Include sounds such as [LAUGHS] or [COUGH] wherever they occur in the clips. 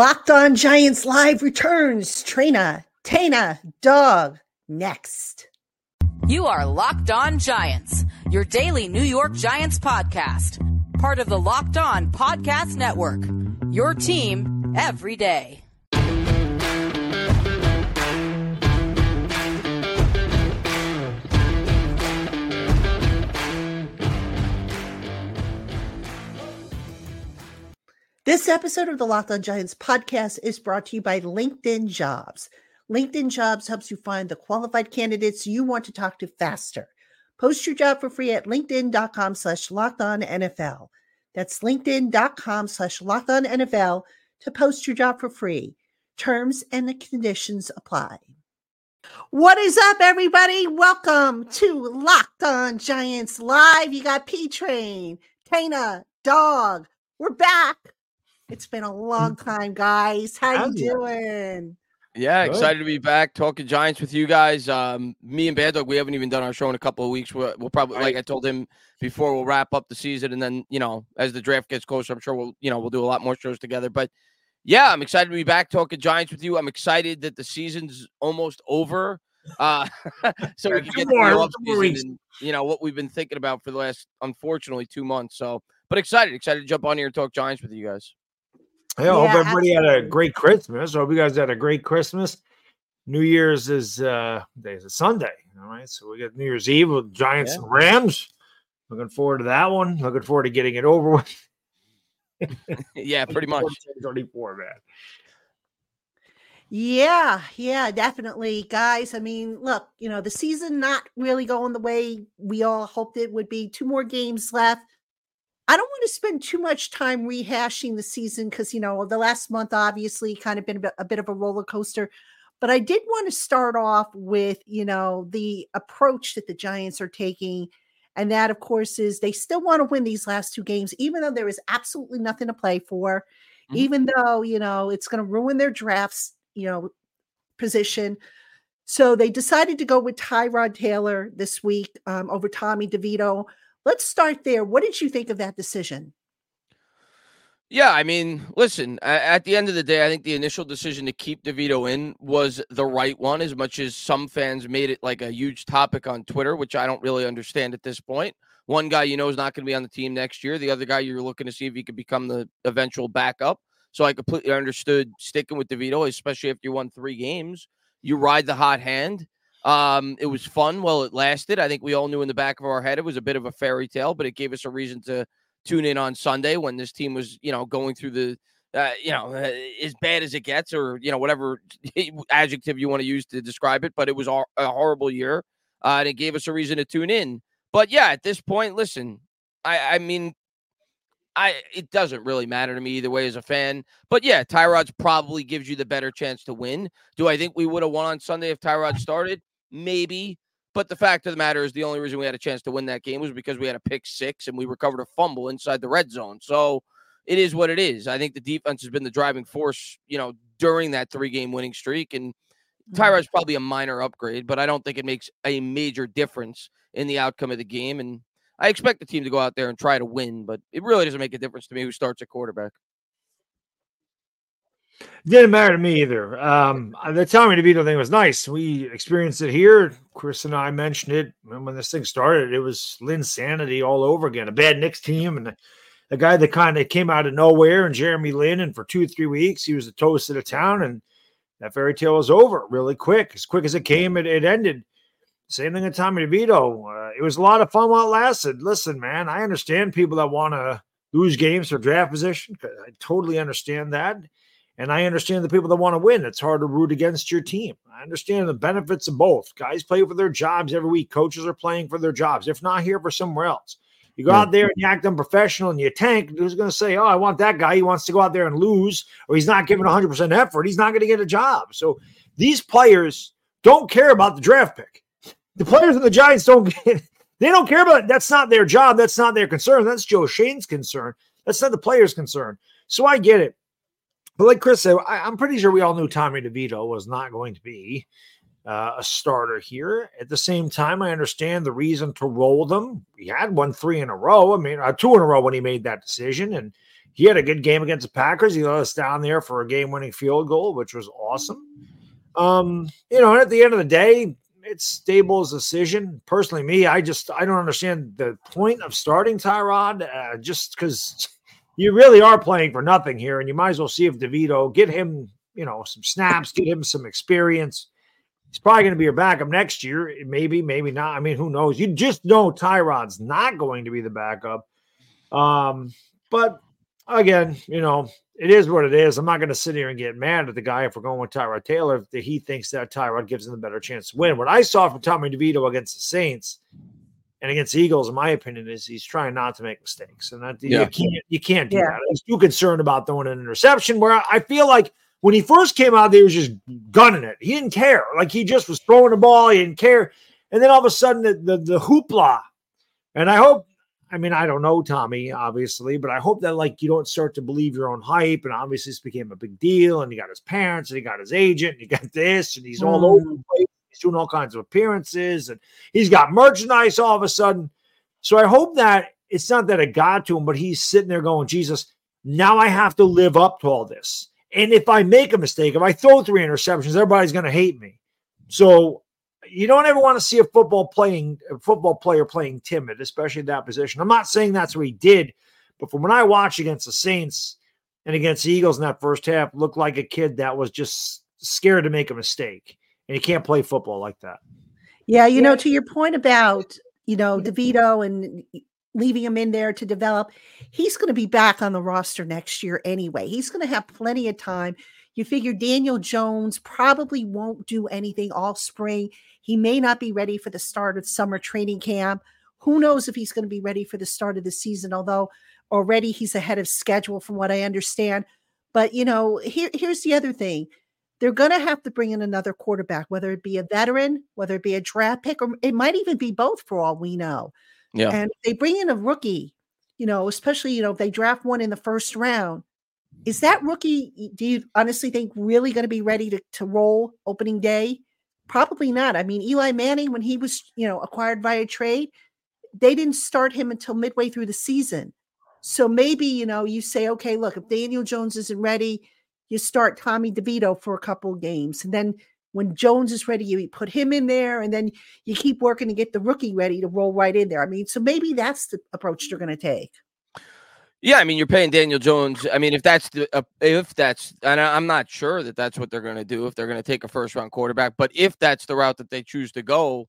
Locked on Giants Live returns. Traina, Tana, Dog, next. You are Locked On Giants, your daily New York Giants podcast. Part of the Locked On Podcast Network. Your team every day. This episode of the Locked On Giants podcast is brought to you by LinkedIn Jobs. LinkedIn Jobs helps you find the qualified candidates you want to talk to faster. Post your job for free at linkedin.com slash NFL. That's linkedin.com slash NFL to post your job for free. Terms and conditions apply. What is up, everybody? Welcome to Locked On Giants Live. You got P Train, Tana, Dog. We're back. It's been a long time, guys. How you doing? Yeah, Good. excited to be back talking Giants with you guys. Um, me and Bad Dog, we haven't even done our show in a couple of weeks. We'll, we'll probably, right. like I told him before, we'll wrap up the season, and then you know, as the draft gets closer, I'm sure we'll, you know, we'll do a lot more shows together. But yeah, I'm excited to be back talking Giants with you. I'm excited that the season's almost over, uh, [LAUGHS] so we can get more, the season and you know what we've been thinking about for the last, unfortunately, two months. So, but excited, excited to jump on here and talk Giants with you guys. I yeah, hope everybody absolutely. had a great Christmas. I hope you guys had a great Christmas. New Year's is uh is a Sunday. All right. So we got New Year's Eve with Giants yeah. and Rams. Looking forward to that one. Looking forward to getting it over with. [LAUGHS] yeah, pretty [LAUGHS] much. 34, man. Yeah, yeah, definitely, guys. I mean, look, you know, the season not really going the way we all hoped it would be. Two more games left. I don't want to spend too much time rehashing the season because, you know, the last month obviously kind of been a bit, of a roller coaster. But I did want to start off with, you know, the approach that the Giants are taking. And that, of course, is they still want to win these last two games, even though there is absolutely nothing to play for, mm-hmm. even though, you know, it's going to ruin their drafts, you know, position. So they decided to go with Tyrod Taylor this week um, over Tommy DeVito. Let's start there. What did you think of that decision? Yeah, I mean, listen, at the end of the day, I think the initial decision to keep DeVito in was the right one, as much as some fans made it like a huge topic on Twitter, which I don't really understand at this point. One guy you know is not going to be on the team next year. The other guy you're looking to see if he could become the eventual backup. So I completely understood sticking with DeVito, especially if you won three games. You ride the hot hand. Um, it was fun while it lasted. I think we all knew in the back of our head it was a bit of a fairy tale, but it gave us a reason to tune in on Sunday when this team was, you know, going through the, uh, you know, uh, as bad as it gets, or you know, whatever [LAUGHS] adjective you want to use to describe it. But it was a horrible year, uh, and it gave us a reason to tune in. But yeah, at this point, listen, I, I mean, I it doesn't really matter to me either way as a fan. But yeah, Tyrod's probably gives you the better chance to win. Do I think we would have won on Sunday if Tyrod started? Maybe. But the fact of the matter is, the only reason we had a chance to win that game was because we had a pick six and we recovered a fumble inside the red zone. So it is what it is. I think the defense has been the driving force, you know, during that three game winning streak. And mm-hmm. Tyrod's probably a minor upgrade, but I don't think it makes a major difference in the outcome of the game. And I expect the team to go out there and try to win, but it really doesn't make a difference to me who starts at quarterback. Didn't matter to me either. Um, the Tommy DeVito thing was nice. We experienced it here. Chris and I mentioned it when this thing started. It was Linsanity all over again. A bad Knicks team and a guy that kind of came out of nowhere and Jeremy Lin. And for two, or three weeks, he was the toast of the town. And that fairy tale was over really quick. As quick as it came, it, it ended. Same thing with Tommy DeVito. Uh, it was a lot of fun while it lasted. Listen, man, I understand people that want to lose games for draft position. I totally understand that. And I understand the people that want to win. It's hard to root against your team. I understand the benefits of both. Guys play for their jobs every week. Coaches are playing for their jobs. If not here, for somewhere else. You go out there and you act unprofessional and you tank. Who's going to say, "Oh, I want that guy"? He wants to go out there and lose, or he's not giving 100 percent effort. He's not going to get a job. So these players don't care about the draft pick. The players in the Giants don't [LAUGHS] get. They don't care about it. That's not their job. That's not their concern. That's Joe Schoen's concern. That's not the players' concern. So I get it. But like Chris said, I, am pretty sure we all knew Tommy DeVito was not going to be uh, a starter here. At the same time, I understand the reason to roll them. He had one three in a row. I mean, uh, two in a row when he made that decision, and he had a good game against the Packers. He let us down there for a game-winning field goal, which was awesome. Um, you know, and at the end of the day, it's Daboll's decision. Personally, me, I just I don't understand the point of starting Tyrod. Uh, just because you really are playing for nothing here, and you might as well see if DeVito get him, you know, some snaps, get him some experience. He's probably going to be your backup next year. Maybe, maybe not. I mean, who knows? You just know Tyrod's not going to be the backup. Um, but again, you know, it is what it is. I'm not going to sit here and get mad at the guy if we're going with Tyrod Taylor if he thinks that Tyrod gives him a better chance to win. What I saw from Tommy DeVito against the Saints and against Eagles, in my opinion, is he's trying not to make mistakes, and that yeah. you can't you can't do yeah. that. He's too concerned about throwing an interception. Where I feel like when he first came out, he was just gunning it. He didn't care. Like he just was throwing the ball. He didn't care. And then all of a sudden, the the, the hoopla. And I hope I mean, I don't know Tommy, obviously, but I hope that like you don't start to believe your own hype. And obviously, this became a big deal. And he got his parents, and he got his agent, and he got this, and he's mm. all over the place. He's doing all kinds of appearances, and he's got merchandise all of a sudden. So I hope that it's not that it got to him, but he's sitting there going, Jesus, now I have to live up to all this. And if I make a mistake, if I throw three interceptions, everybody's going to hate me. So you don't ever want to see a football playing a football player playing timid, especially in that position. I'm not saying that's what he did, but from when I watched against the Saints and against the Eagles in that first half, looked like a kid that was just scared to make a mistake, and he can't play football like that. Yeah, you know, to your point about you know DeVito and leaving him in there to develop, he's going to be back on the roster next year anyway. He's going to have plenty of time. You figure Daniel Jones probably won't do anything all spring. He may not be ready for the start of summer training camp. Who knows if he's going to be ready for the start of the season, although already he's ahead of schedule from what I understand. But, you know, here, here's the other thing they're going to have to bring in another quarterback, whether it be a veteran, whether it be a draft pick, or it might even be both for all we know. Yeah. And they bring in a rookie, you know, especially, you know, if they draft one in the first round, is that rookie, do you honestly think really going to be ready to, to roll opening day? Probably not. I mean, Eli Manning, when he was, you know, acquired via trade, they didn't start him until midway through the season. So maybe, you know, you say, okay, look, if Daniel Jones isn't ready, you start Tommy DeVito for a couple of games. And then when Jones is ready, you put him in there, and then you keep working to get the rookie ready to roll right in there. I mean, so maybe that's the approach they're going to take. Yeah, I mean, you're paying Daniel Jones. I mean, if that's the uh, if that's, and I'm not sure that that's what they're going to do if they're going to take a first round quarterback, but if that's the route that they choose to go,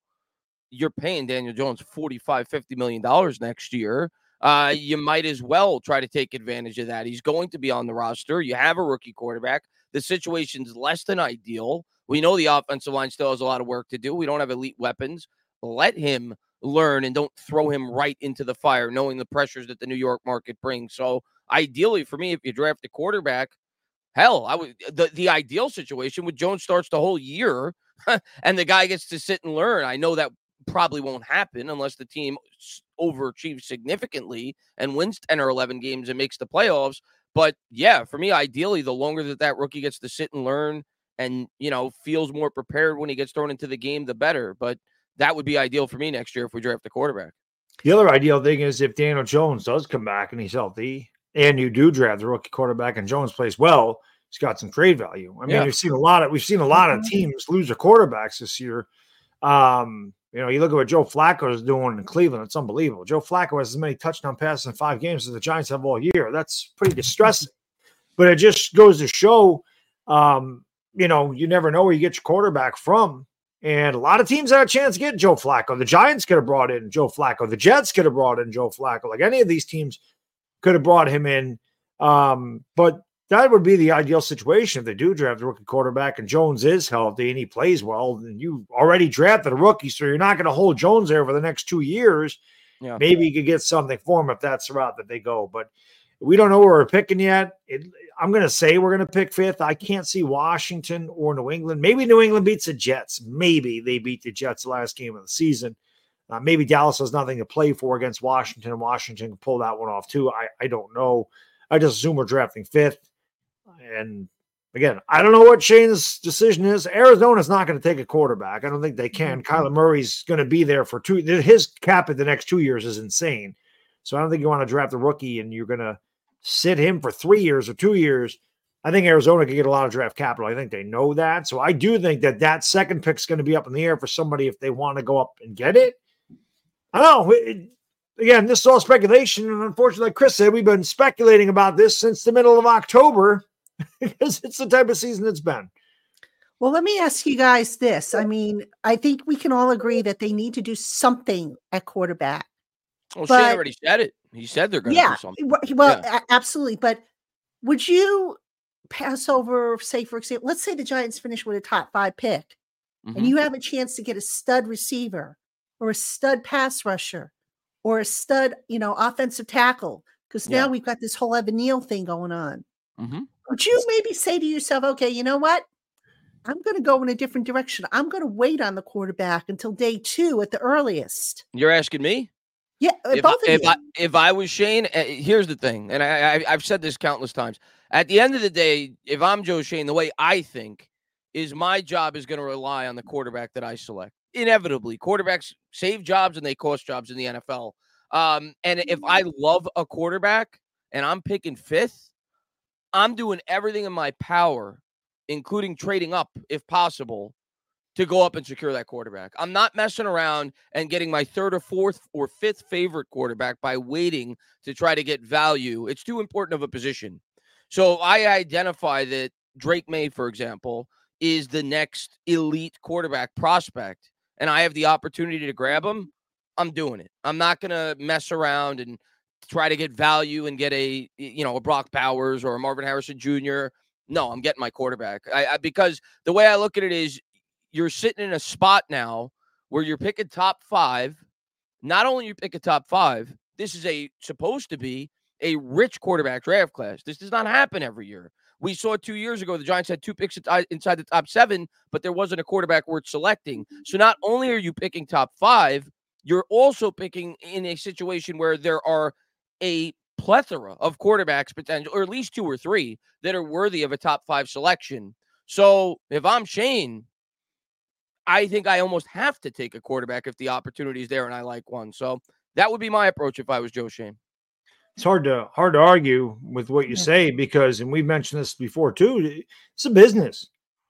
you're paying Daniel Jones 45, 50 million dollars next year. Uh, you might as well try to take advantage of that. He's going to be on the roster. You have a rookie quarterback. The situation's less than ideal. We know the offensive line still has a lot of work to do. We don't have elite weapons. Let him learn and don't throw him right into the fire, knowing the pressures that the New York market brings. So ideally for me, if you draft a quarterback, hell, I would the, the ideal situation would Jones starts the whole year [LAUGHS] and the guy gets to sit and learn. I know that probably won't happen unless the team overachieves significantly and wins 10 or 11 games and makes the playoffs. But yeah, for me, ideally, the longer that that rookie gets to sit and learn and, you know, feels more prepared when he gets thrown into the game, the better. But that would be ideal for me next year if we draft a quarterback. The other ideal thing is if Daniel Jones does come back and he's healthy, and you do draft the rookie quarterback and Jones plays well, he's got some trade value. I mean, yeah. we've seen a lot of we've seen a lot of mm-hmm. teams lose their quarterbacks this year. Um, you know, you look at what Joe Flacco is doing in Cleveland; it's unbelievable. Joe Flacco has as many touchdown passes in five games as the Giants have all year. That's pretty distressing. but it just goes to show, um, you know, you never know where you get your quarterback from. And a lot of teams had a chance to get Joe Flacco. The Giants could have brought in Joe Flacco. The Jets could have brought in Joe Flacco. Like any of these teams could have brought him in. Um, but that would be the ideal situation if they do draft a rookie quarterback and Jones is healthy and he plays well. And you already drafted a rookie, so you're not going to hold Jones there for the next two years. Yeah. Maybe you could get something for him if that's the route that they go. But we don't know where we're picking yet. It, I'm going to say we're going to pick fifth. I can't see Washington or New England. Maybe New England beats the Jets. Maybe they beat the Jets the last game of the season. Uh, maybe Dallas has nothing to play for against Washington, and Washington can pull that one off too. I, I don't know. I just assume we're drafting fifth. And again, I don't know what Schoen's decision is. Arizona's not going to take a quarterback. I don't think they can. Mm-hmm. Kyler Murray's going to be there for two. His cap at the next two years is insane. So I don't think you want to draft a rookie and you're going to sit him for three years or two years, I think Arizona could get a lot of draft capital. I think they know that. So I do think that that second pick is going to be up in the air for somebody if they want to go up and get it. I don't know. It, again, this is all speculation. And unfortunately, like Chris said, we've been speculating about this since the middle of October [LAUGHS] because it's the type of season it's been. Well, let me ask you guys this. I mean, I think we can all agree that they need to do something at quarterback. Well, but, Schoen already said it. He said they're going to yeah, do something. Well, yeah. absolutely. But would you pass over, say, for example, let's say the Giants finish with a top five pick mm-hmm. and you have a chance to get a stud receiver or a stud pass rusher or a stud, you know, offensive tackle, because now yeah. we've got this whole Evan Neal thing going on. Mm-hmm. Would you maybe say to yourself, okay, you know what? I'm going to go in a different direction. I'm going to wait on the quarterback until day two at the earliest. You're asking me? Yeah, uh, if, both I, if I, if I was Schoen, uh, here's the thing, and I, I I've said this countless times. At the end of the day, if I'm Joe Schoen, the way I think is my job is going to rely on the quarterback that I select. Inevitably, quarterbacks save jobs and they cost jobs in the NFL. Um, and if I love a quarterback and I'm picking fifth, I'm doing everything in my power, including trading up if possible, to go up and secure that quarterback. I'm not messing around and getting my third or fourth or fifth favorite quarterback by waiting to try to get value. It's too important of a position. So I identify that Drake Maye, for example, is the next elite quarterback prospect, and I have the opportunity to grab him. I'm doing it. I'm not going to mess around and try to get value and get a you know a Brock Bowers or a Marvin Harrison Jr. No, I'm getting my quarterback. I, I, because the way I look at it is, you're sitting in a spot now where you're picking top five. Not only you pick a top five, this is a supposed to be a rich quarterback draft class. This does not happen every year. We saw two years ago the Giants had two picks uh, inside the top seven, but there wasn't a quarterback worth selecting. So not only are you picking top five, you're also picking in a situation where there are a plethora of quarterbacks potential, or at least two or three that are worthy of a top five selection. So if I'm Schoen, I think I almost have to take a quarterback if the opportunity is there and I like one. So that would be my approach if I was Joe Schoen. It's hard to hard to argue with what you say because, and we've mentioned this before too. It's a business.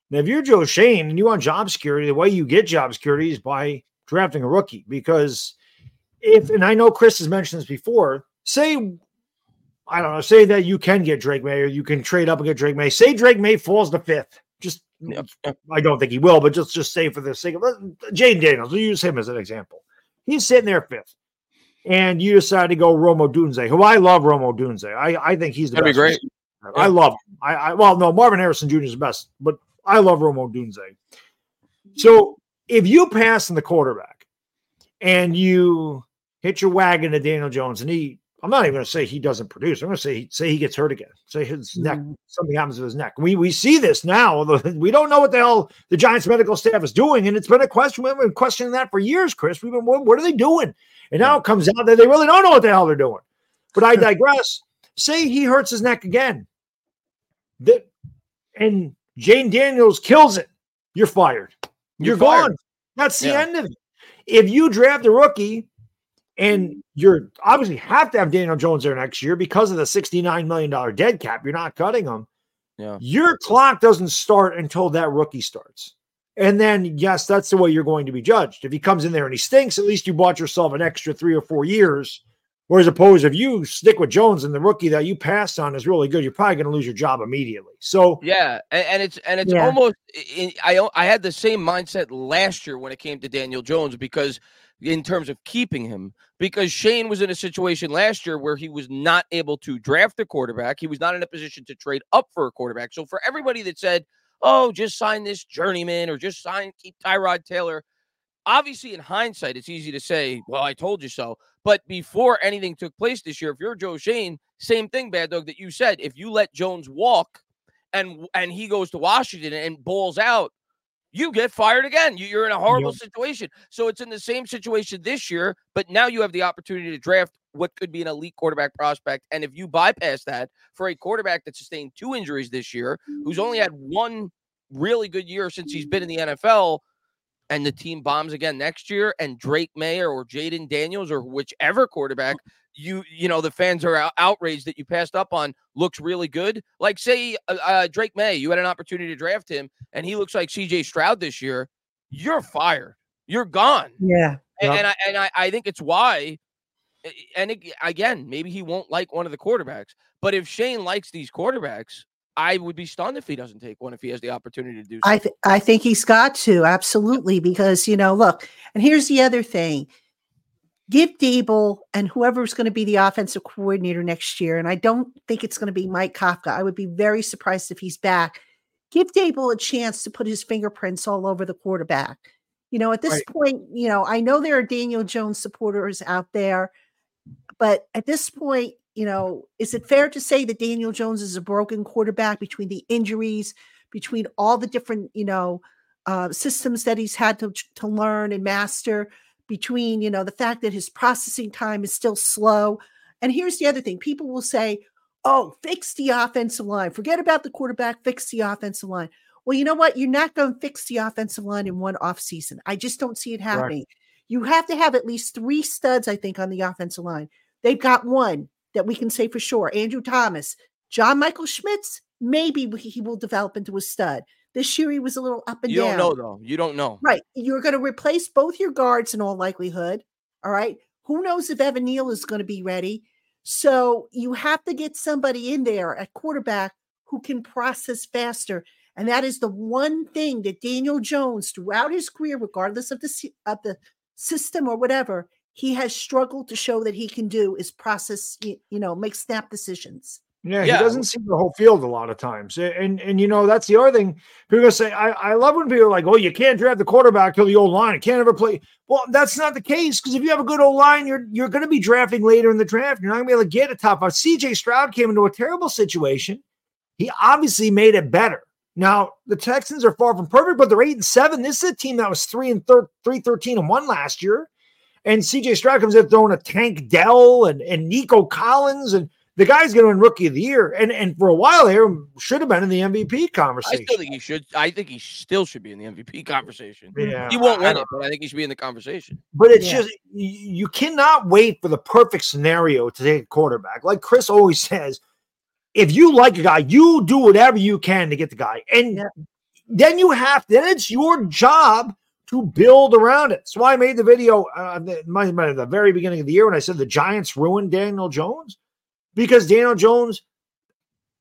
Now, if you're Joe Schoen and you want job security, the way you get job security is by drafting a rookie. Because if, and I know Chris has mentioned this before, say, I don't know, say that you can get Drake Maye or you can trade up and get Drake Maye. Say Drake Maye falls to fifth. Just, yep. I don't think he will, but just, just say for the sake of Jayden Daniels, we'll use him as an example. He's sitting there fifth. And you decide to go Rome Odunze, who I love Rome Odunze. I, I think he's the That'd best. be great. I love him. I, I well, no, Marvin Harrison Jr. is the best, but I love Rome Odunze. So if you pass in the quarterback and you hit your wagon to Daniel Jones and he I'm not even going to say he doesn't produce. I'm going to say say he gets hurt again. Say his neck, mm-hmm. something happens to his neck. We we see this now. We don't know what the hell the Giants medical staff is doing, and it's been a question. We've been questioning that for years, Chris. We've been what, what are they doing? And now it comes out that they really don't know what the hell they're doing. But I [LAUGHS] digress. say he hurts his neck again, that and Jayden Daniels kills it. You're fired. You're, you're fired. gone. That's the yeah. end of it. If you draft a rookie and you're obviously have to have Daniel Jones there next year because of the $69 million dead cap. You're not cutting him. Yeah. Your clock doesn't start until that rookie starts. And then, yes, that's the way you're going to be judged. If he comes in there and he stinks, at least you bought yourself an extra three or four years. Whereas opposed, if you stick with Jones and the rookie that you passed on is really good, you're probably going to lose your job immediately. So yeah, and, and it's and it's yeah. almost. I I had the same mindset last year when it came to Daniel Jones because in terms of keeping him because Schoen was in a situation last year where he was not able to draft a quarterback. He was not in a position to trade up for a quarterback. So for everybody that said, "Oh, just sign this journeyman or just sign keep Tyrod Taylor," obviously in hindsight it's easy to say, "Well, I told you so." But before anything took place this year, if you're Joe Schoen, same thing, bad dog that you said. If you let Jones walk and and he goes to Washington and balls out, you get fired again. You're in a horrible yep. situation. So it's in the same situation this year, but now you have the opportunity to draft what could be an elite quarterback prospect. And if you bypass that for a quarterback that sustained two injuries this year, who's only had one really good year since he's been in the NFL, and the team bombs again next year, and Drake Mayer or Jayden Daniels or whichever quarterback you you know the fans are out- outraged that you passed up on looks really good. Like say uh, uh, Drake Maye, you had an opportunity to draft him, and he looks like C.J. Stroud this year. You're fired. You're gone. Yeah. And, Yep. and I and I, I think it's why. And it, again, maybe he won't like one of the quarterbacks. But if Schoen likes these quarterbacks, I would be stunned if he doesn't take one if he has the opportunity to do so. I th- I think he's got to absolutely because you know look and here's the other thing. Give Daboll and whoever's going to be the offensive coordinator next year and I don't think it's going to be Mike Kafka. I would be very surprised if he's back. Give Daboll a chance to put his fingerprints all over the quarterback. You know at this Right. point you know I know there are Daniel Jones supporters out there but at this point you know is it fair to say that Daniel Jones is a broken quarterback between the injuries between all the different you know uh, systems that he's had to to learn and master between you know the fact that his processing time is still slow? And here's the other thing people will say oh fix the offensive line. Forget about the quarterback fix the offensive line. Well you know what? You're not going to fix the offensive line in one off season i just don't see it happening. You have to have at least three studs i think on the offensive line. They've got one that we can say for sure andrew thomas john michael schmitz maybe he will develop into a stud this year he was a little up and you down. You don't know though. You don't know. Right. You're going to replace both your guards in all likelihood. All right. Who knows if Evan Neal is going to be ready? So you have to get somebody in there at quarterback who can process faster. And that is the one thing that Daniel Jones, throughout his career, regardless of the of the system or whatever, he has struggled to show that he can do is process. You know, make snap decisions. Yeah, Yeah. he doesn't see the whole field a lot of times. A- And and you know, that's the other thing. People gonna say, I, I love when people are like, Oh, you can't draft the quarterback till the old line. It can't ever play. Well, that's not the case because if you have a good old line, you're you're gonna be drafting later in the draft. You're not gonna be able to get a top five. CJ Stroud came into a terrible situation. He obviously made it better. Now the Texans are far from perfect, but they're eight and seven. This is a team that was three and thir- three, 13 and one last year. And CJ Stroud comes in throwing a Tank Dell and, and Nico Collins and the guy's going to win Rookie of the Year, and and for a while there should have been in the MVP conversation. I still think he should. I think he still should be in the MVP [LAUGHS] conversation. yeah, He won't win it, but I think he should be in the conversation. But it's Yeah. just you, you cannot wait for the perfect scenario to take a quarterback. Like Chris always [LAUGHS] says, if you like a guy, you do whatever you can to get the guy, and Yeah. then you have then it's your job to build around it. So I made the video uh, my, my, the very beginning of the year when I said the Giants ruined Daniel Jones because Daniel Jones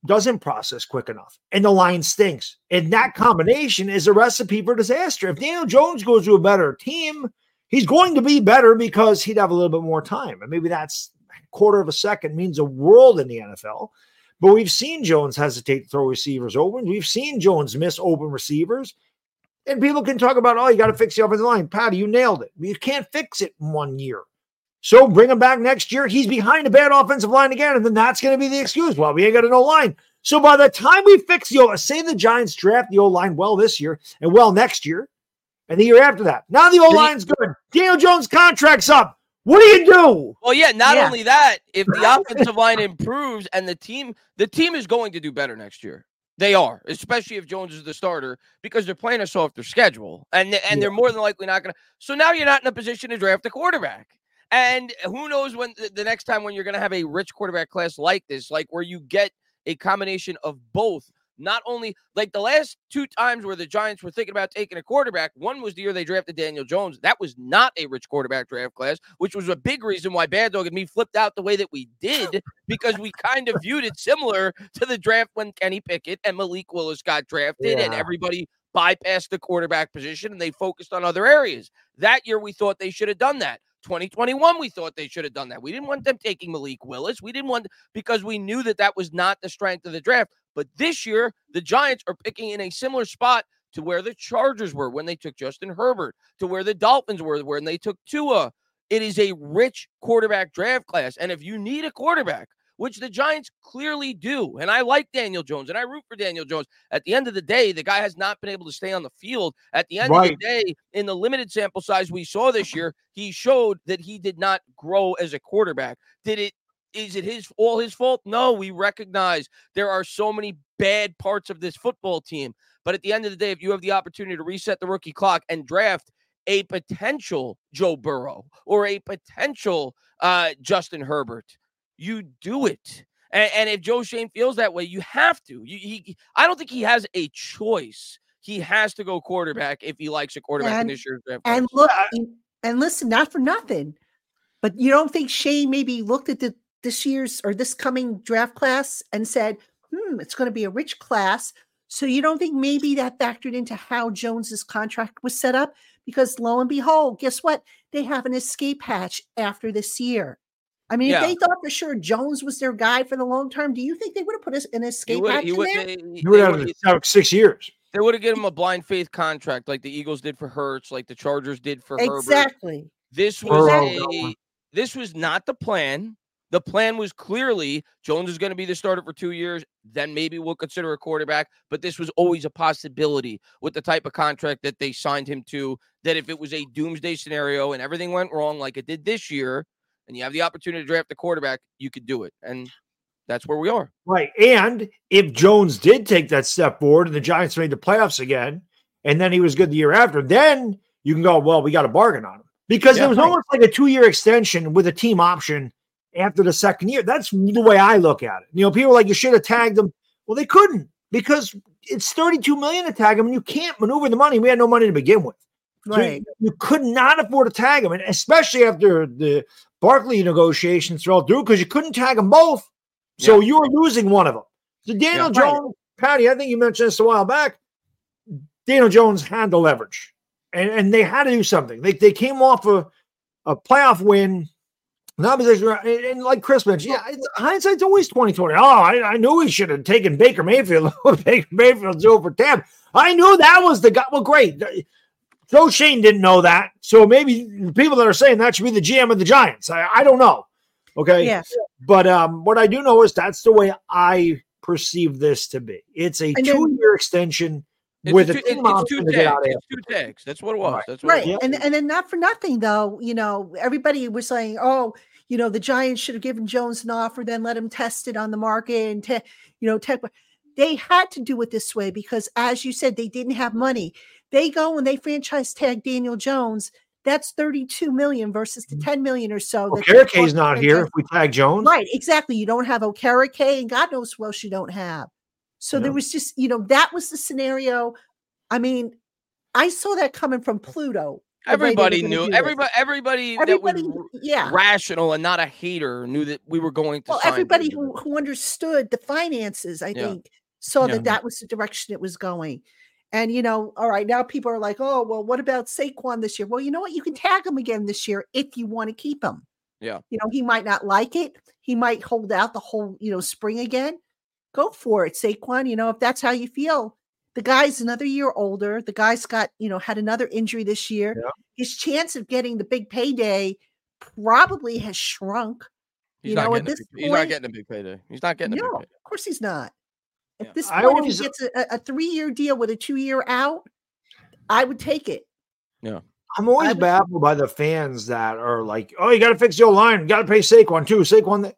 doesn't process quick enough and the line stinks. And that combination is a recipe for disaster. If Daniel Jones goes to a better team, he's going to be better because he'd have a little bit more time. And maybe that's a quarter of a second means a world in the NFL. But we've seen Jones hesitate to throw receivers open. We've seen Jones miss open receivers. And people can talk about, oh, you got to fix the offensive line. Patty, you nailed it. You can't fix it in one year. So bring him back next year. He's behind a bad offensive line again. And then that's going to be the excuse. Well, we ain't got a no line. So by the time we fix the O, say the Giants draft the O line well this year and well next year and the year after that. Now the O line's good. Daniel Jones' contract's up. What do you do? Well, yeah. Not Yeah. only that, if the [LAUGHS] offensive line improves and the team, the team is going to do better next year. They are, especially if Jones is the starter, because they're playing a softer schedule, and and Yeah. they're more than likely not going to. So now you're not in a position to draft a quarterback. And who knows when the, the next time when you're going to have a rich quarterback class like this, like where you get a combination of both. Not only like the last two times where the Giants were thinking about taking a quarterback, one was the year they drafted Daniel Jones. That was not a rich quarterback draft class, which was a big reason why Bad Dog and me flipped out the way that we did because we kind of viewed it similar to the draft when Kenny Pickett and Malik Willis got drafted and everybody bypassed the quarterback position and they focused on other areas. That year we thought they should have done that. 2021, we thought they should have done that. We didn't want them taking Malik Willis. We didn't want because we knew that that was not the strength of the draft. But this year, the Giants are picking in a similar spot to where the Chargers were when they took Justin Herbert, to where the Dolphins were when they took Tua. It is a rich quarterback draft class. And if you need a quarterback, which the Giants clearly do, and I like Daniel Jones and I root for Daniel Jones. At the end of the day, the guy has not been able to stay on the field. At the end Right. of the day, in the limited sample size we saw this year, he showed that he did not grow as a quarterback. Did it is it his all his fault? No, we recognize there are so many bad parts of this football team. But at the end of the day, if you have the opportunity to reset the rookie clock and draft a potential Joe Burrow or a potential uh, Justin Herbert, you do it. And, and, if Joe Schoen feels that way, you have to. You, he, I don't think he has a choice. He has to go quarterback if he likes a quarterback and, in this year's draft. And look, and listen, not for nothing, but you don't think Schoen maybe looked at the this year's or this coming draft class and said, "Hmm, it's going to be a rich class." So you don't think maybe that factored into how Jones's contract was set up? Because lo and behold, guess what? They have an escape hatch after this year. I mean, yeah. if they thought for sure Jones was their guy for the long term, do you think they would have put us an escape hatch in there? They, he would have six years. They would have given him a blind faith contract like the Eagles did for Hurts, like the Chargers did for exactly. Herbert. Exactly. This was a, this was not the plan. The plan was clearly Jones is going to be the starter for two years. Then maybe we'll consider a quarterback. But this was always a possibility with the type of contract that they signed him to. That if it was a doomsday scenario and everything went wrong like it did this year, and you have the opportunity to draft the quarterback, you could do it. And that's where we are. Right. And if Jones did take that step forward and the Giants made the playoffs again, and then he was good the year after, then you can go, well, we got a bargain on him. Because yeah, it was right. almost like a two year extension with a team option after the second year. That's the way I look at it. You know, people like you should have tagged them. Well, they couldn't because it's 32 million to tag them and you can't maneuver the money. We had no money to begin with. Right. So you, you, could not afford to tag them. And especially after the Barkley negotiations fell through because you couldn't tag them both. So yeah. you were losing one of them. So Daniel yeah, Jones, right. Patty, I think you mentioned this a while back. Daniel Jones had the leverage. And, and they had to do something. They, they came off a, a playoff win not because and like Chris mentioned, yeah, hindsight's always 2020. Oh, I, I knew he should have taken Baker Mayfield. [LAUGHS] Baker Mayfield's over 10. I knew that was the guy. Well, great. Joe Schoen didn't know that. So maybe people that are saying that should be the GM of the Giants. I, I don't know. Okay. Yes. But um, what I do know is that's the way I perceive this to be. It's a two year extension. It's with two, a team it's, two tags. It's two tags. That's what it was. Right. That's what right. Was. And and then not for nothing though. You know, everybody was saying, "Oh, you know, the Giants should have given Jones an offer, then let him test it on the market and, te- you know, tech. They had to do it this way because, as you said, they didn't have money. They go and they franchise tag Daniel Jones. That's 32 million versus the mm. 10 million or so. Okereke not here if we tag Jones. Right, exactly. You don't have Okereke, and God knows who else you don't have. So yeah. there was just, you know, that was the scenario. I mean, I saw that coming from Pluto Everybody knew. Everybody, everybody, everybody, that was yeah, rational and not a hater knew that we were going to. Well, everybody who, who understood the finances, I yeah. think, saw yeah. that that was the direction it was going. And you know, all right, now people are like, "Oh, well, what about Saquon this year?" Well, you know what? You can tag him again this year if you want to keep him. Yeah. You know, he might not like it. He might hold out the whole, you know, spring again. Go for it, Saquon. You know, if that's how you feel, the guy's another year older. The guy's got, you know, had another injury this year. Yeah. His chance of getting the big payday probably has shrunk. He's, not, know, getting big, point, he's not getting a big payday. He's not getting no, Of course he's not. At yeah. this point, always, if he gets a, a three-year deal with a two-year out, I would take it. Yeah. I'm always baffled by the fans that are like, "Oh, you got to fix your line. You got to pay Saquon too. Saquon."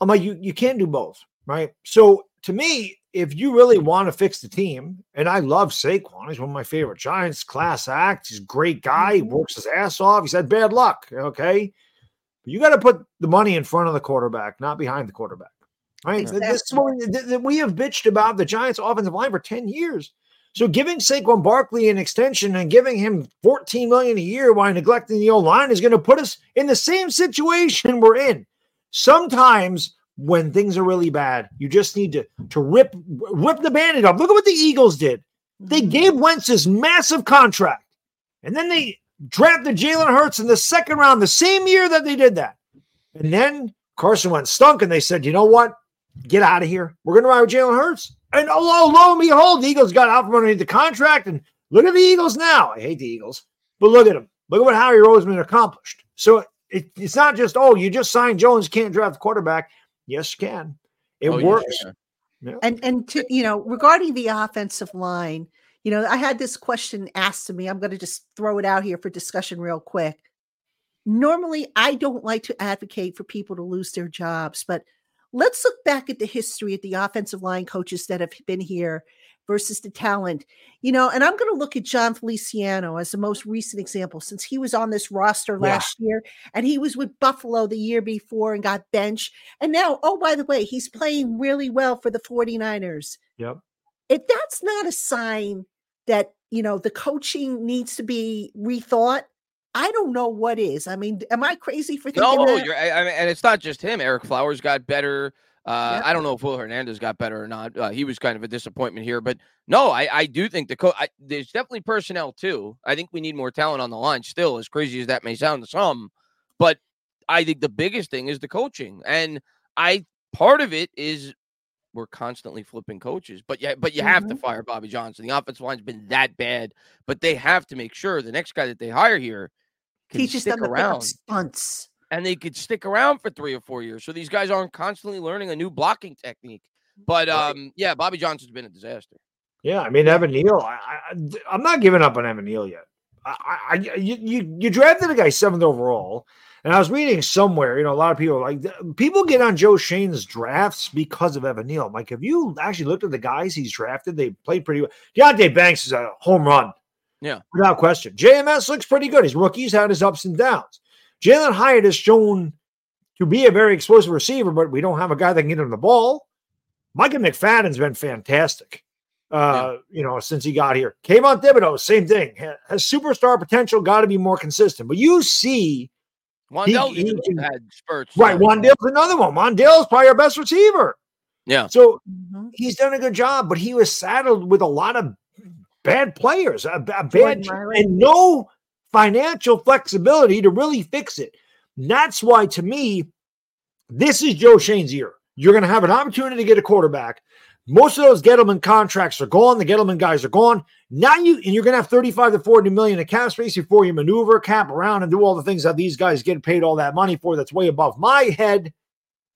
I'm like, you you can't do both, right? So to me, if you really want to fix the team, and I love Saquon, he's one of my favorite Giants, class act. He's a great guy. He works his ass off. He's had bad luck. Okay. But you got to put the money in front of the quarterback, not behind the quarterback. Right. Exactly. This is what we have bitched about the Giants offensive line for 10 years. So giving Saquon Barkley an extension and giving him 14 million a year while neglecting the old line is going to put us in the same situation we're in. Sometimes when things are really bad. You just need to to rip rip the bandit off. Look at what the Eagles did. They mm-hmm. gave Wentz this massive contract, and then they drafted Jalen Hurts in the second round the same year that they did that. And then Carson Wentz stunk, and they said, "You know what? Get out of here. We're going to ride with Jalen Hurts." And oh, lo, lo and behold, the Eagles got out from underneath the contract. And look at the Eagles now. I hate the Eagles, but look at them. Look at what Howie Roseman accomplished. So it, it's not just, oh, you just signed Jones, can't draft the quarterback. Yes, you can. It oh, works. Yeah. Yeah. And and to you know, regarding the offensive line, you know, I had this question asked to me. I'm going to just throw it out here for discussion real quick. Normally, I don't like to advocate for people to lose their jobs, but let's look back at the history of the offensive line coaches that have been here versus the talent. You know, and I'm going to look at Jon Feliciano as the most recent example since he was on this roster Yeah. last year and he was with Buffalo the year before and got benched. And now, oh, by the way, he's playing really well for the 49ers. Yep. If that's not a sign that, you know, the coaching needs to be rethought, I don't know what is. I mean, am I crazy for thinking No, that? you're, I, I mean, and it's not just him. Ereck Flowers got better. Uh. I don't know if Will Hernandez got better or not. Uh, he was kind of a disappointment here, but no, I, I do think the coach. There's definitely personnel too. I think we need more talent on the line. Still, as crazy as that may sound to some, but I think the biggest thing is the coaching, and I part of it is we're constantly flipping coaches, but yeah, but you have to fire Bobby Johnson. The offensive line's been that bad, but they have to make sure the next guy that they hire here can Teaches stick them to pick up around stunts. And they could stick around for three or four years. So these guys aren't constantly learning a new blocking technique. But um, yeah, Bobby Johnson's been a disaster. Yeah, I mean Evan Neal. I, am not giving up on Evan Neal yet. I, I, you, you, you drafted a guy seventh overall, and I was reading somewhere. You know, a lot of people are like people get on Joe Schoen's drafts because of Evan Neal. I'm like, have you actually looked at the guys he's drafted? They played pretty well. Deonte Banks is a home run, Yeah. without question. JMS looks pretty good. His rookies had his ups and downs. Jalin Hyatt has shown to be a very explosive receiver, but we don't have a guy that can get him the ball. Micah McFadden's been fantastic uh, you know, since he got here. Kayvon Thibodeaux, same thing. Has superstar potential, got to be more consistent. But you see, Wan'Dale he even can- had spurts. right, Wan'Dale's another one. Wan'Dale's probably our best receiver. Yeah. So Mhm. he's done a good job, but he was saddled with a lot of bad players, a, a bad and no financial flexibility to really fix it. That's why, to me, this is Joe Schoen's year. You're going to have an opportunity to get a quarterback. Most of those Gettleman contracts are gone. The Gettleman guys are gone. Now you and you're going to have 35 to 40 million in cap space before you maneuver cap around and do all the things that these guys get paid all that money for. That's way above my head.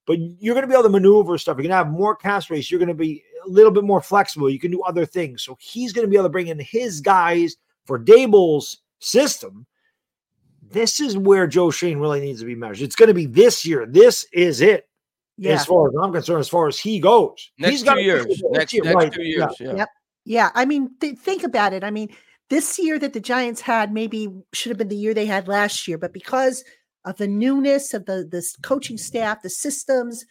But you're going to be able to maneuver stuff. You're going to have more cap space. You're going to be a little bit more flexible. You can do other things. So he's going to be able to bring in his guys for Daboll's system. This is where Joe Schoen really needs to be measured. It's going to be this year. This is it Yeah. as far as I'm concerned, as far as he goes. next He's got two years. fix it Next, year, next right, two yeah. years. Yeah. Yep. Yeah, I mean, th- think about it. I mean, this year that the Giants had maybe should have been the year they had last year, but because of the newness of the this coaching staff, the systems,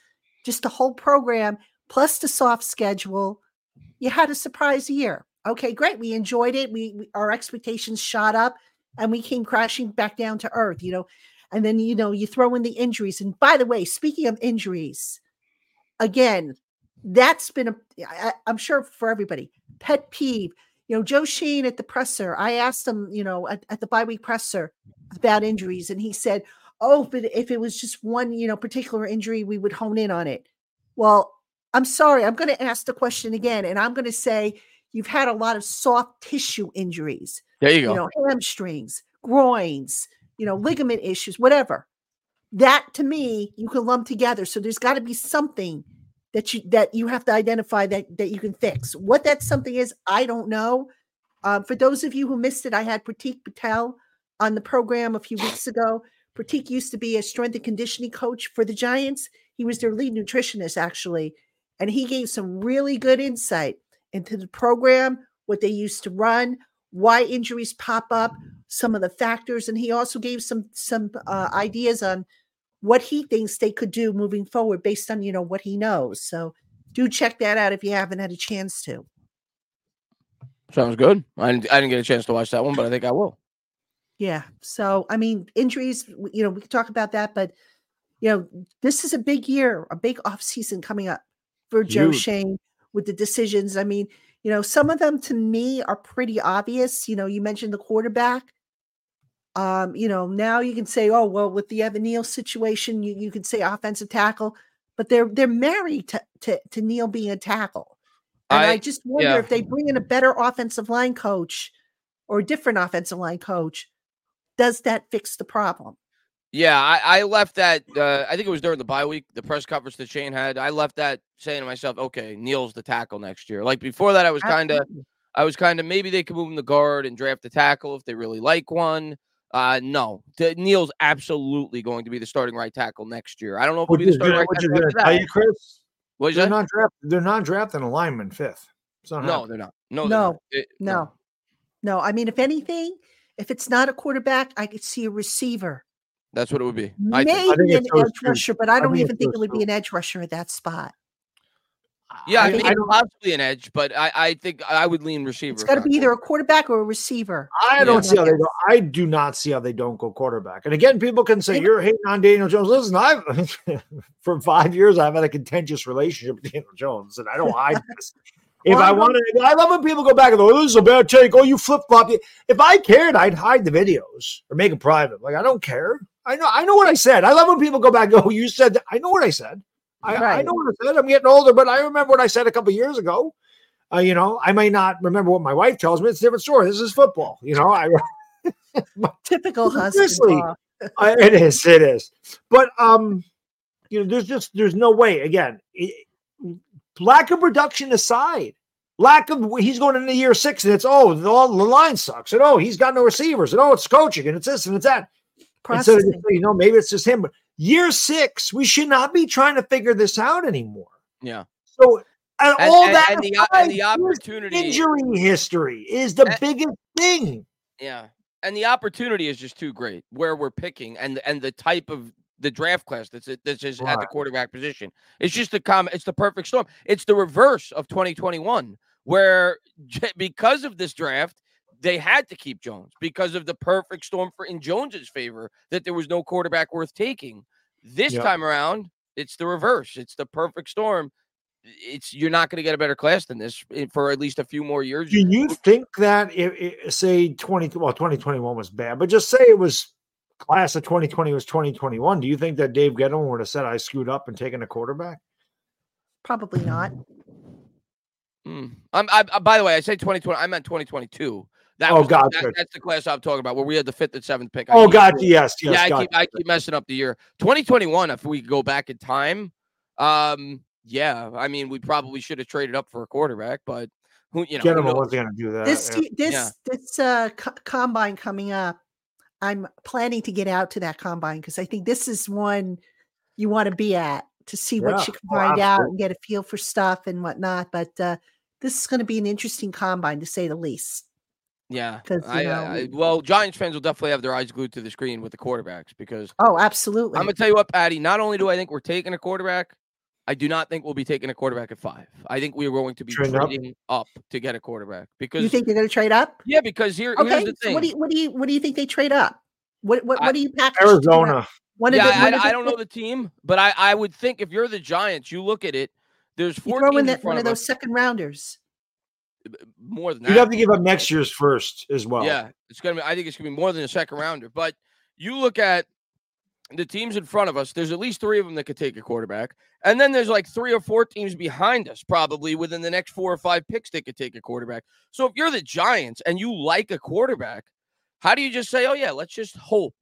just the whole program, plus the soft schedule, you had a surprise year. Okay, great. We enjoyed it. We, we our expectations shot up, and we came crashing back down to earth. You know, and then you know you throw in the injuries. And by the way, speaking of injuries, again, that's been a I, I'm sure for everybody pet peeve. You know, Joe Schoen at the presser, I asked him, you know, at, at the bye week presser about injuries, and he said, Oh, but if it was just one, you know, particular injury, we would hone in on it. Well, I'm sorry, I'm going to ask the question again, and I'm going to say you've had a lot of soft tissue injuries, There you go. you know, hamstrings, groins, you know, ligament issues, whatever. That to me, you can lump together. So there's got to be something that you that you have to identify that that you can fix. What that something is, I don't know. Um, for those of you who missed it, I had Pratik Patel on the program a few weeks ago. Pratik used to be a strength and conditioning coach for the Giants. He was their lead nutritionist, actually, and he gave some really good insight into the program, what they used to run, why injuries pop up, some of the factors, and he also gave some some uh, ideas on what he thinks they could do moving forward based on you know what he knows. So do check that out if you haven't had a chance to. Sounds good. I didn't, I didn't get a chance to watch that one, but I think I will. Yeah. So I mean, injuries. You know, we could talk about that, but you know, this is a big year, a big off season coming up for Joe Huge. Schoen with the decisions. I mean, you know, some of them to me are pretty obvious. You know, you mentioned the quarterback. Um, you know, now you can say, oh, well, with the Evan Neal situation, you, you could say offensive tackle, but they're they're married to to, to Neal being a tackle. And I, I- just wonder yeah. if they bring in a better offensive line coach or a different offensive line coach, does that fix the problem? Yeah, I, I left that. Uh, I think it was during the bye week, the press conference that Schoen had. I left that saying to myself, "Okay, Neal's the tackle next year." Like before that, I was kind of, I was kind of maybe they could move him to guard and draft a tackle if they really like one. Uh, no, T- Neal's absolutely going to be the starting right tackle next year. I don't know if he'll be the starting gonna, right which is tackle gonna after tell you, Chris. What is They're that? not draft. They're not drafting a lineman fifth. No, happening. they're not. No, they're No, not. It- No, no. I mean, if anything, if it's not a quarterback, I could see a receiver, That's what it would be. I think. maybe an it's those edge two. rusher, but I I don't think even think it those would be an edge rusher at that spot. Yeah, I, I- mean, I possibly an edge, but I, I think I would lean receiver. It's got to be either a quarterback. quarterback or a receiver. I don't Yeah. see how they go. I do not see how they don't go quarterback. And again, people can say They- you're hating on Daniel Jones. Listen, I've [LAUGHS] for five years I've had a contentious relationship with Daniel Jones, and I don't hide [LAUGHS] this. If Well, I wanted, I love when people go back and go, "Oh, "This is a bad take." Oh, you flip flop. If I cared, I'd hide the videos or make it private. Like I don't care. I know. I know what I said. I love when people go back. oh, "You said that." I know what I said. I, I know what I said. I'm getting older, but I remember what I said a couple years ago. Uh, you know, I may not remember what my wife tells me. It's a different story. This is football. You know, I [LAUGHS] Typical husband. I, it is, it is. But um, you know, there's just there's no way. Again, it, lack of production aside, lack of he's going into year six, and it's oh the, all the line sucks, and oh he's got no receivers, and oh it's coaching, and it's this and it's that. Instead of just, you know, maybe it's just him. But year six, we should not be trying to figure this out anymore. Yeah. So and, And, all and- that and the, aside, and the opportunity. injury history is the And- biggest thing. Yeah. And the opportunity is just too great where we're picking and and the type of the draft class that's that's just at the quarterback position. It's just the com it's the perfect storm. It's the reverse of 2021 where [LAUGHS] because of this draft they had to keep Jones because of the perfect storm for in Jones's favor that there was no quarterback worth taking. This Yep. time around, it's the reverse. It's the perfect storm. It's you're not going to get a better class than this for at least a few more years. Do you think that if, if say 20 well 2021 was bad, but just say it was class of 2020 was 2021, do you think that Dave Gettleman would have said I screwed up and taken a quarterback? Probably not. Mm. I'm, I, I- by the way, I say 2020. I meant 2022. That Oh, was the- that- that's the class I'm talking about, where we had the fifth and seventh pick. I Oh keep- god, yes, yes. yeah, I keep I keep messing up the year. 2021. If we go back in time, um, yeah, I mean, we probably should have traded up for a quarterback, but who you know, who Gettleman knows? wasn't going to do that. This yeah. this Yeah. this uh co- combine coming up. I'm planning to get out to that combine because I think this is one you want to be at to see Yeah. what you can Oh, find out and get a feel for stuff and whatnot. But uh, this is going to be an interesting combine to say the least. Yeah, 'Cause, you I, know, I, well, Giants fans will definitely have their eyes glued to the screen with the quarterbacks because Oh, absolutely. I'm gonna tell you what, Patty. Not only do I think we're taking a quarterback, I do not think we'll be taking a quarterback at five. I think we are going to be Trading up? up. to get a quarterback because you think they're going to trade up? yeah, because here, here's Okay. the So thing. what do you what do you what do you think they trade up? What what, I- what do you pack? Arizona. One yeah, of the, I, I don't know [LAUGHS] the team, but I, I would think if you're the Giants, you look at it. There's You four throw teams in in that, front one of of those us. second rounders. More than that, You'd have to give up next year's first as well. Yeah, it's gonna be. I think it's gonna be more than a second rounder. But you look at the teams in front of us. There's at least three of them that could take a quarterback, and then there's like three or four teams behind us, probably within the next four or five picks that could take a quarterback. So if you're the Giants and you like a quarterback, how do you just say, "Oh yeah, let's just hope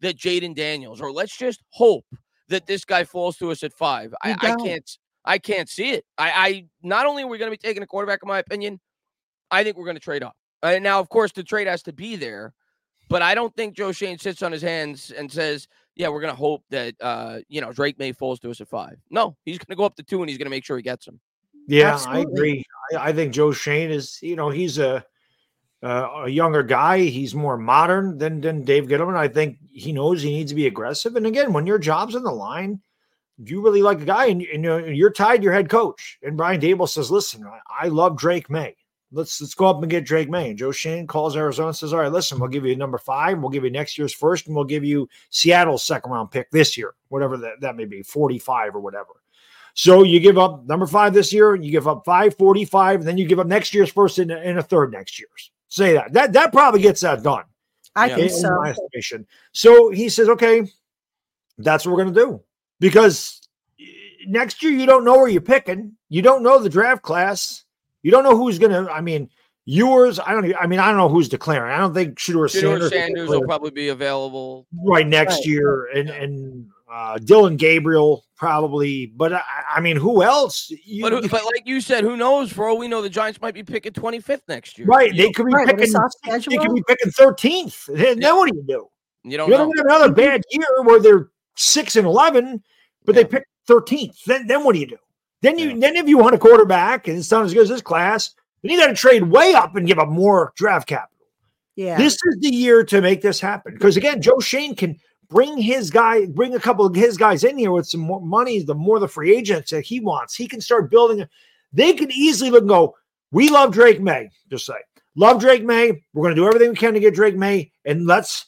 that Jayden Daniels," or "Let's just hope that this guy falls to us at five? I, I can't. I can't see it. I, I not only are we going to be taking a quarterback, in my opinion, I think we're going to trade up. Uh, now, of course, the trade has to be there, but I don't think Joe Schoen sits on his hands and says, "Yeah, we're going to hope that uh, you know Drake Maye falls to us at five. No, he's going to go up to two, and he's going to make sure he gets him. Yeah, I agree. I, I think Joe Schoen is, you know, he's a uh, a younger guy. He's more modern than than Dave Gettleman. I think he knows he needs to be aggressive. And again, when your job's on the line, you really like a guy, and, and uh, you know, you're tied your head coach. And Brian Daboll says, "Listen, I, I love Drake Maye. Let's let's go up and get Drake Maye." And Joe Schoen calls Arizona and says, "All right, listen, we'll give you number five. We'll give you next year's first, and we'll give you Seattle's second round pick this year, whatever that, that may be, 45 or whatever." So you give up number five this year, you give up 545, and then you give up next year's first and, and a third next year's. Say that. That that probably gets that done. I Yeah. think in, in so. my estimation. So he says, okay, that's what we're gonna do. Because eh, next year you don't know where you're picking, you don't know the draft class, you don't know who's gonna, I mean, yours, I don't I mean, I don't know who's declaring. I don't think Shedeur Shedeur Sanders, Sanders will probably be available. right next Right. year, and and uh, Dillon Gabriel probably, but I, I mean, who else? You, But, but like you said, who knows? For all we know, the Giants might be picking 25th next year. right? They could be Right, picking. They could be picking thirteenth. Then, Yeah. then what do you do? you don't You're know. have another bad year where they're six and eleven, but Yeah. they pick thirteenth. Then then what do you do? Then you Yeah. then if you want a quarterback and it's not as good as this class, then you got to trade way up and give up more draft capital. Yeah. This is the year to make this happen. Because again, Joe Schoen can bring his guy, bring a couple of his guys in here with some more money, the more the free agents that he wants. He can start building. a- They could easily look and go, we love Drake Maye. Just say, love Drake Maye. We're going to do everything we can to get Drake Maye, and let's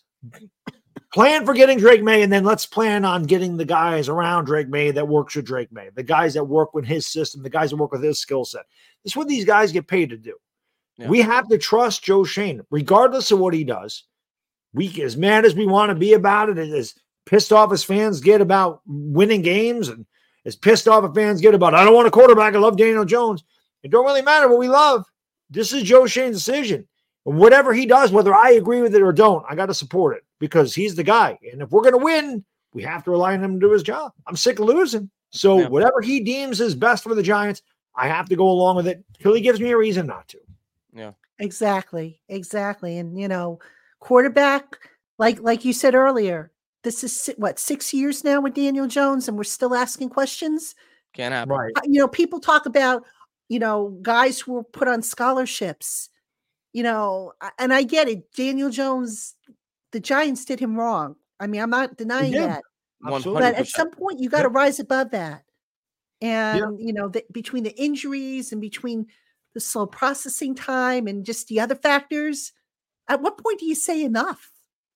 plan for getting Drake Maye, and then let's plan on getting the guys around Drake Maye that works with Drake Maye, the guys that work with his system, the guys that work with his skill set. This is what these guys get paid to do. Yeah. We have to trust Joe Schoen, regardless of what he does. We, as mad as we want to be about it, as pissed off as fans get about winning games, and as pissed off as fans get about, I don't want a quarterback. I love Daniel Jones. It don't really matter what we love. This is Joe Schoen's decision. And whatever he does, whether I agree with it or don't, I got to support it because he's the guy. And if we're going to win, we have to rely on him to do his job. I'm sick of losing. So Yeah. whatever he deems is best for the Giants, I have to go along with it till he gives me a reason not to. Yeah. Exactly. Exactly. And you know, quarterback, like like you said earlier, this is si- what six years now with Daniel Jones, and we're still asking questions. Can't happen. Right. Uh, You know, people talk about you know guys who were put on scholarships. You know, and I get it. Daniel Jones, the Giants did him wrong. I mean, I'm not denying did. that. Absolutely. But at some point, you got to rise above that. And you know, the, between the injuries and between the slow processing time and just the other factors, at what point do you say enough?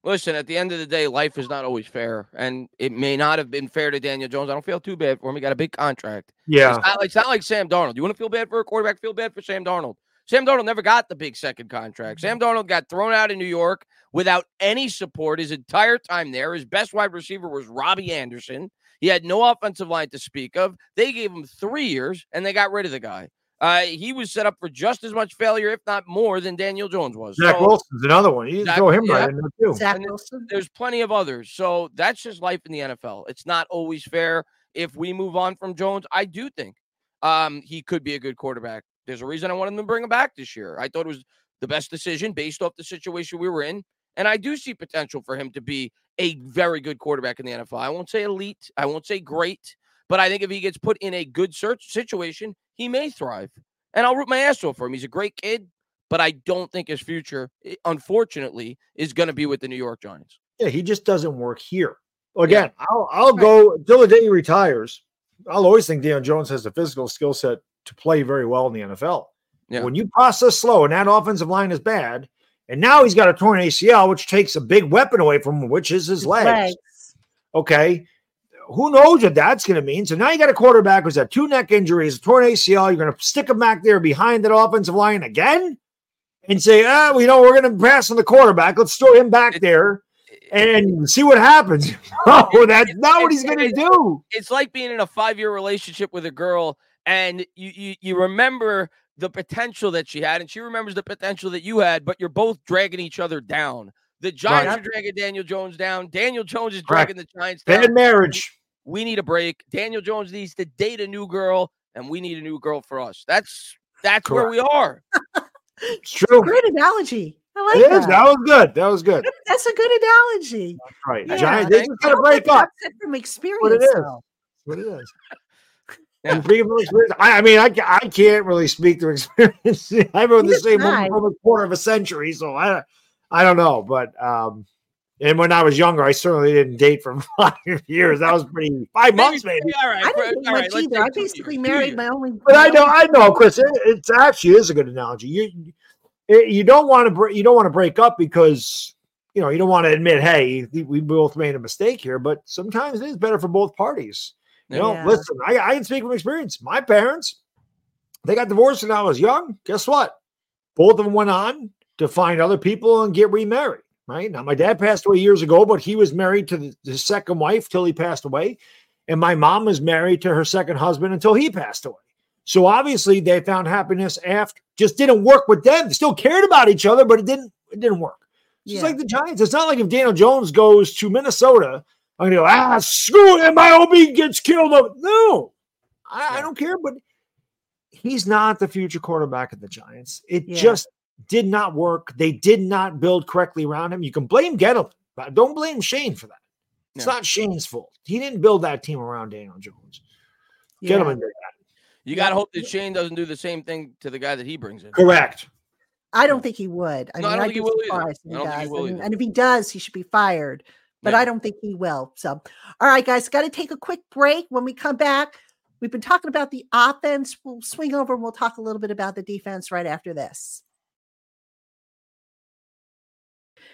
Listen, at the end of the day, life is not always fair, and it may not have been fair to Daniel Jones. I don't feel too bad for him. He got a big contract. Yeah. It's not, like, it's not like Sam Darnold. You want to feel bad for a quarterback? Feel bad for Sam Darnold. Sam Darnold never got the big second contract. Mm-hmm. Sam Darnold got thrown out in New York without any support his entire time there. His best wide receiver was Robbie Anderson. He had no offensive line to speak of. They gave him three years and they got rid of the guy. Uh, he was set up for just as much failure, if not more, than Daniel Jones was. Zach So- Wilson's another one. You Zach- throw him yeah. right in there too. Zach And it- Wilson? there's plenty of others. So that's just life in the NFL. It's not always fair. If we move on from Jones, I do think um, he could be a good quarterback. There's a reason I wanted them to bring him back this year. I thought it was the best decision based off the situation we were in. And I do see potential for him to be a very good quarterback in the NFL. I won't say elite, I won't say great, but I think if he gets put in a good search situation, he may thrive. And I'll root my ass off for him. He's a great kid, but I don't think his future, eh, unfortunately, is going to be with the New York Giants. Yeah, he just doesn't work here. Again, I'll I'll go until the day he retires. I'll always think Daniel Jones has the physical skill set to play very well in the NFL. Yeah. When you process slow and that offensive line is bad, and now he's got a torn ACL, which takes a big weapon away from him, which is his legs. Legs. Okay. Who knows what that's going to mean? So now you got a quarterback who's had two neck injuries, a torn ACL. You're going to stick him back there behind that offensive line again and say, ah, well, you know, we're going to pass on the quarterback. Let's throw him back there and see what happens. [LAUGHS] oh, that's not what he's going to do. It's like being in a five-year relationship with a girl, and you you you remember the potential that she had, and she remembers the potential that you had, but you're both dragging each other down. The Giants are dragging Daniel Jones down. Daniel Jones is Correct. dragging the Giants down. Bad marriage. We need a break. Daniel Jones needs to date a new girl, and we need a new girl for us. That's that's where we are. [LAUGHS] It's true. Great analogy. I like is. that. That was good. That was good. [LAUGHS] That's a good analogy. That's right. Yeah, Giants, they just I got to break up. that's from experience. what it is. though. What it is. Yeah. And speaking of experience, I, I mean, I, I can't really speak to experience. I've been with the same can I. woman for a quarter of a century, so I, I don't know. But um, and when I was younger, I certainly didn't date for [LAUGHS] five years. That was pretty five months maybe. All right, I didn't all much either. I basically years, married my only. But I know, only- I know, Chris. It, it's actually is a good analogy. You it, you don't want to break you don't want to break up because you know you don't want to admit, hey, we both made a mistake here. But sometimes it is better for both parties. You know, Yeah. listen, I, I can speak from experience. My parents, they got divorced when I was young. Guess what? Both of them went on to find other people and get remarried. Right now, my dad passed away years ago, but he was married to the, his second wife till he passed away, and my mom was married to her second husband until he passed away. So obviously, they found happiness after. Just didn't work with them. They still cared about each other, but it didn't. It didn't work. It's just Yeah. like the Giants. It's not like if Daniel Jones goes to Minnesota, I'm gonna go, ah, screw it, MIOB gets killed. No, I, I don't care, but he's not the future quarterback of the Giants. It Yeah. just did not work. They did not build correctly around him. You can blame Gettleman, but don't blame Schoen for that. It's Yeah. not Schoen's fault. He didn't build that team around Daniel Jones. Yeah. Gettleman did that. You got to hope that Schoen doesn't do the same thing to the guy that he brings in. Correct. I don't think he would. I No, I mean, don't I'd think he be will either. surprised I don't think he will either. and if he does, he should be fired. But Yeah. I don't think he will. So, all right, guys, got to take a quick break. When we come back, we've been talking about the offense. We'll swing over and we'll talk a little bit about the defense right after this.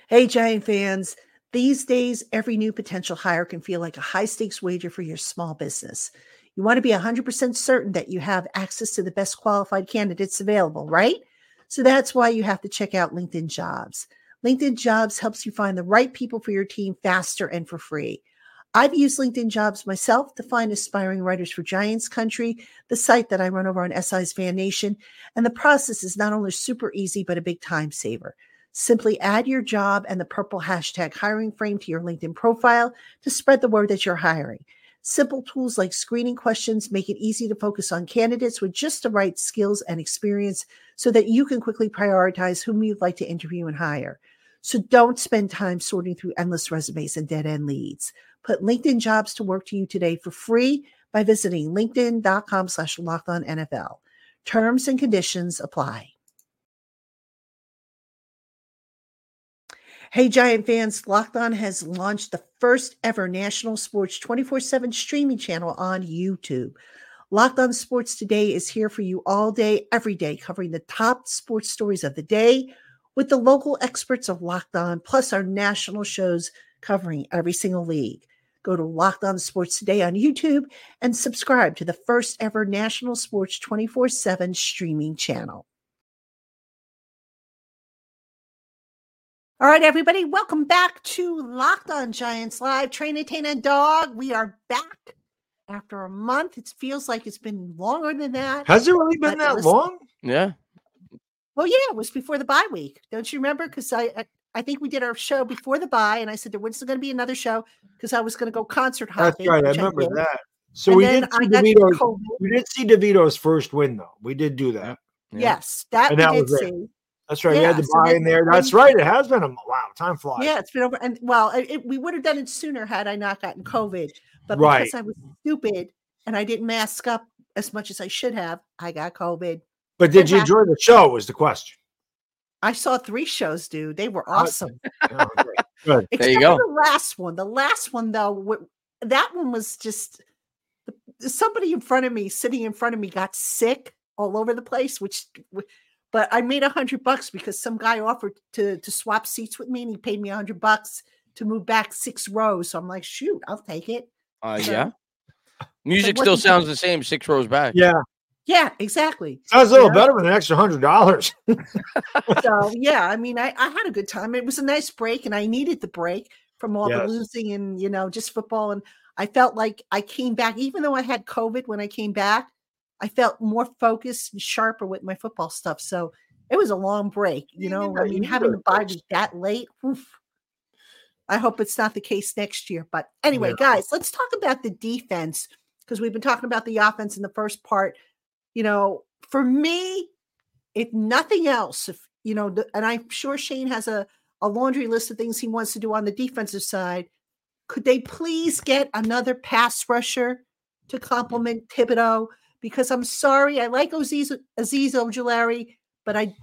Hey, Giant fans. These days, every new potential hire can feel like a high stakes wager for your small business. You want to be 100% certain that you have access to the best qualified candidates available, right? So that's why you have to check out LinkedIn Jobs. LinkedIn Jobs helps you find the right people for your team faster and for free. I've used LinkedIn Jobs myself to find aspiring writers for Giants Country, the site that I run over on SI's Fan Nation. And the process is not only super easy, but a big time saver. Simply add your job and the purple hashtag hiring frame to your LinkedIn profile to spread the word that you're hiring. Simple tools like screening questions make it easy to focus on candidates with just the right skills and experience so that you can quickly prioritize whom you'd like to interview and hire. So don't spend time sorting through endless resumes and dead end leads. Put LinkedIn jobs to work to you today for free by visiting linkedin.com slash NFL. Terms and conditions apply. Hey, Giant fans, Locked On has launched the first ever national sports 24 7 streaming channel on YouTube. Locked On Sports Today is here for you all day, every day, covering the top sports stories of the day with the local experts of Locked On, plus our national shows covering every single league. Go to Locked On Sports Today on YouTube and subscribe to the first ever national sports 24 7 streaming channel. All right, everybody, welcome back to Locked On Giants Live. Train Attain, and Dog. We are back after a month. It feels like it's been longer than that. Has it really been that listen- long? Yeah. Well, yeah, it was before the bye week. Don't you remember? Because I, I I think we did our show before the bye, and I said there was going to be another show because I was going to go concert That's right. I remember did. that. So And we did I see got DeVito's. COVID. We did see DeVito's first win, though. We did do that. Yeah. Yes, that And we that did was it. see. That's right. you had Yeah, the so buy in there. That's right. It has been a wow. Time flies. Yeah, it's been over. And well, it, it- we would have done it sooner had I not gotten COVID. But Right. because I was stupid and I didn't mask up as much as I should have, I got COVID. But did you It enjoy the show? Was the question. I saw three shows, dude. They were awesome. Oh. Good. [LAUGHS] Except you go. the last one. The last one, though, that one was just somebody in front of me, sitting in front of me, got sick all over the place. Which, but I made a hundred bucks because some guy offered to to swap seats with me, and he paid me a hundred bucks to move back six rows. So I'm like, shoot, I'll take it. Uh, So- yeah. Music still sounds the same six rows back. Yeah. Yeah, exactly. Sounds a little Yeah. better with an extra hundred dollars. [LAUGHS] So yeah, I mean, I, I had a good time. It was a nice break, and I needed the break from all Yes. the losing and you know just football. And I felt like I came back, even though I had COVID when I came back. I felt more focused and sharper with my football stuff. So it was a long break. You You know, need I mean, having the bye week that late. oof. I hope it's not the case next year. But anyway, Yeah. guys, let's talk about the defense because we've been talking about the offense in the first part. You know, for me, if nothing else, if you know, and I'm sure Schoen has a, a laundry list of things he wants to do on the defensive side. Could they please get another pass rusher to complement Thibodeaux? Because I'm sorry, I like Azeez, Azeez Ojulari, but I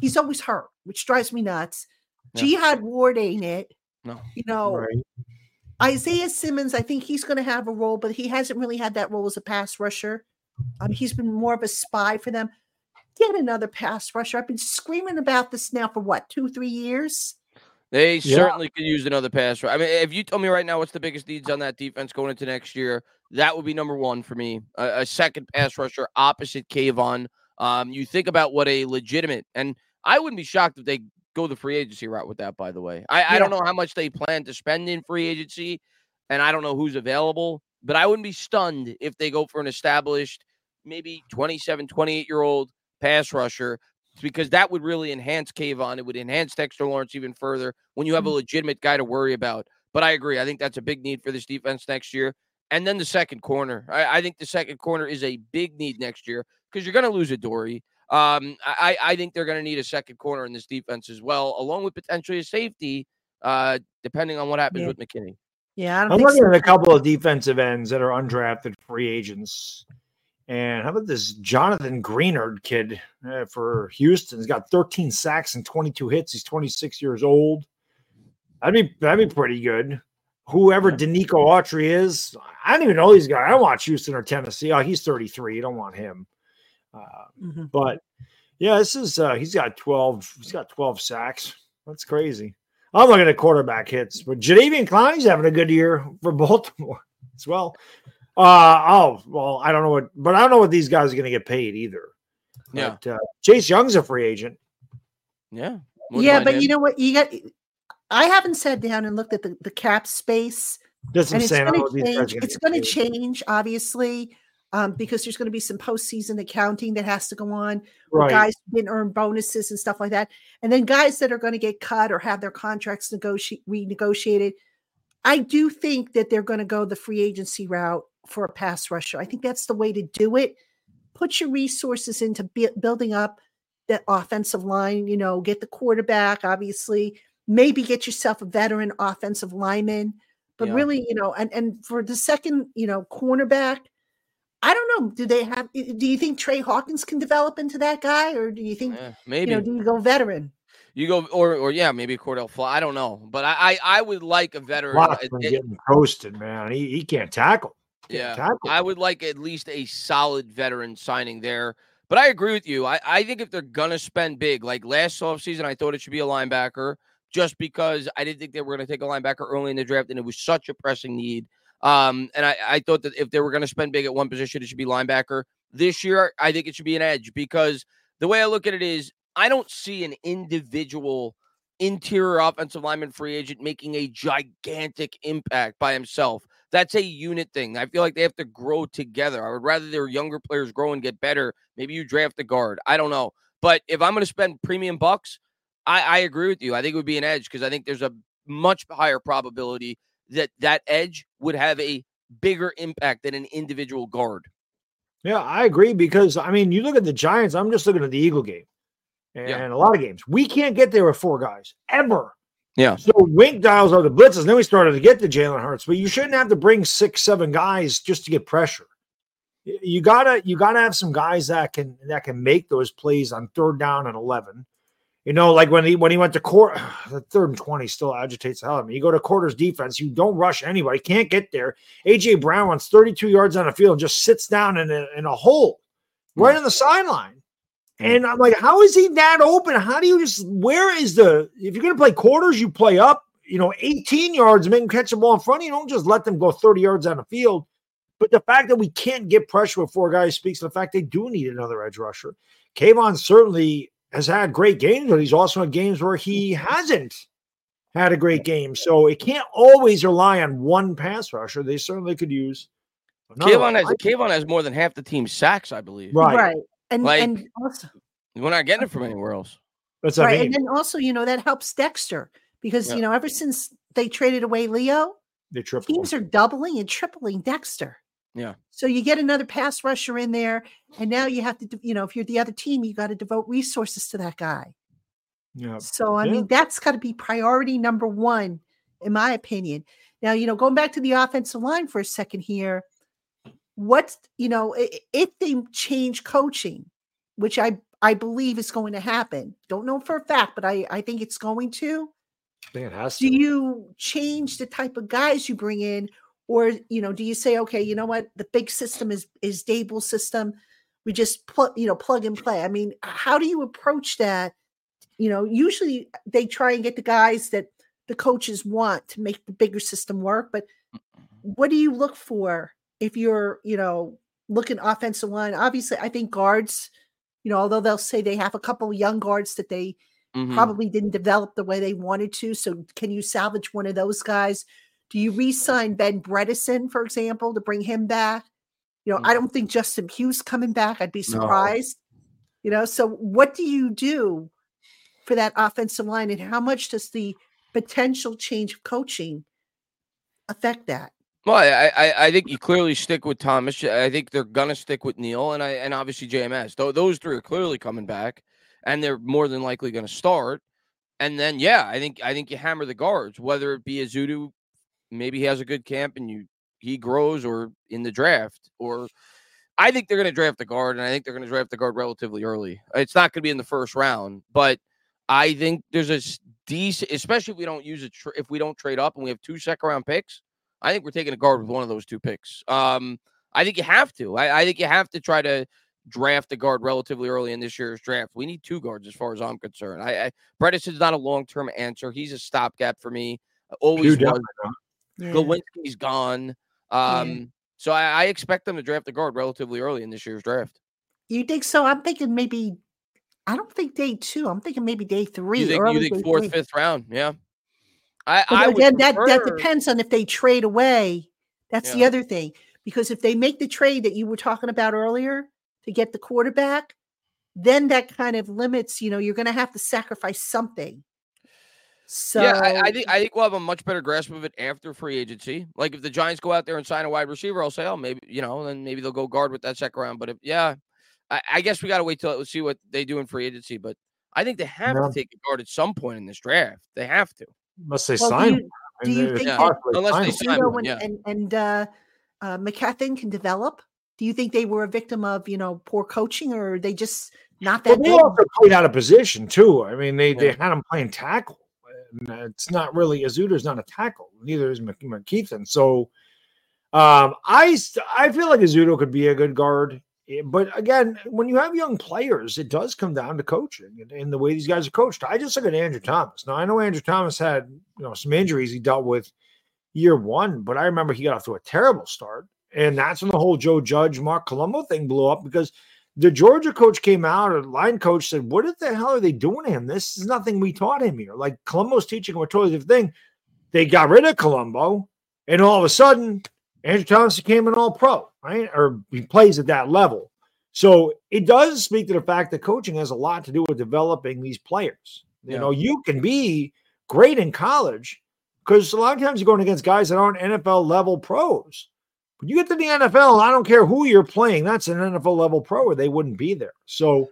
he's always hurt, which drives me nuts. Yeah. Jihad Ward ain't it. No. You know, Right. Isaiah Simmons, I think he's going to have a role, but he hasn't really had that role as a pass rusher. Um, he's been more of a spy for them. Get another pass rusher. I've been screaming about this now for what, two, three years? They Yeah. certainly could use another pass. rush. I mean, if you tell me right now what's the biggest needs on that defense going into next year, that would be number one for me. A, a second pass rusher opposite Kayvon. Um, you think about what a legitimate, and I wouldn't be shocked if they go the free agency route with that. By the way, I, I don't know how much they plan to spend in free agency, and I don't know who's available. But I wouldn't be stunned if they go for an established, maybe 27, 28 year old pass rusher because that would really enhance Kayvon. It would enhance Dexter Lawrence even further when you have a legitimate guy to worry about. But I agree. I think that's a big need for this defense next year. And then the second corner. I, I think the second corner is a big need next year because you're going to lose Adoree. Um, I, I think they're going to need a second corner in this defense as well, along with potentially a safety, uh, depending on what happens Yeah. with McKinney. Yeah, I don't I'm think looking so. at a couple of defensive ends that are undrafted free agents, And how about this Jonathan Greenard kid uh, for Houston? He's got 13 sacks and 22 hits. He's 26 years old. That'd be that'd be pretty good. Whoever. Denico Autry is, I don't even know these guys. I don't want Houston or Tennessee. Oh, he's 33. You don't want him. Uh, mm-hmm. But yeah, this is uh, he's got 12. He's got 12 sacks. That's crazy. I'm looking at quarterback hits, but Jadeveon Clowney's having a good year for [LAUGHS] Baltimore as well. Uh oh, well, I don't know what, but I don't know what these guys are going to get paid either. Yeah, but, uh, Chase Young's a free agent. Yeah, yeah, but you know what? You got. I haven't sat down and looked at the, the cap space. Doesn't and it's going to change. It's going to change, obviously, um, because there's going to be some postseason accounting that has to go on. Right. Guys didn't earn bonuses and stuff like that, and then guys that are going to get cut or have their contracts negotiate renegotiated. I do think that they're going to go the free agency route for a pass rusher. I think that's the way to do it. Put your resources into building up the offensive line. You know, get the quarterback, obviously. Maybe get yourself a veteran offensive lineman. But yeah. really, you know, and and for the second, you know, cornerback, I don't know. Do they have? Do you think Tre Hawkins can develop into that guy, or do you think yeah, maybe you know, do you go veteran? You go or or yeah, maybe Cor'Dale Flott. I don't know, but I I, I would like a veteran. Uh, it, getting posted, man. He he can't tackle. Yeah, I would like at least a solid veteran signing there. But I agree with you. I, I think if they're gonna spend big, like last offseason, I thought it should be a linebacker just because I didn't think they were gonna take a linebacker early in the draft, and it was such a pressing need. Um, and I, I thought that if they were gonna spend big at one position, it should be linebacker. This year, I think it should be an edge because the way I look at it is I don't see an individual interior offensive lineman free agent making a gigantic impact by himself that's a unit thing. I feel like they have to grow together. I would rather their younger players grow and get better. Maybe you draft a guard. I don't know. But if I'm going to spend premium bucks, I, I agree with you. I think it would be an edge because I think there's a much higher probability that that edge would have a bigger impact than an individual guard. Yeah, I agree because I mean, you look at the Giants. I'm just looking at the Eagle game and yeah. a lot of games. We can't get there with four guys ever. Yeah. So Wink dials are the blitzes. Then we started to get to Jalen Hurts, but you shouldn't have to bring six, seven guys just to get pressure. You gotta you gotta have some guys that can that can make those plays on third down and eleven. You know, like when he when he went to court, [SIGHS] the third and twenty still agitates the hell out of me. You go to quarters defense, you don't rush anybody, can't get there. AJ Brown wants 32 yards on the field, just sits down in a, in a hole right hmm. on the sideline. Mm. And I'm like, how is he that open? How do you just where is the if you're gonna play quarters, you play up, you know, 18 yards and make them catch the ball in front of you. Don't just let them go 30 yards on the field. But the fact that we can't get pressure with four guys speaks to the fact they do need another edge rusher. Kayvon certainly has had great games, but he's also had games where he hasn't had a great game. So it can't always rely on one pass rusher. They certainly could use. Kayvon has Kayvon has more than half the team sacks, I believe. Right. Right. And like, and also we're not getting it from anywhere else. That's right. I mean. And then also, you know, that helps Dexter because yeah. you know, ever since they traded away Leo, they triple teams are doubling and tripling Dexter. Yeah. So you get another pass rusher in there, and now you have to, you know, if you're the other team, you got to devote resources to that guy. Yeah. So I yeah. mean, that's got to be priority number one, in my opinion. Now, you know, going back to the offensive line for a second here, what's you know, if they change coaching, which I I believe is going to happen. Don't know for a fact, but I I think it's going to. I think it has to. Do you change the type of guys you bring in, or you know, do you say, okay, you know what, the big system is is Daboll system. We just plug, you know, plug and play. I mean, how do you approach that? You know, usually they try and get the guys that the coaches want to make the bigger system work. But what do you look for if you're, you know, looking offensive line? Obviously, I think guards you know, although they'll say they have a couple young guards that they mm-hmm. probably didn't develop the way they wanted to. So can you salvage one of those guys? Do you re-sign Ben Bredeson, for example, to bring him back? You know, mm-hmm. I don't think Justin Pugh's coming back. I'd be surprised. No. You know, so what do you do for that offensive line, and how much does the potential change of coaching affect that? Well, I, I, I think you clearly stick with Thomas. I think they're gonna stick with Neal, and I and obviously JMS. Th- those three are clearly coming back, and they're more than likely gonna start. And then yeah, I think I think you hammer the guards, whether it be Ezeudu, maybe he has a good camp and you he grows, or in the draft, or I think they're to draft the guard, and I think they're to draft the guard relatively early. It's not to be in the first round, but I think there's a decent, especially if we don't use it, tra- if we don't trade up and we have two second round picks. I think we're taking a guard with one of those two picks. Um, I think you have to. I, I think you have to try to draft a guard relatively early in this year's draft. We need two guards as far as I'm concerned. I, I Bredeson is not a long term answer. He's a stopgap for me. Always was. Yeah. Glowinski's gone. Um, yeah. So I, I, expect them to draft a guard relatively early in this year's draft. You think so? I'm thinking maybe. I don't think day two. I'm thinking maybe day three. You think, you think fourth, three. fifth round? Yeah. I, I again, that that depends on if they trade away. That's yeah. the other thing because if they make the trade that you were talking about earlier to get the quarterback, then that kind of limits. You know, you're going to have to sacrifice something. So yeah, I, I, think I think we'll have a much better grasp of it after free agency. Like if the Giants go out there and sign a wide receiver, I'll say, oh, maybe you know, then maybe they'll go guard with that second round. But if yeah, I, I guess we got to wait till we see what they do in free agency. But I think they have yeah. to take a guard at some point in this draft. They have to. Unless they well, sign. Do you, do you think yeah. that, unless they sign and, yeah. and, and uh, uh, McKethan can develop? Do you think they were a victim of you know poor coaching, or they just not that? Well, they also played out of position too. I mean, they yeah. they had him playing tackle. And it's not really Ezeudu's not a tackle. Neither is McKethan. So um, I I feel like Ezeudu could be a good guard. Eh, but again, when you have young players, it does come down to coaching and, and, the way these guys are coached. I just look at Andrew Thomas. Now I know Andrew Thomas had you know some injuries he dealt with year one, but I remember he got off to a terrible start. And that's when the whole Joe Judge, Marc Colombo thing blew up because the Georgia coach came out, or line coach said, What the hell are they doing to him? This is nothing we taught him here. Like Colombo's teaching him a totally different thing. They got rid of Colombo, and all of a sudden, Andrew Thomas became an all pro, right? Or he plays at that level. So it does speak to the fact that coaching has a lot to do with developing these players. You know, you can be great in college because a lot of times you're going against guys that aren't NFL level pros. But you get to the NFL, I don't care who you're playing, that's an NFL level pro, or they wouldn't be there. So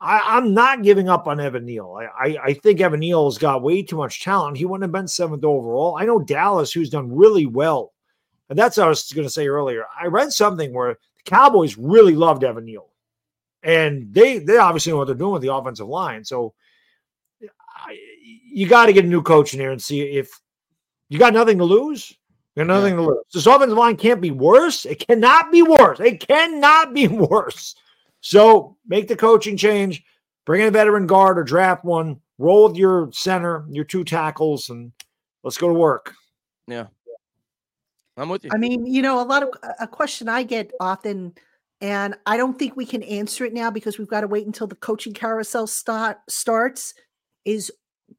I, am not giving up on Evan Neal. I, I, I, think Evan Neal's got way too much talent. He wouldn't have been seventh overall. I know Dallas, who's done really well. And that's what I was going to say earlier. I read something where the Cowboys really loved Evan Neal. And they they obviously know what they're doing with the offensive line. So I, you got to get a new coach in there and see if you got nothing to lose. You got nothing yeah. to lose. This offensive line can't be worse. It cannot be worse. It cannot be [LAUGHS] worse. So make the coaching change, bring in a veteran guard or draft one, roll with your center, your two tackles, and let's go to work. Yeah. I'm with you. I mean, you know, a lot of a question I get often, and I don't think we can answer it now because we've got to wait until the coaching carousel start starts. Is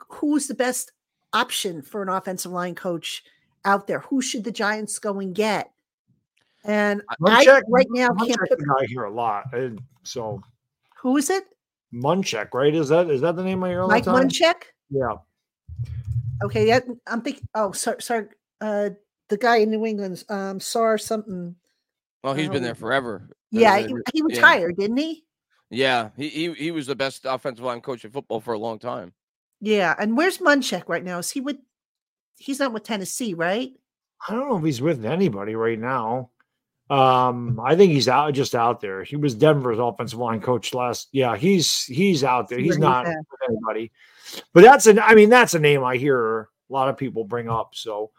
who's the best option for an offensive line coach out there? Who should the Giants go and get? And Munchak, I right now Munchak can't pick. I hear a lot. And so who is it? Munchak, right? Is that is that the name I hear? Mike Munchak. Yeah. Okay, that, I'm thinking. Oh, sorry, sorry. Uh, the guy in New England, um, Sar something. Well, he's um, been there um, forever. Yeah, he, he retired, yeah. didn't he? Yeah, he, he he was the best offensive line coach in football for a long time. Yeah, and where's Munchak right now? Is he with? He's not with Tennessee, right? I don't know if he's with anybody right now. Um, I think he's out just out there. He was Denver's offensive line coach last. Yeah, he's he's out there. He's not with anybody. But that's an I mean, that's a name I hear a lot of people bring up. So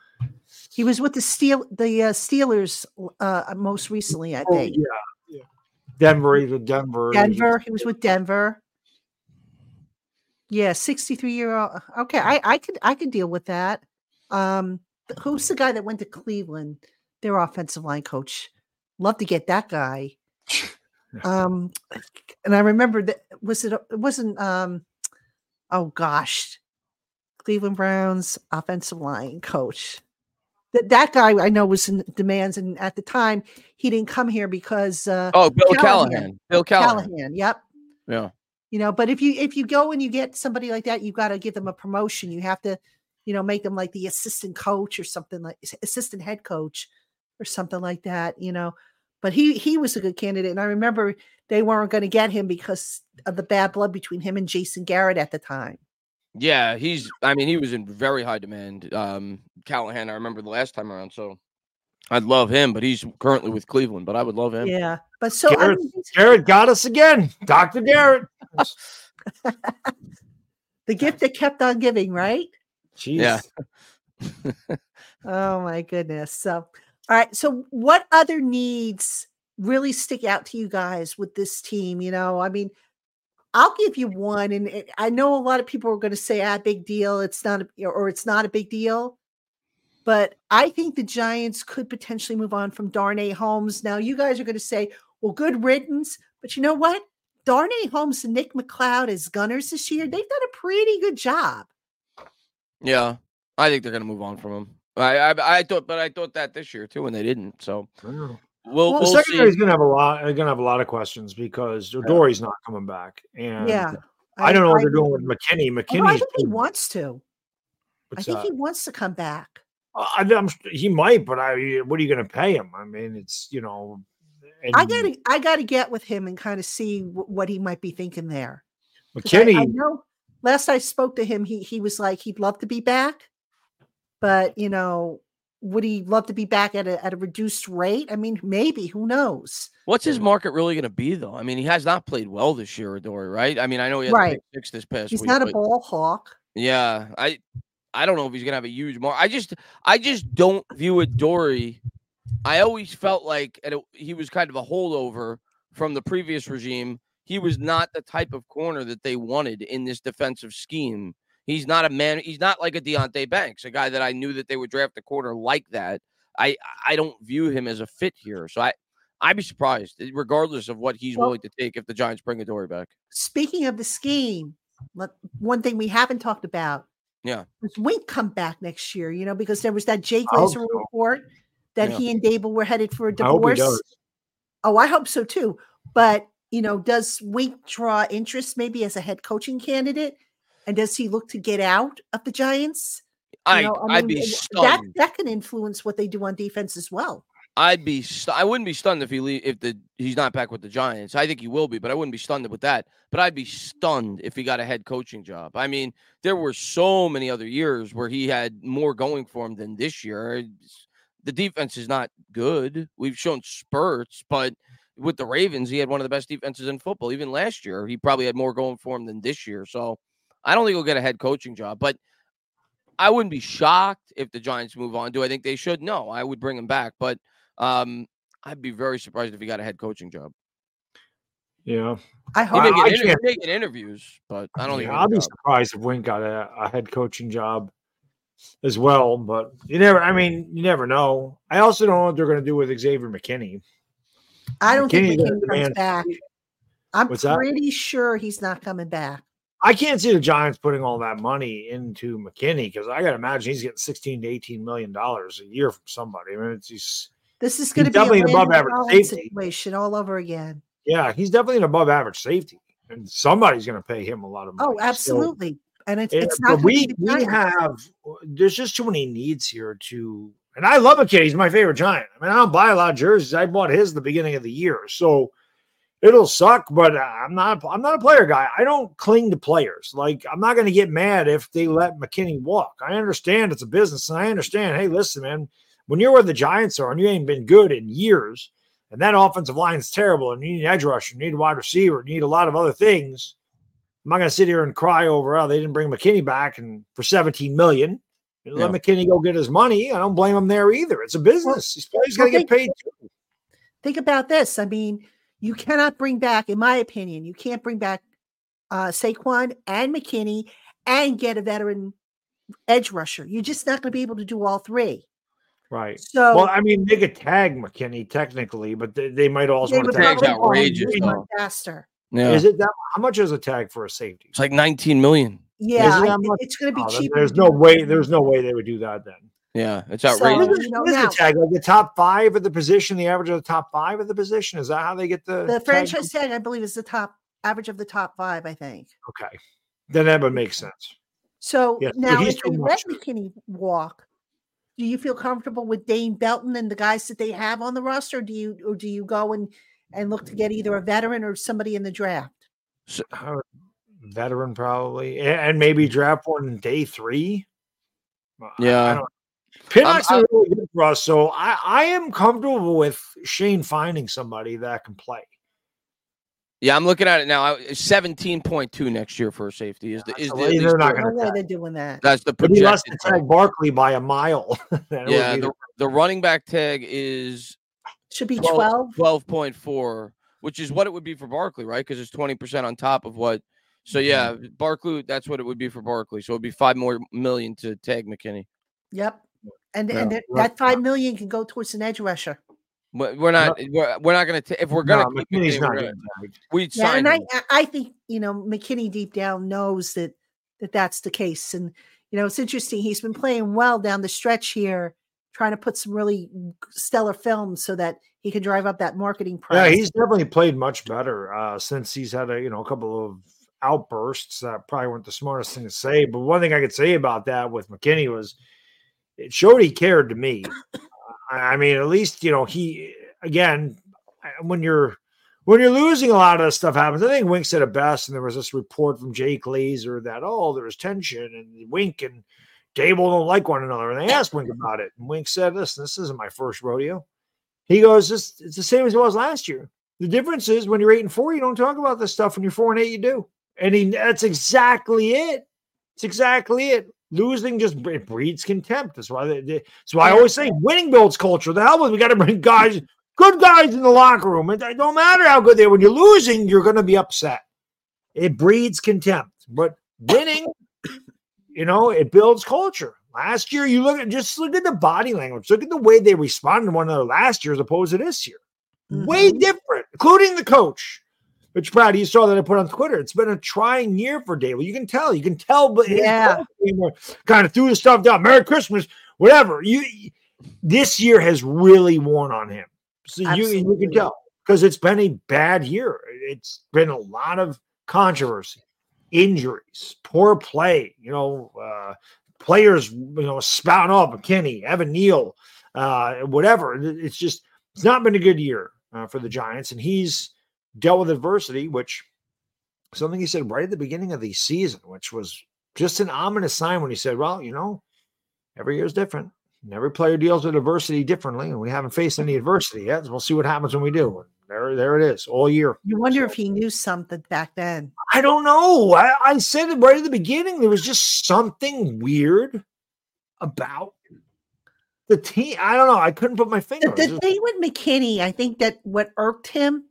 he was with the Steel the uh, Steelers uh most recently, I oh, think. Oh, yeah, yeah. Denver, with Denver. Denver. He was with Denver. Yeah, 63 year old. Okay, I, I could I could deal with that. Um, who's the guy that went to Cleveland? Their offensive line coach. Love to get that guy. [LAUGHS] Um, and I remember that was it. It wasn't. Um, oh gosh, Cleveland Browns offensive line coach. That that guy I know was in demands, and at the time he didn't come here because. Uh, oh, Bill Callahan. Callahan. Bill Callahan. Callahan. Yep. Yeah you know but if you if you go and you get somebody like that you've got to give them a promotion you have to you know make them like the assistant coach or something like assistant head coach or something like that you know but he he was a good candidate and i remember they weren't going to get him because of the bad blood between him and jason garrett at the time yeah he's i mean he was in very high demand um callahan i remember the last time around so I'd love him, but he's currently with Cleveland. But I would love him. Yeah, but so I Garrett, mean, Garrett got us again, Doctor Garrett. [LAUGHS] the gift that kept on giving, right? Jeez. Yeah. [LAUGHS] Oh my goodness. So, all right. So, what other needs really stick out to you guys with this team? You know, I mean, I'll give you one, and it- I know a lot of people are going to say, "Ah, big deal." It's not, a, or it's not a big deal. But I think the Giants could potentially move on from Darnay Holmes. Now, you guys are going to say, "Well, good riddance," but you know what? Darnay Holmes and Nick McCloud as gunners this year, they've done a pretty good job. Yeah, I think they're gonna move on from him. I, I I thought, but I thought that this year too, and they didn't. So. We'll, Well, The we'll secondary's see. gonna have a lot. Gonna have a lot of questions because Dory's not coming back, and Yeah. I don't know what they're doing with McKinney. McKinney, I McKinney's think he wants to. I think that? he wants to come back. Uh, I, I'm, he might, but I. What are you going to pay him? I mean, it's you know. I gotta, I gotta get with him and kind of see wh- what he might be thinking there. 'Cause I- I, McKinney. know last I spoke to him, he he was like he'd love to be back, but you know, would he love to be back at a at a reduced rate? I mean, maybe. Who knows? What's his market really going to be, though? I mean, he has not played well this year, Dory. right? I mean, I know he had Right. a pick six this past He's week. not a ball hawk. Yeah, I I don't know if he's gonna have a huge mark. I just I just don't view it Dory. I always felt like and it, he was kind of a holdover from the previous regime. He was not the type of corner that they wanted in this defensive scheme. He's not a man. He's not like a Deonte Banks, a guy that I knew that they would draft a quarter like that. I I don't view him as a fit here. So I I'd be surprised, eh, regardless of what he's Well- willing to take, if the Giants bring Adoree back. Speaking of the scheme, let- one thing we haven't talked about. Yeah. Does Wink come back next year? You know, because there was that Jake I Glazer so. report that Yeah. he and Daboll were headed for a I hope he divorce. does. Oh, I hope so too. But you know, does Wink draw interest maybe as a head coaching candidate? And does he look to get out of the Giants? You I know, I'd mean, be stunned. That that can influence what they do on defense as well. I'd be stu- I wouldn't be stunned if he le- if the he's not back with the Giants. I think he will be, but I wouldn't be stunned with that. But I'd be stunned if he got a head coaching job. I mean, there were so many other years where he had more going for him than this year. The defense is not good. We've shown spurts, but with the Ravens, he had one of the best defenses in football. Even last year, he probably had more going for him than this year. So I don't think he'll get a head coaching job, but I wouldn't be shocked if the Giants move on. Do I think they should? No, I would bring him back, but um, I'd be very surprised if he got a head coaching job. Yeah, I He hope. may, I- get I inter- can't- he may get interviews, but I don't think. Yeah, he'll I'll be job. surprised if Wink got a, a head coaching job as well. But you never. I mean, you never know. I also don't know what they're going to do with Xavier McKinney. I don't think McKinney's McKinney gonna comes demand- back. I'm What's that? pretty sure he's not coming back. I can't see the Giants putting all that money into McKinney because I got to imagine he's getting sixteen to eighteen million dollars a year from somebody. I mean, it's he's This is going to be definitely an above average safety. situation all over again. yeah, he's definitely an above average safety, and somebody's going to pay him a lot of money. Oh, So, absolutely. and it's, it's but not gonna we we have there's just too many needs here to and I love McKinney. He's my favorite giant. I mean, I don't buy a lot of jerseys. I bought his at the beginning of the year. So it'll suck, but uh, I'm not I'm not a player guy. I don't cling to players. Like I'm not gonna get mad if they let McKinney walk. I understand it's a business, and I understand, hey, listen, man, when you're where the Giants are and you ain't been good in years, and that offensive line is terrible, and you need an edge rusher, you need a wide receiver, you need a lot of other things. I'm not going to sit here and cry over, oh, they didn't bring McKinney back and for 17 million. Let Yeah. McKinney go get his money. I don't blame him there either. It's a business. He's, he's going to get paid. too. Think about this. I mean, you cannot bring back, in my opinion, you can't bring back uh, Saquon and McKinney and get a veteran edge rusher. You're just not going to be able to do all three. Right. So Well, I mean, they could tag McKinney technically, but they, they might also they want to tag. Tag's outrageous, faster. Yeah, Is it that? How much is a tag for a safety? it's like 19 million. Yeah, it I that thi- much? it's going to be Oh, then cheaper. there's no way. There's no way they would do that then. Yeah, it's So, outrageous. What is, you know, what is now- the tag? Like the top five of the position, the average of the top five of the position. Is that how they get the The tag? franchise tag, I believe, is the top average of the top five. I think. Okay, then that would make sense. So Yes, now, if too let. McKinney walk, do you feel comfortable with Dane Belton and the guys that they have on the roster? Or do you or do you go and and look to get either a veteran or somebody in the draft? Uh, veteran probably, and maybe draft one day three. Uh, I- I Yeah. Don't- Pinnock's I'm- a really good for us. So I, I am comfortable with Schoen finding somebody that can play. Yeah, I'm looking at it now. Seventeen point two next year for safety is the is the, Well, at least they're not gonna No way tag. they're doing that. that's the But he less projected. tag. tag Barkley by a mile. [LAUGHS] Yeah, the, the running back tag is Should be Well, 12. twelve point four, which is what it would be for Barkley, right? Because it's twenty percent on top of what. So mm-hmm. yeah, Barkley, that's what it would be for Barkley. So it'd be five more million to tag McKinney. Yep. And Yeah, and that, that five million can go towards an edge rusher. But we're not. We're, we're not going to. If we're going to keep McKinney's not gonna, we'd Yeah, sign and I him. I- I think you know McKinney deep down knows that that that's the case, and you know it's interesting. He's been playing well down the stretch here, trying to put some really stellar films so that he can drive up that marketing price. Yeah, he's definitely played much better uh, since he's had a you know a couple of outbursts that probably weren't the smartest thing to say. But one thing I could say about that with McKinney was it showed he cared to me. I mean, at least you know he again when you're when you're losing a lot of this stuff happens. I think Wink said it best, and there was this report from Jake Laser that oh there was tension and Wink and Daboll don't like one another, and they asked Wink about it, and Wink said, "Listen, this isn't my first rodeo." He goes, "It's, it's the same as it was last year. The difference is when you're eight and four, you don't talk about this stuff. When you're four and eight, you do." And he, that's exactly it. It's exactly it. Losing just it breeds contempt. That's why. They, they, why I always say winning builds culture. The hell with we got to bring guys, good guys in the locker room. It, it don't matter how good they are. When you're losing, you're going to be upset. It breeds contempt. But winning, you know, it builds culture. Last year, you look at just look at the body language. Look at the way they responded to one another last year as opposed to this year. Way Mhm. different, including the coach. Which Brad, you saw that I put on Twitter. It's been a trying year for Daboll. You can tell. You can tell, but Yeah. coach team were kind of threw the stuff down. Merry Christmas, whatever. You this year has really worn on him. So you, you can tell because it's been a bad year. It's been a lot of controversy, injuries, poor play. You know, uh, players you know spouting off McKinney, Evan Neal, uh, whatever. It's just it's not been a good year uh, for the Giants, and he's dealt with adversity, which something he said right at the beginning of the season, which was just an ominous sign when he said, "Well, you know, every year is different." And every player deals with adversity differently, and we haven't faced any adversity yet. We'll see what happens when we do. And there, there it is, all year. You wonder if he knew something back then. I don't know. I, I said it right at the beginning. There was just something weird about the team. I don't know. I couldn't put my finger. The, on it. the thing with McKinney, I think that what irked him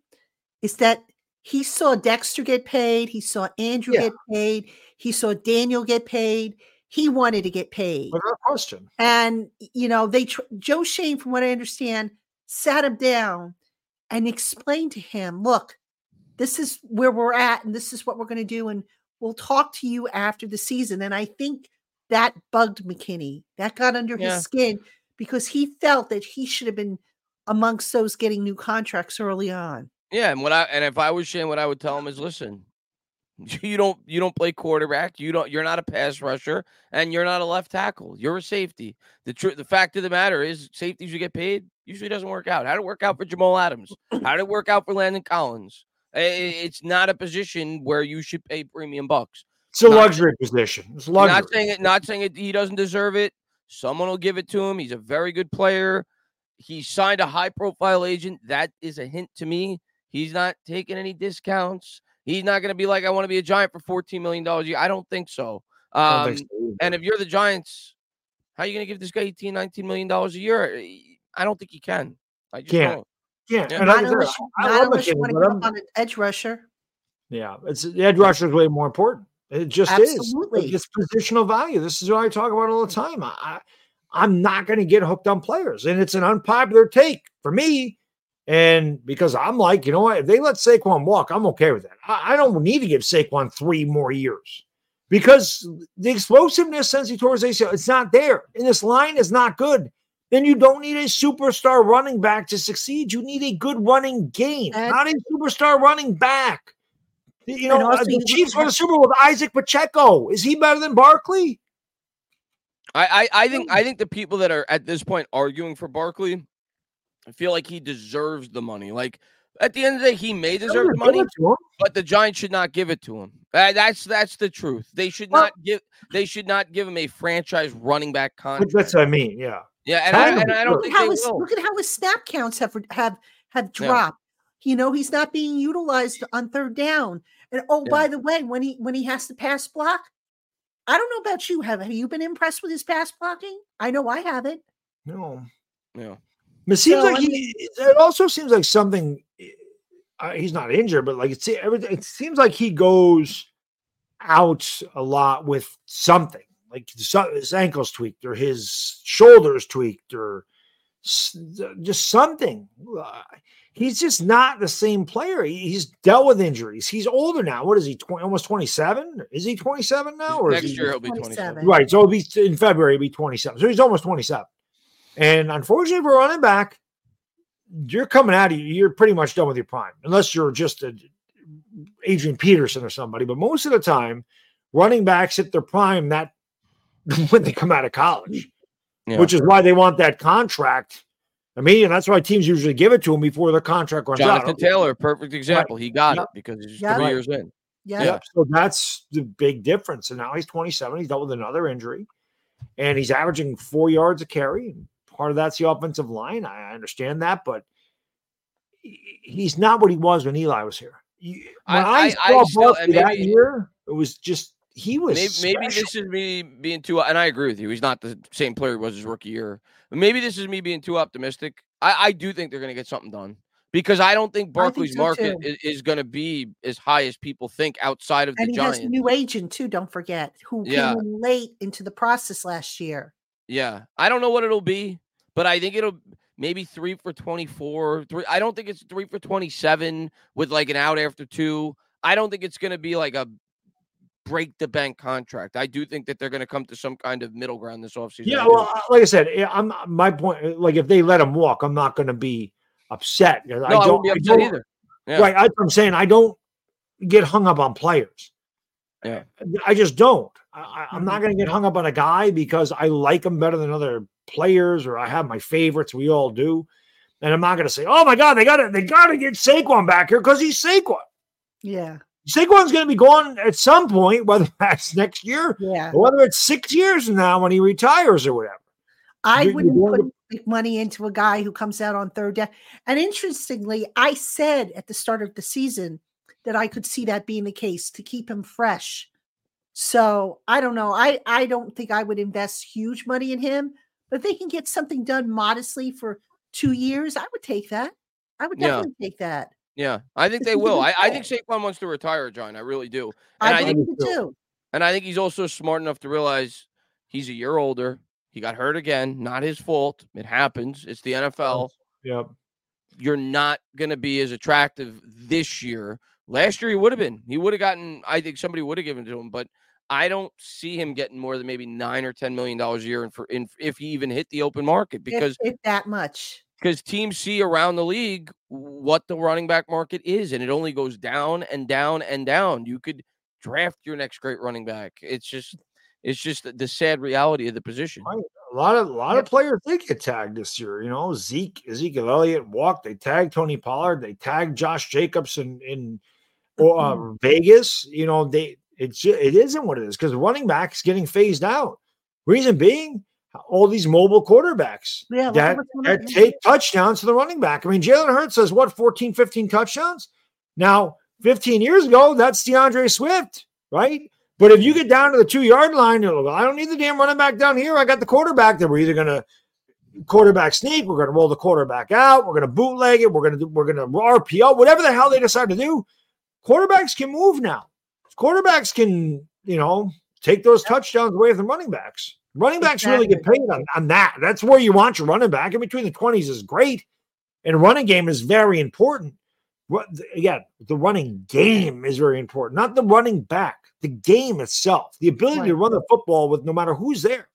is that he saw Dexter get paid, he saw Andrew Yeah. get paid, he saw Daniel get paid. He wanted to get paid. Without question. And you know, they tr- Joe Schoen, from what I understand, sat him down and explained to him, "Look, this is where we're at, and this is what we're going to do, and we'll talk to you after the season." And I think that bugged McKinney. That got under Yeah. his skin because he felt that he should have been amongst those getting new contracts early on. Yeah, and what I and if I was Schoen, what I would tell him is, listen, [LAUGHS] you don't you don't play quarterback. You don't. You're not a pass rusher, and you're not a left tackle. You're a safety. The truth, the fact of the matter is, safeties who get paid usually doesn't work out. How did it work out for Jamal Adams? [CLEARS THROAT] How did it work out for Landon Collins? It's not a position where you should pay premium bucks. It's a Not- luxury position. It's luxury. Not saying it. Not saying it. He doesn't deserve it. Someone will give it to him. He's a very good player. He signed a high-profile agent. That is a hint to me. He's not taking any discounts. He's not going to be like, I want to be a giant for $14 million a year. I don't think so. Um, don't think so and if you're the Giants, how are you going to give this guy 18, 19 million dollars a year? I don't think he can. I just Can't. don't. yeah, yeah, and Not I said, unless, you- I not love unless you McKinney, want to but give I'm- on an edge rusher. Yeah, it's the edge rusher is way more important. It just is. Absolutely. It's positional value. This is what I talk about all the time. I, I I'm not going to get hooked on players, and it's an unpopular take for me. And because I'm like, you know what, if they let Saquon walk, I'm okay with that. I, I don't need to give Saquon three more years because the explosiveness since he tore his ACL, it's not there, and this line is not good. Then you don't need a superstar running back to succeed. You need a good running game, And- not a superstar running back. You know, also uh, the Chiefs at- won the Super Bowl with Isaac Pacheco. Is he better than Barkley? I, I, I think I think the people that are at this point arguing for Barkley, I feel like he deserves the money. Like at the end of the day, he may deserve the money, it to him. but the Giants should not give it to him. Uh, that's that's the truth. They should Well- not give they should not give him a franchise running back contract. That's what I mean. Yeah. Yeah, and I, and I don't Look think at how they his will. look at how his snap counts have have have Yeah. dropped. You know, he's not being utilized on third down. And oh, Yeah. by the way, when he when he has to pass block, I don't know about you. Have have you been impressed with his pass blocking? I know I haven't. No. Yeah. It seems So, like I he. It also seems like something. Uh, he's not injured, but like it's everything. It seems like he goes out a lot with something. Like his ankles tweaked, or his shoulders tweaked, or just something. Uh, He's just not the same player. He's dealt with injuries. He's older now. What is he? 20, almost twenty seven? Is he twenty seven now? Or is Next he- year he'll be 27. 27. Right. So it'll be in February, it'll be 27. So he's almost 27. And unfortunately for running back, you're coming out of you're pretty much done with your prime, unless you're just a Adrian Peterson or somebody. But most of the time, running backs hit their prime that [LAUGHS] when they come out of college, Yeah. which is why they want that contract. I mean, and that's why teams usually give it to them before their contract runs Jonathan out. Jonathan Taylor, perfect example. He got Yep. it because he's Yep. three years in. Yeah. Yeah. So that's the big difference. And now he's 27. He's dealt with another injury, and he's averaging four yards a carry. And part of that's the offensive line. I I understand that, but he's not what he was when Eli was here. When I- I, I- saw I still- Barkley and that year, it was just he was. Maybe, maybe this is me being too, and I agree with you. He's not the same player he was his rookie year. But maybe this is me being too optimistic. I, I do think they're going to get something done because I don't think I think Barkley's so, market too. is, is going to be as high as people think outside of the And he Giants. has a new agent too, don't forget, who Yeah. came in late into the process last year. Yeah, I don't know what it'll be, but I think it'll maybe three for twenty-four. Three. I don't think it's three for twenty-seven with like an out after two. I don't think it's going to be like a break the bank contract. I do think that they're going to come to some kind of middle ground this offseason. Yeah, well, uh, like I said, eh, I'm uh, my point. Eh, like if they let him walk, I'm not going to be upset. I no, I, don't. won't be I upset either. Yeah. Right. That's what I'm saying. I don't get hung up on players. Yeah. Eh, I just don't. I, I- I'm not mm-hmm. going to get hung up on a guy because I like him better than other players or I have my favorites. We all do. And I'm not going to say, oh my God, they got to they got to get Saquon back here because he's Saquon. Yeah. Saquon's going to be gone at some point, [LAUGHS] whether that's next year Yeah. whether it's six years from now when he retires or whatever. I You- wouldn't put big money into a guy who comes out on third down. And interestingly, I said at the start of the season that I could see that being the case to keep him fresh. So I don't know. I I don't think I would invest huge money in him, if they can get something done modestly for two years, I would take that. I would Yeah. definitely take that. Yeah, I think they will. I, I think. Saquon wants to retire, John. I really do. And I, I think too. And I think he's also smart enough to realize he's a year older. He got hurt again. Not his fault. It happens. It's the NFL. Yep. You're not going to be as attractive this year. Last year, he would have been. He would have gotten, I think somebody would have given to him, but I don't see him getting more than maybe nine or $10 million a year in, for, in, if he even hit the open market because if that much. because teams see around the league what the running back market is, and it only goes down and down and down. You could draft your next great running back. It's just, it's just the- the sad reality of the position. Right. A lot of a lot Yep. of players did get tagged this year. You know, Zeke, Ezekiel Elliott walked. They tagged Tony Pollard. They tagged Josh Jacobs in in or, uh, Vegas. You know, they it's it isn't what it is because running backs getting phased out. Reason being, all these mobile quarterbacks Yeah. that, that take touchdowns to the running back. I mean, Jalen Hurts has what 14, 15 touchdowns. Now, 15 years ago, that's D'Andre Swift, right? But if you get down to the two yard line, you're like, I don't need the damn running back down here. I got the quarterback that we're either going to quarterback sneak, we're going to roll the quarterback out, we're going to bootleg it, we're going to we're going to RPO, whatever the hell they decide to do. Quarterbacks can move now. Quarterbacks can, you know, take those touchdowns away from running backs. Running backs really get paid on, on that. That's where you want your running back. In between the 20s is great. And running game is very important. What again, the running game is very important, not the running back, the game itself, the ability to run the football with no matter who's there.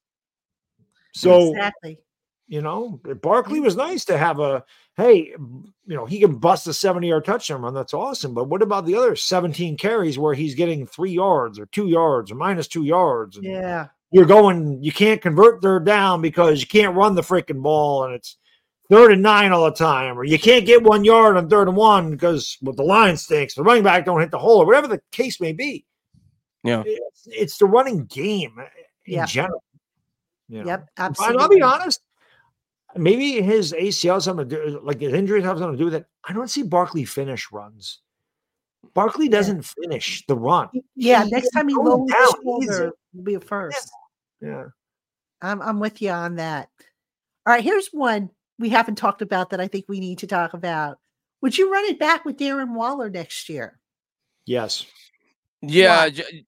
So exactly. you know, Barkley was nice to have a hey, you know, he can bust a 70 yard touchdown run. That's awesome. But what about the other 17 carries where he's getting three yards or two yards or minus two yards? And Yeah. you're going, you can't convert third down because you can't run the freaking ball and it's third and nine all the time, or you can't get one yard on third and one because well, the line stinks, the running back don't hit the hole, or whatever the case may be. Yeah. It's, it's the running game in Yep. general. you know. Yep. And Absolutely. I'll be honest, maybe his ACL has something to do, like his injuries have something to do with it. I don't see Barkley finish runs. Barkley doesn't finish the run. Yeah, He- next time he lowers down his shoulder, will be a first. Yeah. I'm I'm with you on that. All right, here's one we haven't talked about that I think we need to talk about. Would you run it back with Darren Waller next year? Yes. Yeah, j-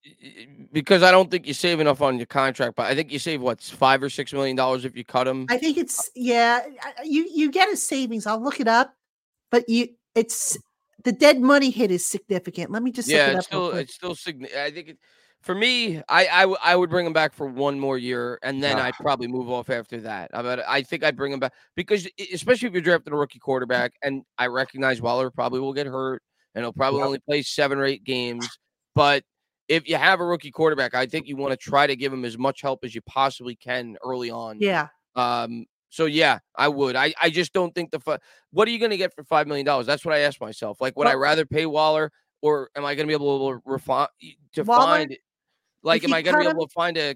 because I don't think you save enough on your contract, but I think you save what's five or six million dollars if you cut him. I think uh it's yeah. You you get a savings. I'll look it up, but you it's the dead money hit is significant. Let me just yeah, it's still it's still signi- I think it, for me, I, I w- I would bring him back for one more year, and then Yeah. I'd probably move off after that. I I think I'd bring him back because especially if you're drafting a rookie quarterback, and I recognize Waller probably will get hurt, and he'll probably Yep. only play seven or eight games. But if you have a rookie quarterback, I think you want to try to give him as much help as you possibly can early on. yeah. Um. So yeah, I would. I I just don't think the. Fu- what are you going to get for five million dollars? That's what I asked myself. Like, would I rather pay Waller, or am I going to be able to refine to Waller, find? Like, am I going to be able to find a,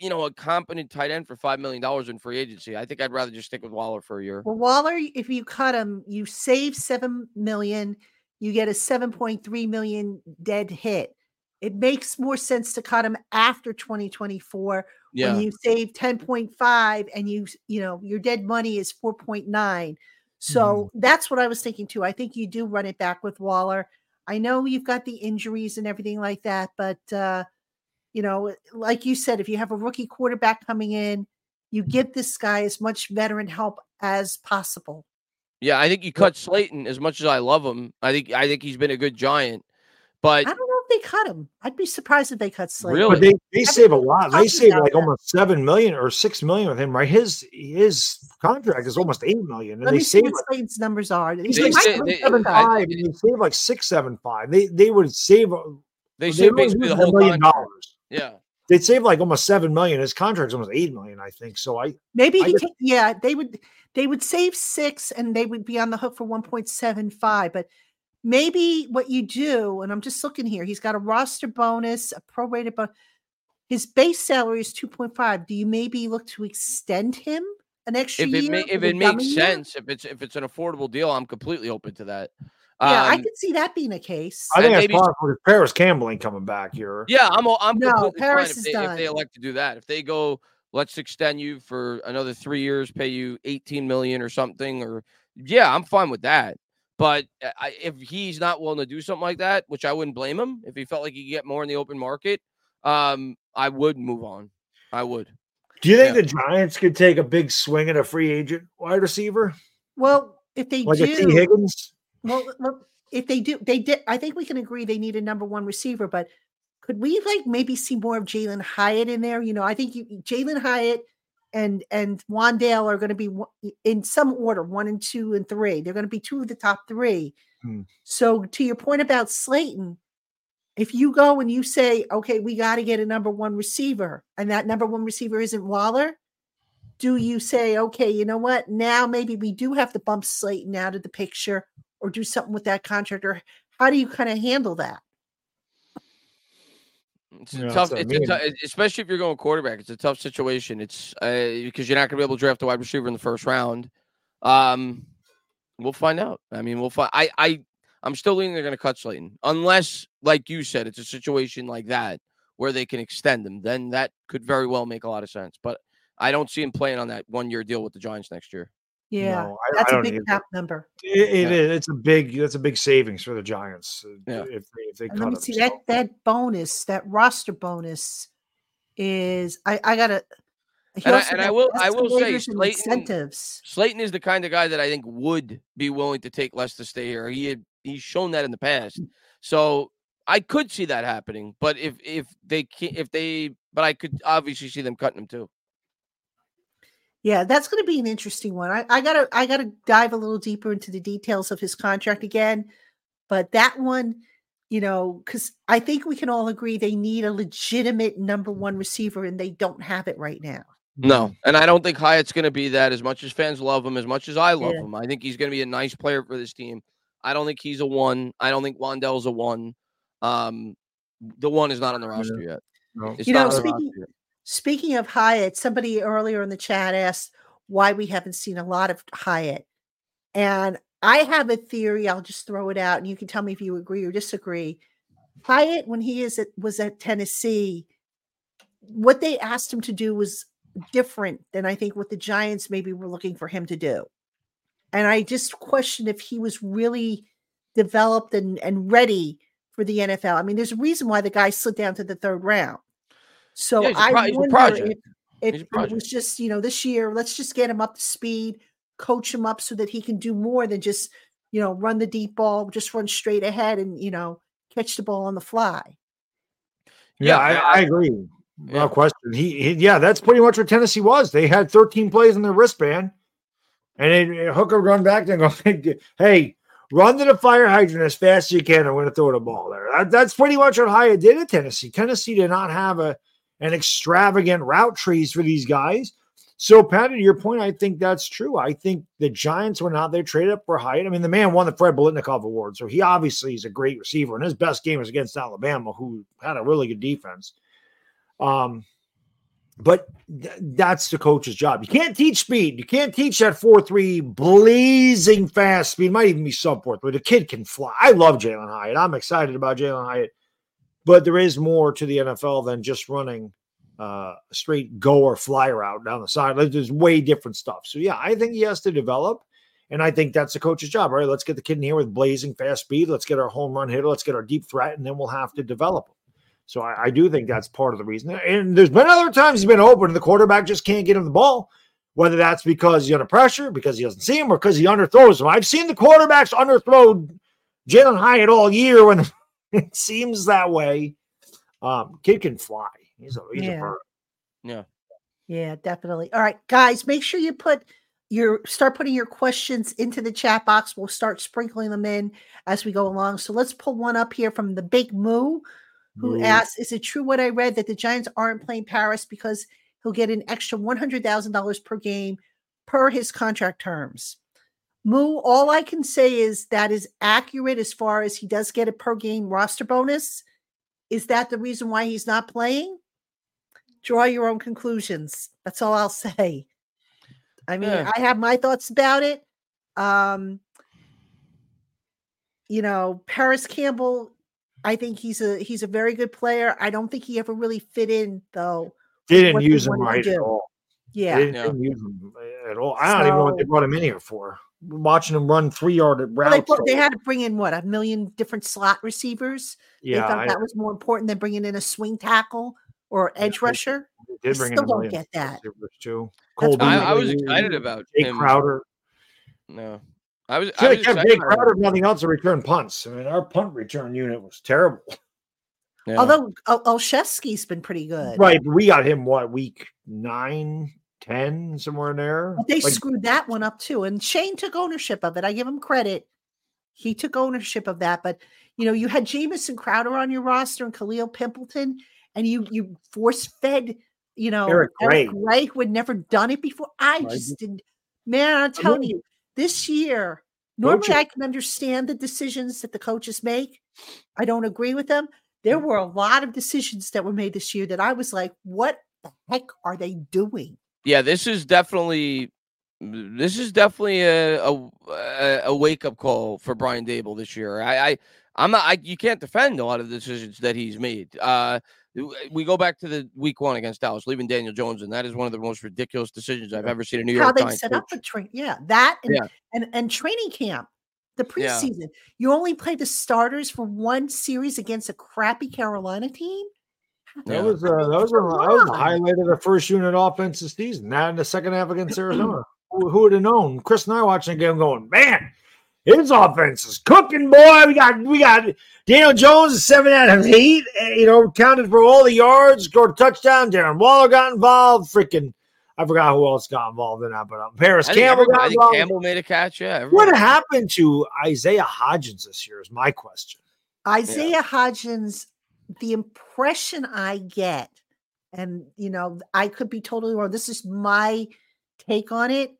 you know, a competent tight end for five million dollars in free agency? I think I'd rather just stick with Waller for a year. Well, Waller, if you cut him, you save seven million. You get a seven point three million dead hit. It makes more sense to cut him after 2024 Yeah, when you save 10.5 and you you know your dead money is 4.9 so that's what i was thinking too. I think you do run it back with waller. I know you've got the injuries and everything like that but uh you know like you said if you have a rookie quarterback coming in you give this guy as much veteran help as possible yeah. I think you cut Slayton as much as I love him. I think I think he's been a good giant, but i don't know if they cut him i'd be surprised if they cut Slayton. Really? But they, they save a lot. They save about like that. almost seven million or six million with him, right? His his contract is almost eight million. And let they me see save what like, Slade's numbers are he's They like say- they- seven I- five, and they save like six seven five. They they would save uh, they they save basically the a whole million contract. dollars. Yeah, They'd save like almost seven million. His contract's almost eight million, I think. So I Maybe I he just- ta- yeah, they would they would save six and they would be on the hook for 1.75. But maybe what you do, and I'm just looking here, he's got a roster bonus, a prorated bonus. His base salary is 2.5. Do you maybe look to extend him an extra if it year? ma- if it makes dummy year? sense, if it's if it's an affordable deal, I'm completely open to that. Yeah, I Um, could see that being a case. I think that's maybe- possible because Parris Campbell ain't coming back here. Yeah, I'm o- I'm No, Parris fine is if they, if they elect to do that. If they go, let's extend you for another three years, pay you 18 million or something, or yeah, I'm fine with that. But uh, I, if he's not willing to do something like that, which I wouldn't blame him, if he felt like he could get more in the open market, um, I would move on. I would. Do you think Yeah. the Giants could take a big swing at a free agent wide receiver Well, if they like a Tee do, Higgins? well, if they do, they did. I think we can agree they need a number one receiver, but could we like maybe see more of Jalin Hyatt in there? You know, I think you, Jalen Hyatt and and Wan'Dale are going to be in some order, one and two and three. They're going to be two of the top three. Hmm. So to your point about Slayton, if you go and you say, okay, we got to get a number one receiver, and that number one receiver isn't Waller, do you say, okay, you know what? Now maybe we do have to bump Slayton out of the picture or do something with that contract? Or how do you kind of handle that? It's a tough, it's mean. tou- especially if you're going quarterback. It's a tough situation. It's uh, because you're not going to be able to draft a wide receiver in the first round. Um, we'll find out. I mean, we'll find. I, I, I'm still leaning they're going to cut Slayton, unless, like you said, it's a situation like that where they can extend them. Then that could very well make a lot of sense. But I don't see him playing on that one year deal with the Giants next year. Yeah, No, I, that's I a don't big either. cap number. It, it Yeah. is. It's a big. That's a big savings for the Giants. uh, Yeah. If they if they let me see so. that that bonus, that roster bonus is I I gotta. And I- and I will- I will say Slayton- incentives. Slayton is the kind of guy that I think would be willing to take less to stay here. He had he's shown that in the past, so I could see that happening. But if if they can if they, but I could obviously see them cutting him too. Yeah, that's going to be an interesting one. I, I gotta I gotta dive a little deeper into the details of his contract again, but that one, you know, because I think we can all agree they need a legitimate number one receiver, and they don't have it right now. No, and I don't think Hyatt's going to be that. As much as fans love him, as much as I love Yeah. him, I think he's going to be a nice player for this team. I don't think he's a one. I don't think Wan'Dale's a one. Um, the one is not on the roster yet. No. It's You not know, speaking- roster yet. Speaking of Hyatt, somebody earlier in the chat asked, why we haven't seen a lot of Hyatt. And I have a theory. I'll just throw it out, and you can tell me if you agree or disagree. Hyatt, when he is at, was at Tennessee, what they asked him to do was different than I think what the Giants maybe were looking for him to do. And I just question if he was really developed and, and ready for the NFL. I mean, there's a reason why the guy slid down to the third round. So Yeah, he's a I pro- he's a wonder project. if, if He's a it was just, you know, this year, let's just get him up to speed, coach him up so that he can do more than just, you know, run the deep ball, just run straight ahead and, you know, catch the ball on the fly. Yeah, Yeah, I, I- I agree. No Yeah. question. He, he, yeah, that's pretty much what Tennessee was. They had 13 plays in their wristband, and then Hooker run back there and go, [LAUGHS] "Hey, run to the fire hydrant as fast as you can. I'm going to throw the ball there." That- that's pretty much what Hyatt did at Tennessee. Tennessee did not have a an extravagant route trees for these guys. So, Patty, to your point, I think that's true. I think the Giants were not there, traded up for Hyatt. I mean, the man won the Fred Biletnikoff Award, so he obviously is a great receiver, and his best game was against Alabama, who had a really good defense. Um, but th- that's the coach's job. You can't teach speed. You can't teach that 4 3 blazing fast speed. Might even be sub 4 3. The kid can fly. I love Jalin Hyatt. I'm excited about Jalin Hyatt. But there is more to the NFL than just running uh, straight go or fly route down the side. There's way different stuff. So, yeah, I think he has to develop. And I think that's the coach's job. All right, let's get the kid in here with blazing fast speed. Let's get our home run hitter. Let's get our deep threat, and then we'll have to develop him. So I, I do think that's part of the reason. And there's been other times he's been open and the quarterback just can't get him the ball, whether that's because he's under pressure, because he doesn't see him, or because he underthrows him. I've seen the quarterbacks underthrow Jalin Hyatt all year when [LAUGHS] it seems that way. Um, kid can fly. He's a he's a Yeah. bird. Yeah, definitely. All right, guys, make sure you put your start putting your questions into the chat box. We'll start sprinkling them in as we go along. So let's pull one up here from the Big Moo, who Moo. asks, "Is it true what I read that the Giants aren't playing Parris because he'll get an extra one hundred thousand dollars per game per his contract terms?" Moo, all I can say is that is accurate as far as he does get a per game roster bonus. Is that the reason why he's not playing? draw your own conclusions. That's all I'll [LAUGHS] say. I mean, Yeah. I have my thoughts about it. Um, you know, Parris Campbell, I think he's a he's a very good player. I don't think he ever really fit in though. They didn't what they use him right at all. Yeah. They didn't, Yeah. didn't use him at all. I don't even know what they brought him in here for. Watching him run three yard Well, they, routes. they had to bring in what a million different slot receivers. yeah, they thought I- that was more important than bringing in a swing tackle or edge they- rusher. they did I bring in still a don't get that. receivers, Too. That's Cole I, I was excited about Jake him. Crowder. No, I was. I Should was have kept excited Jake. Crowder, if nothing else, to return punts. I mean, our punt return unit was terrible. Yeah. Although Ol- Olszewski's been pretty good. Right, we got him what week nine, ten, somewhere in there. But they Like, screwed that one up too. And Schoen took ownership of it. I give him credit. He took ownership of that. But you know, you had Jamison Crowder on your roster and Kalil Pimpleton, and you you force fed, you know, Eric Gray. Gray, who had never done it before. I Right. just didn't man, I'm telling you, this year, normally. I can understand the decisions that the coaches make. I don't agree with them. There were a lot of decisions that were made this year that I was like, what the heck are they doing? Yeah, this is definitely this is definitely a a, a- wake up call for Brian Daboll this year. I, I I'm not. I, you can't defend a lot of the decisions that he's made. Uh, we go back to the week one against Dallas, leaving Daniel Jones, and that is one of the most ridiculous decisions I've ever seen in New York how they set coach. up the train. Yeah, that and, Yeah. and and training camp, the Yeah. preseason. You only play the starters for one series against a crappy Carolina team. That Yeah. was uh, that was a, that was a highlight of the first unit offense this season. That in the second half against Arizona. who, who would have known? Chris and I watching the game, going, man, his offense is cooking, boy. We got we got Daniel Jones seven out of eight. eh, You know, counted for all the yards, scored a touchdown. Darren Waller got involved. Freaking, I forgot who else got involved in that, but um, Parris I Campbell everybody- got I think involved. Campbell made a catch. Yeah, What happened to Isaiah Hodgins this year? Is my question. Isaiah Hodgins, the impression I get, and you know, I could be totally wrong. This is my take on it.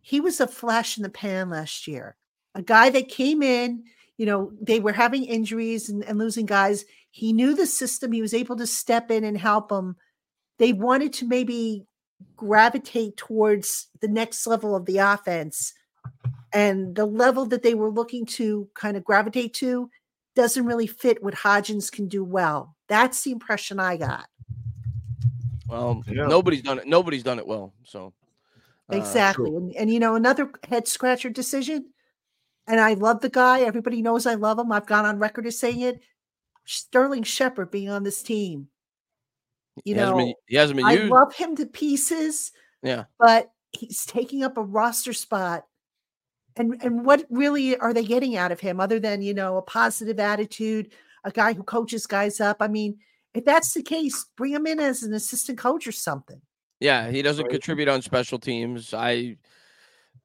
He was a flash in the pan last year. A guy that came in, you know, they were having injuries and, and losing guys. He knew the system. He was able to step in and help them. They wanted to maybe gravitate towards the next level of the offense. And the level that they were looking to kind of gravitate to doesn't really fit what Hodgins can do well. That's the impression I got. Well, yeah. nobody's done it. Nobody's done it well. So uh, exactly. And, and you know, another head scratcher decision. And I love the guy. Everybody knows I love him. I've gone on record as saying it. Sterling Shepard being on this team. You he know, hasn't been, he hasn't been I used. love him to pieces. Yeah. But he's taking up a roster spot. And and what really are they getting out of him other than, you know, a positive attitude, a guy who coaches guys up? I mean, if that's the case, bring him in as an assistant coach or something. Yeah, he doesn't right. contribute on special teams. I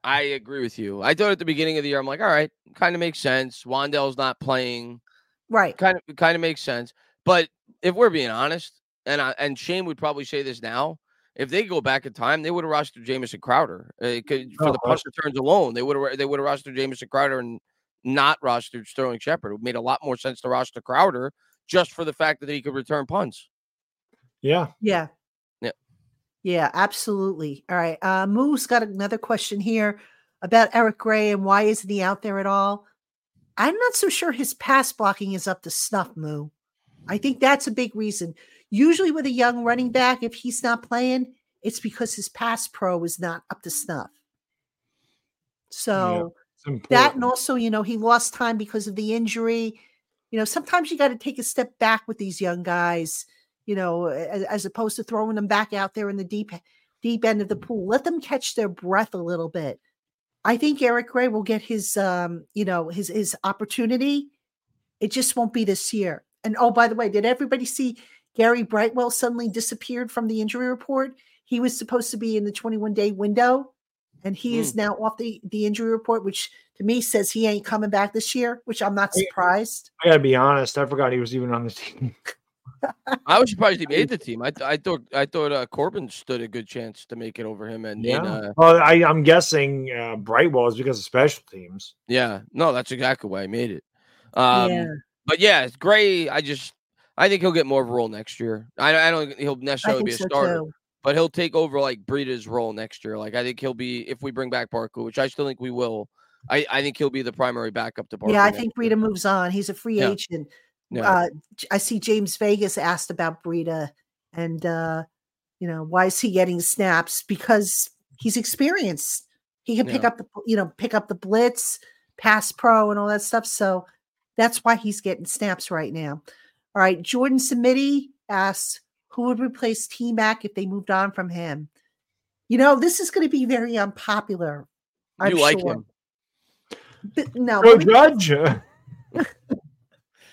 I agree with you. I thought at the beginning of the year, I'm like, all right, kind of makes sense. Wan'Dale's not playing. Right. Kind of kind of makes sense. But if we're being honest, and I, and Schoen would probably say this now, if they go back in time, they would have rostered Jamison Crowder. Uh, could, for oh, the punt returns alone, they would have they would have rostered Jamison Crowder and not rostered Sterling Shepard. It made a lot more sense to roster Crowder just for the fact that he could return punts. Yeah. Yeah. Yeah. Yeah, absolutely. All right. Uh Moo's got another question here about Eric Gray and why isn't he out there at all? I'm not so sure his pass blocking is up to snuff, Moo. I think that's a big reason. Usually with a young running back, if he's not playing, it's because his pass pro is not up to snuff. So yeah, that and also, you know, he lost time because of the injury you know, sometimes you got to take a step back with these young guys, you know, as, as, opposed to throwing them back out there in the deep, deep end of the pool. Let them catch their breath a little bit. I think Eric Gray will get his, um, you know, his his opportunity. It just won't be this year. And oh, by the way, did everybody see Gary Brightwell suddenly disappeared from the injury report? He was supposed to be in the 21 day window, and he mm. is now off the the injury report, which to me says he ain't coming back this year, which I'm not surprised. I gotta be honest, I forgot he was even on the team. [LAUGHS] I was surprised he made the [LAUGHS] team. I, I thought I thought uh, Corbin stood a good chance to make it over him. And yeah, uh, well, I, am guessing uh, Brightwell is because of special teams. Yeah, no, that's exactly why I made it. Um, yeah. But yeah, Gray. I just I think he'll get more of a role next year. I, I don't think he'll necessarily be a so starter. Too but he'll take over like Breida's role next year. Like I think he'll be if we bring back Barkley, which I still think we will. I, I think he'll be the primary backup to Barkley. Yeah, I think Breida moves on. He's a free yeah. agent. Yeah. Uh, I see James Vegas asked about Breida and uh, you know why is he getting snaps because he's experienced. He can pick yeah. up the you know pick up the blitz, pass pro, and all that stuff. So that's why he's getting snaps right now. All right, Jordan Samiti asks, who would replace T Mac if they moved on from him? You know, this is going to be very unpopular. I'm you like sure. him? But, no, Go Judge. [LAUGHS]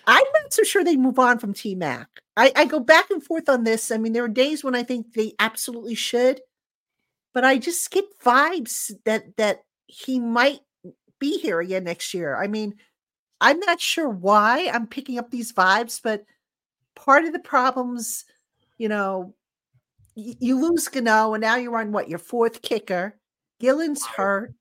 I'm not so sure they move on from T Mac. I, I go back and forth on this. I mean, there are days when I think they absolutely should, but I just get vibes that that he might be here again next year. I mean, I'm not sure why I'm picking up these vibes, but part of the problems you know, you lose Gano, and now you're on what your fourth kicker. Gillan's hurt.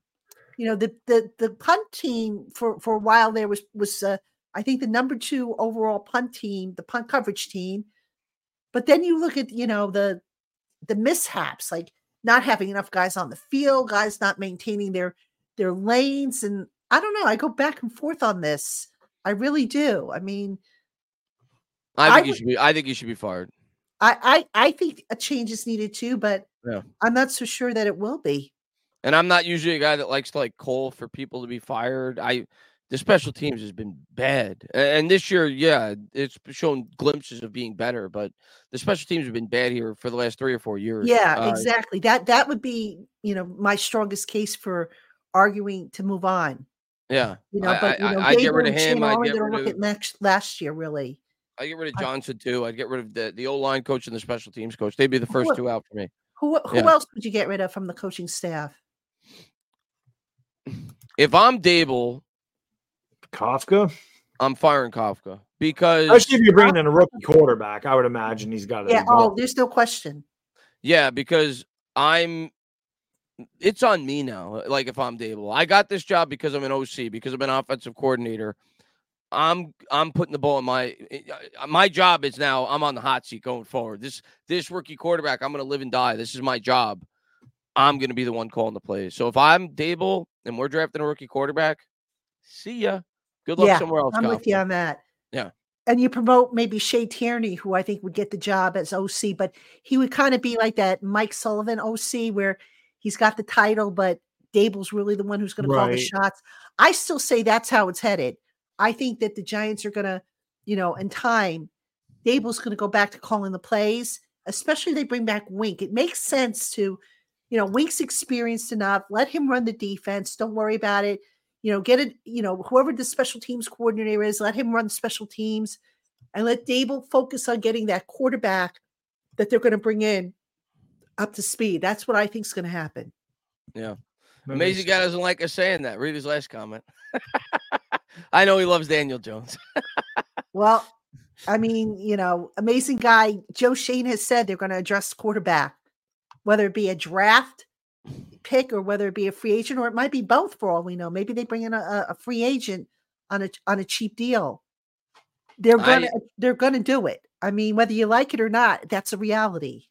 You know, the the the punt team for for a while there was was uh, I think the number two overall punt team, the punt coverage team. But then you look at you know the the mishaps, like not having enough guys on the field, guys not maintaining their their lanes, and I don't know. I go back and forth on this. I really do. I mean, I think I you should be. I think you should be fired. I, I I think a change is needed too, but yeah. I'm not so sure that it will be. And I'm not usually a guy that likes to like call for people to be fired. I the special teams has been bad, and this year, yeah, it's shown glimpses of being better. But the special teams have been bad here for the last three or four years. Yeah, uh, exactly. That that would be you know my strongest case for arguing to move on. Yeah, you know, but you know, I, I get rid of him. I get rid of look at next last year really. I get rid of Johnson too. I'd get rid of the the old line coach and the special teams coach. They'd be the first who, two out for me. Who who yeah. else would you get rid of from the coaching staff? If I'm Daboll, Kafka, I'm firing Kafka because especially if you're bringing in a rookie quarterback, I would imagine he's got it. Yeah. Oh, there's no question. Yeah, because I'm. It's on me now. Like if I'm Daboll, I got this job because I'm an OC, because I'm an offensive coordinator I'm I'm putting the ball in my uh, my job is now I'm on the hot seat going forward. This this rookie quarterback, I'm going to live and die. This is my job. I'm going to be the one calling the plays. So if I'm Daboll and we're drafting a rookie quarterback, see ya. Good luck Yeah, somewhere else. I'm with you on that. Yeah. And you promote maybe Shea Tierney, who I think would get the job as OC, but he would kind of be like that Mike Sullivan OC, where he's got the title, but Daboll's really the one who's going to call the shots. I still say that's how it's headed. I think that the Giants are going to, you know, in time, Daboll's going to go back to calling the plays, especially they bring back Wink. It makes sense to, you know, Wink's experienced enough. Let him run the defense. Don't worry about it. You know, get it, you know, whoever the special teams coordinator is, let him run special teams and let Daboll focus on getting that quarterback that they're going to bring in up to speed. That's what I think is going to happen. Yeah. Amazing guy doesn't like us saying that. Read his last comment. [LAUGHS] I know he loves Daniel Jones. [LAUGHS] Well, I mean, you know, amazing guy. Joe Schoen has said they're going to address quarterback, whether it be a draft pick or whether it be a free agent, or it might be both for all we know. Maybe they bring in a, a- a free agent on a on a cheap deal. They're gonna they're gonna do it. I mean, whether you like it or not, that's a reality.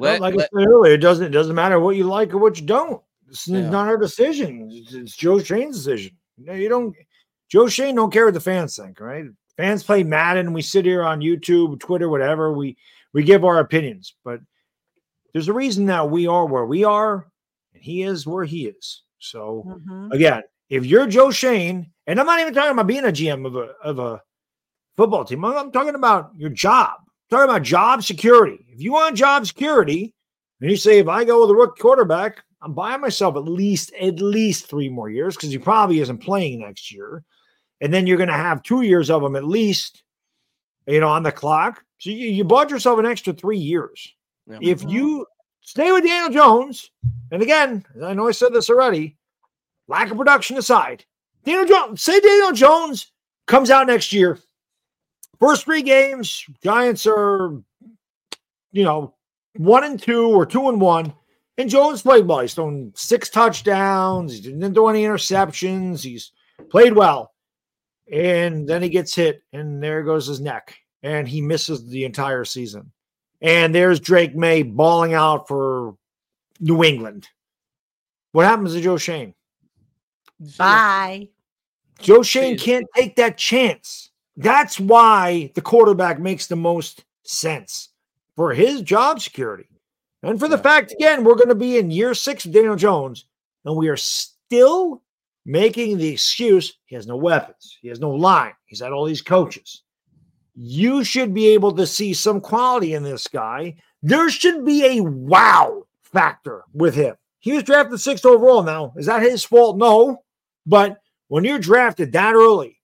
Well, Let- like let- I said earlier, it doesn't it doesn't matter what you like or what you don't. It's Yeah. not our decision. It's, it's Joe Schoen's decision. You, know, you don't. Joe Schoen don't care what the fans think, right? Fans play Madden. We sit here on YouTube, Twitter, whatever. We we give our opinions, but there's a reason that we are where we are, and he is where he is. So Mhm. again, if you're Joe Schoen, and I'm not even talking about being a GM of a of a football team, I'm, I'm talking about your job. Talking about job security. If you want job security, and you say if I go with a rookie quarterback, I'm buying myself at least at least three more years because he probably isn't playing next year, and then you're going to have two years of him at least, you know, on the clock. So you, you bought yourself an extra three years. Yeah. If you stay with Daniel Jones, and again, I know I said this already, lack of production aside, Daniel Jones, say Daniel Jones comes out next year. First three games, Giants are, you know, one and two or two and one. And Jones played well. He's thrown six touchdowns. He didn't throw any interceptions. He's played well. And then he gets hit, and there goes his neck. And he misses the entire season. And there's Drake Maye balling out for New England. What happens to Joe Schoen? Bye. Joe Schoen can't take that chance. That's why the quarterback makes the most sense for his job security. And for the fact, again, we're going to be in year six of Daniel Jones, and we are still making the excuse he has no weapons, he has no line, he's had all these coaches. You should be able to see some quality in this guy. There should be a wow factor with him. He was drafted sixth overall. Now, is that his fault? No. But when you're drafted that early,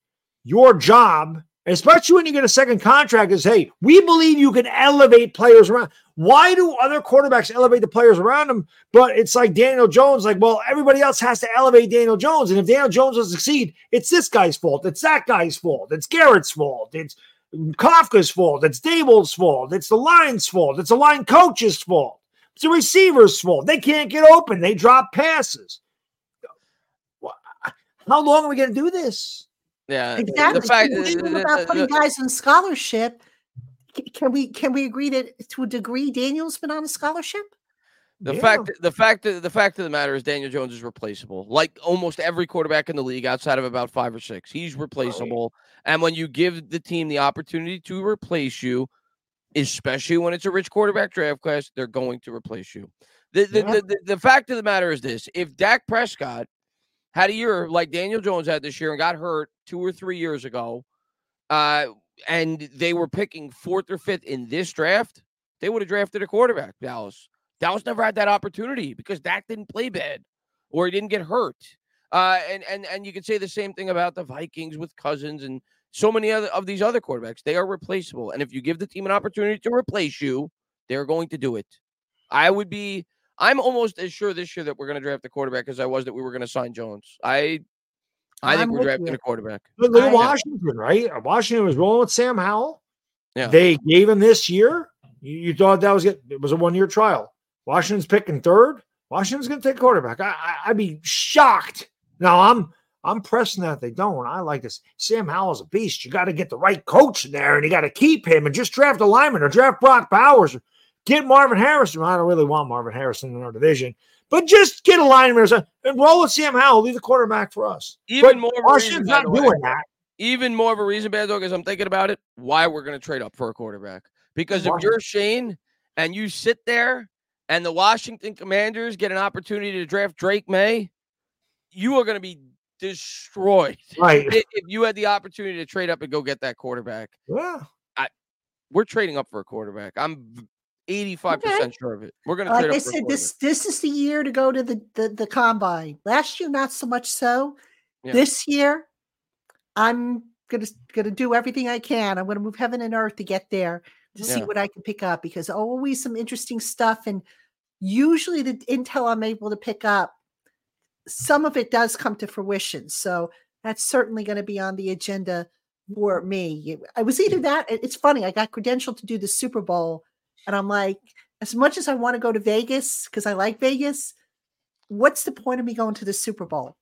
your job, especially when you get a second contract, is hey, we believe you can elevate players around. Why do other quarterbacks elevate the players around them? But it's like Daniel Jones, like, well, everybody else has to elevate Daniel Jones. And if Daniel Jones doesn't succeed, it's this guy's fault. It's that guy's fault. It's Garrett's fault. It's Kafka's fault. It's Daboll's fault. It's the line's fault. It's the line coach's fault. It's the receiver's fault. They can't get open. They drop passes. How long are we going to do this? Yeah. Exactly. The fact, the- the- about uh, putting the- guys on scholarship. Can we can we agree that to a degree Daniel's been on a scholarship? The Yeah. fact, the fact, the fact of the matter is, Daniel Jones is replaceable. Like almost every quarterback in the league, outside of about five or six, he's replaceable. And when you give the team the opportunity to replace you, especially when it's a rich quarterback draft class, they're going to replace you. The the, Yeah. the, the, the fact of the matter is this: if Dak Prescott had a year like Daniel Jones had this year and got hurt two or three years ago, uh, and they were picking fourth or fifth in this draft, they would have drafted a quarterback. Dallas. Dallas never had that opportunity because Dak didn't play bad or he didn't get hurt. Uh, and and and you could say the same thing about the Vikings with Cousins and so many other of these other quarterbacks. They are replaceable, and if you give the team an opportunity to replace you, they're going to do it. I would be. I'm almost as sure this year that we're going to draft a quarterback as I was that we were going to sign Jones. I. I think I'm we're drafting a quarterback. Look, look at Washington, right? Uh, Washington was rolling with Sam Howell. Yeah. They gave him this year. You, you thought that was it? It was a one year trial. Washington's picking third. Washington's going to take quarterback. I, I, I'd be shocked. Now I'm I'm pressing that they don't. I like this. Sam Howell's a beast. You got to get the right coach in there, and you got to keep him, and just draft a lineman or draft Brock Bowers or get Marvin Harrison. I don't really want Marvin Harrison in our division, but just get a lineman and roll with Sam Howell. Leave the quarterback for us. Even but more of a Washington's reason, not doing way. that. even more of a reason, Bad Dog, as I'm thinking about it, why we're going to trade up for a quarterback. Because if you're Schoen and you sit there and the Washington Commanders get an opportunity to draft Drake Maye, you are going to be destroyed. [LAUGHS] Right. If if you had the opportunity to trade up and go get that quarterback, Yeah. I, we're trading up for a quarterback. I'm 85% sure of it. We're going to Like I up for a said, this this is the year to go to the the, the combine. Last year, not so much so. Yeah. This year, I'm gonna gonna do everything I can. I'm gonna move heaven and earth to get there to see what I can pick up because always some interesting stuff. And usually, the intel I'm able to pick up, some of it does come to fruition. So that's certainly going to be on the agenda for me. I was either that. It's funny. I got credentialed to do the Super Bowl, and I'm like, as much as I want to go to Vegas because I like Vegas, what's the point of me going to the Super Bowl?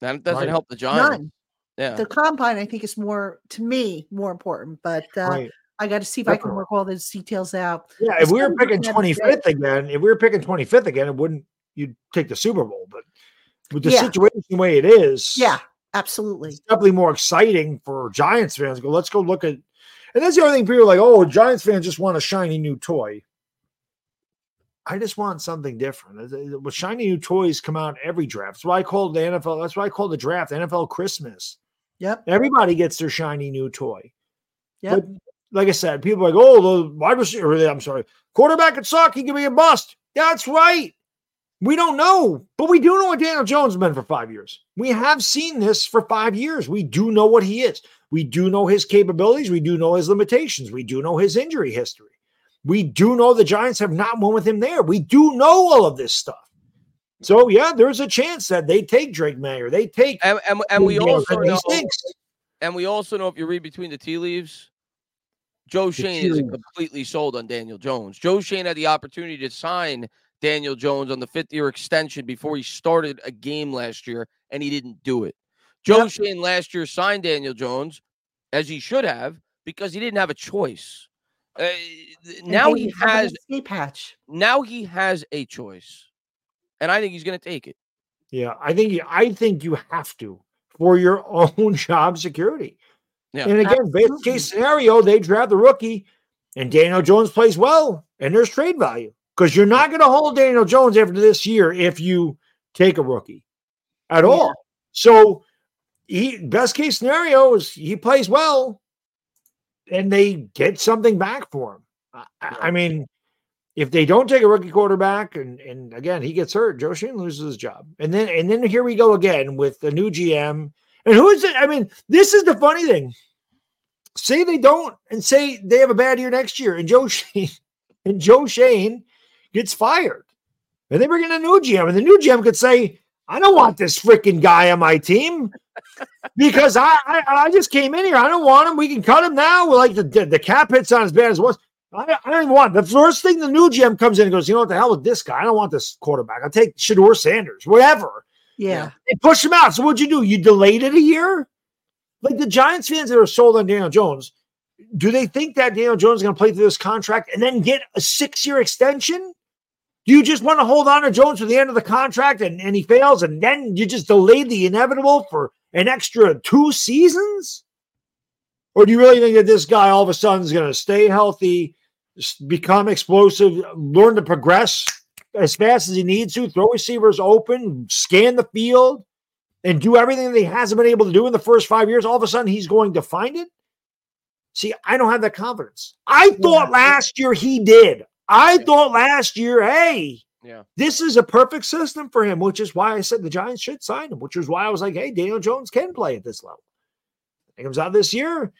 That doesn't Right. help the Giants. None. Yeah. The combine, I think, is more to me more important. But uh, right. I got to see if I can work all those details out. Yeah, It's if we were picking looking at the 25th again, if we were picking 25th again, it wouldn't you'd take the Super Bowl. But with the Yeah. situation the way it is, Yeah, absolutely. it's definitely more exciting for Giants fans. Go, let's go look at and that's the other thing people are like, oh, Giants fans just want a shiny new toy. I just want something different. With shiny new toys come out every draft. That's why I called the NFL. That's why I called the draft NFL Christmas. Yep. Everybody gets their shiny new toy. Yep. But like I said, people are like, oh, the wide receiver, I'm sorry, quarterback could suck. He could be a bust. That's right. We don't know, but we do know what Daniel Jones has been for five years. We have seen this for five years. We do know what he is. We do know his capabilities. We do know his limitations. We do know his injury history. We do know the Giants have not won with him there. We do know all of this stuff. So yeah, there's a chance that they take Drake Maye or they take and, and, and we also and know, stinks. and we also know if you read between the tea leaves, Joe Schoen isn't completely sold on Daniel Jones. Joe Schoen had the opportunity to sign Daniel Jones on the fifth year extension before he started a game last year, and he didn't do it. Joe Yep. Schoen last year signed Daniel Jones, as he should have, because he didn't have a choice. Uh, now he has a hatch. now he has a choice, and I think he's going to take it. Yeah, I think you, I think you have to for your [LAUGHS] own job security. Yeah. And again, best Absolutely. case scenario, they draft the rookie, and Daniel Jones plays well, and there's trade value because you're not going to hold Daniel Jones after this year if you take a rookie at Yeah. all. So, he best case scenario is he plays well, and they get something back for him. I, I- I mean, if they don't take a rookie quarterback, and and again he gets hurt, Joe Schoen loses his job, and then and then here we go again with the new GM. And who is it? I mean, this is the funny thing. Say they don't, and say they have a bad year next year, and Joe [LAUGHS] Schoen and Joe Schoen gets fired, and they bring in a new GM, and the new GM could say, "I don't want this freaking guy on my team." [LAUGHS] because I, I I just came in here. I don't want him. We can cut him now. We're like the the, the cap hit's on as bad as it was. I, I don't even want the first thing the new GM comes in and goes, you know what the hell with this guy? I don't want this quarterback. I'll take Shedeur Sanders, whatever. Yeah. They push him out. So what'd you do? You delayed it a year? Like the Giants fans that are sold on Daniel Jones, do they think that Daniel Jones is going to play through this contract and then get a six-year extension? Do you just want to hold on to Jones to the end of the contract and, and he fails and then you just delayed the inevitable for an extra two seasons? Or do you really think that this guy all of a sudden is going to stay healthy, become explosive, learn to progress as fast as he needs to, throw receivers open, scan the field, and do everything that he hasn't been able to do in the first five years? All of a sudden, he's going to find it? See, I don't have that confidence. I thought last year he did. I Yeah. thought last year, hey, Yeah. this is a perfect system for him, which is why I said the Giants should sign him, which is why I was like, hey, Daniel Jones can play at this level. He comes out this year.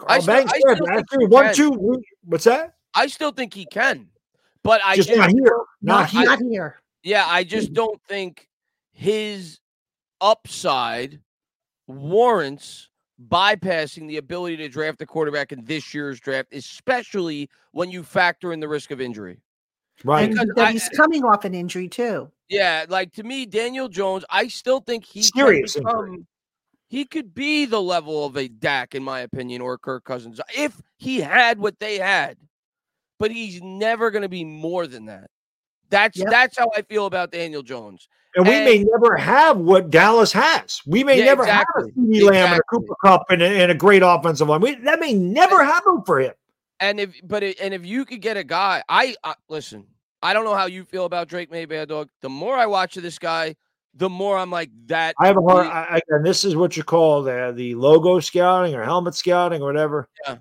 I Carl still- Banks I still last think year, one, two, what's that? I still think he can, but I Just just, not here. Not Not, here. not here. yeah, I just don't think his upside warrants bypassing the ability to draft a quarterback in this year's draft, especially when you factor in the risk of injury. Right. And that he's coming off an injury too. Yeah, like to me, Daniel Jones, I still think he Serious can become, he could be the level of a Dak, in my opinion, or Kirk Cousins if he had what they had. But he's never going to be more than that. That's Yep. that's how I feel about Daniel Jones. And we may never have what Dallas has. We may Yeah, never exactly. have a CeeDee Lamb and a Cooper Kupp and a, and a great offensive line. We, that may never happen for him. And if but it, and if you could get a guy, I uh, listen. I don't know how you feel about Drake Maye, Bad Dog. The more I watch this guy, the more I'm like that. I have a hard, I, I, and this is what you call the, the logo scouting or helmet scouting or whatever. Yeah.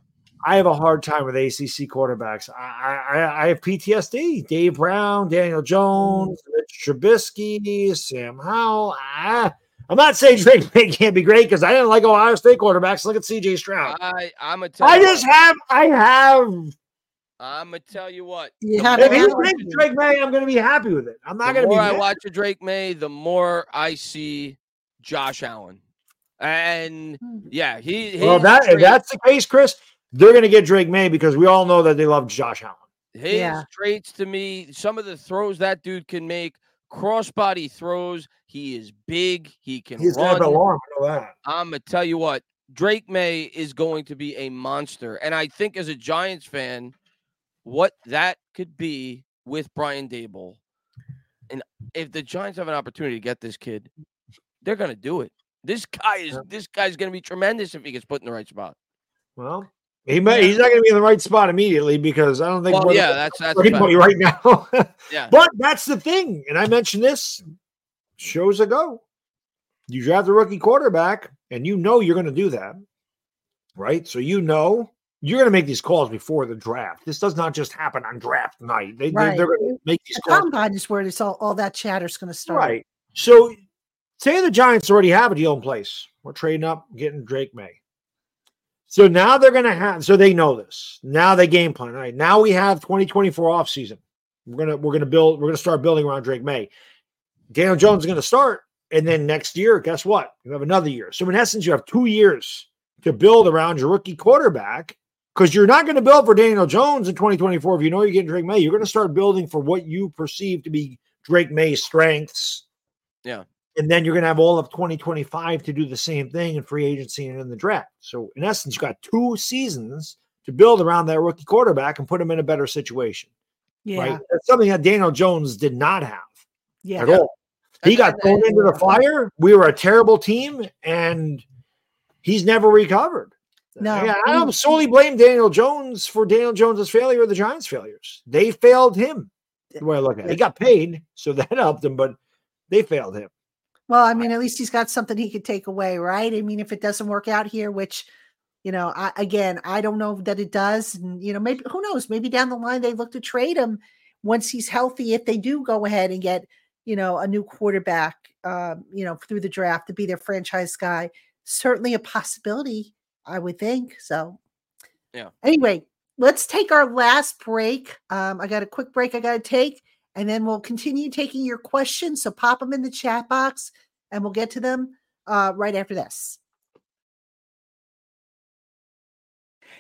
I have a hard time with ACC quarterbacks. I, I, I have PTSD. Dave Brown, Daniel Jones, Mitch Trubisky, Sam Howell. Ah, I'm not saying [LAUGHS] Drake Maye can't be great because I didn't like Ohio State quarterbacks. Look at CJ Stroud. I I'm gonna tell I just what, have, I have. I'm gonna tell you what. You have If to he have more- takes Drake Maye, I'm going to be happy with it. I'm not the going to be. more I mad. watch of Drake Maye, the more I see Josh Allen. And yeah, he Well, his that if that's the case, Chris, they're going to get Drake Maye because we all know that they love Josh Allen. his Yeah. traits to me, some of the throws that dude can make, crossbody throws. He is big. He can He's got run. an. I know that. I'm gonna tell you what, Drake Maye is going to be a monster, and I think as a Giants fan, what that could be with Brian Daboll, and if the Giants have an opportunity to get this kid, they're gonna do it. This guy is Yeah. this guy's gonna be tremendous if he gets put in the right spot. Well, he may, he's not going to be in the right spot immediately because I don't think Well, yeah, that's that's for a anybody right now. [LAUGHS] yeah. but that's the thing, and I mentioned this shows ago. You draft a rookie quarterback, and you know you're going to do that, right? So you know you're going to make these calls before the draft. This does not just happen on draft night. They, Right. they, are going to make these The calls combine is where it's all, all that chatter's going to start. Right. So say the Giants already have a deal in place. We're trading up, getting Drake Maye. So now they're gonna have so they know this. Now they game plan. All right. Now we have 2024 offseason. We're gonna we're gonna build, we're gonna start building around Drake Maye. Daniel Jones is gonna start, and then next year, guess what? You have another year. So in essence, you have two years to build around your rookie quarterback. Because you're not going to build for Daniel Jones in 2024 if you know you're getting Drake Maye. You're going to start building for what you perceive to be Drake Maye's strengths. Yeah. And then you're going to have all of 2025 to do the same thing in free agency and in the draft. So, in essence, you got two seasons to build around that rookie quarterback and put him in a better situation. Yeah. Right. That's something that Daniel Jones did not have Yeah. at all. He got thrown into the uh, fire. We were a terrible team, and he's never recovered. No, Yeah, I mm. don't solely blame Daniel Jones for Daniel Jones's failure or the Giants' failures. They failed him. The way I look at it, he got paid, so [LAUGHS] that helped him, but they failed him. Well, I mean, at least he's got something he could take away, right? I mean, if it doesn't work out here, which, you know, I, again, I don't know that it does. And, you know, maybe, who knows? Maybe down the line they look to trade him once he's healthy, if they do go ahead and get, you know, a new quarterback, um, you know, through the draft to be their franchise guy. Certainly a possibility, I would think. So, Yeah. Anyway, let's take our last break. Um, I got a quick break I got to take, and then we'll continue taking your questions. So pop them in the chat box, and we'll get to them uh, right after this.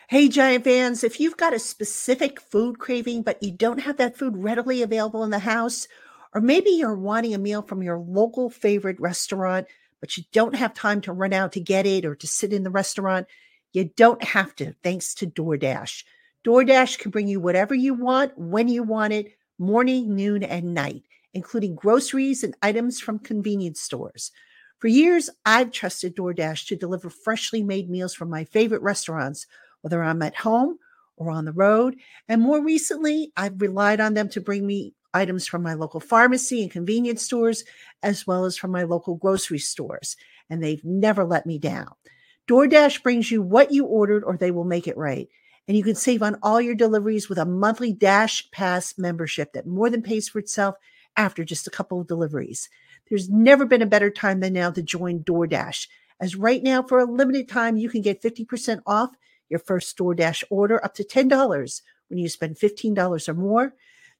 Hey, Giant fans, if you've got a specific food craving, but you don't have that food readily available in the house, or maybe you're wanting a meal from your local favorite restaurant, but you don't have time to run out to get it or to sit in the restaurant, you don't have to, thanks to DoorDash. DoorDash can bring you whatever you want, when you want it, morning, noon, and night, including groceries and items from convenience stores. For years, I've trusted DoorDash to deliver freshly made meals from my favorite restaurants, whether I'm at home or on the road. And more recently, I've relied on them to bring me items from my local pharmacy and convenience stores, as well as from my local grocery stores. And they've never let me down. DoorDash brings you what you ordered, or they will make it right. And you can save on all your deliveries with a monthly DashPass membership that more than pays for itself after just a couple of deliveries. There's never been a better time than now to join DoorDash, as right now, for a limited time, you can get 50% off your first DoorDash order up to $10 when you spend $15 or more.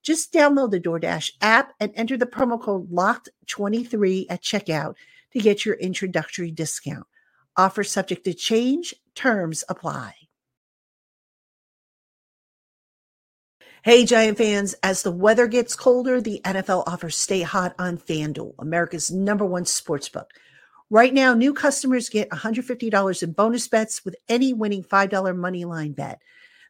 Just download the DoorDash app and enter the promo code LOCKED23 at checkout to get your introductory discount. Offer subject to change, terms apply. Hey, Giant fans, as the weather gets colder, the NFL offers Stay Hot on FanDuel, America's number one sports book. Right now, new customers get $150 in bonus bets with any winning $5 money line bet.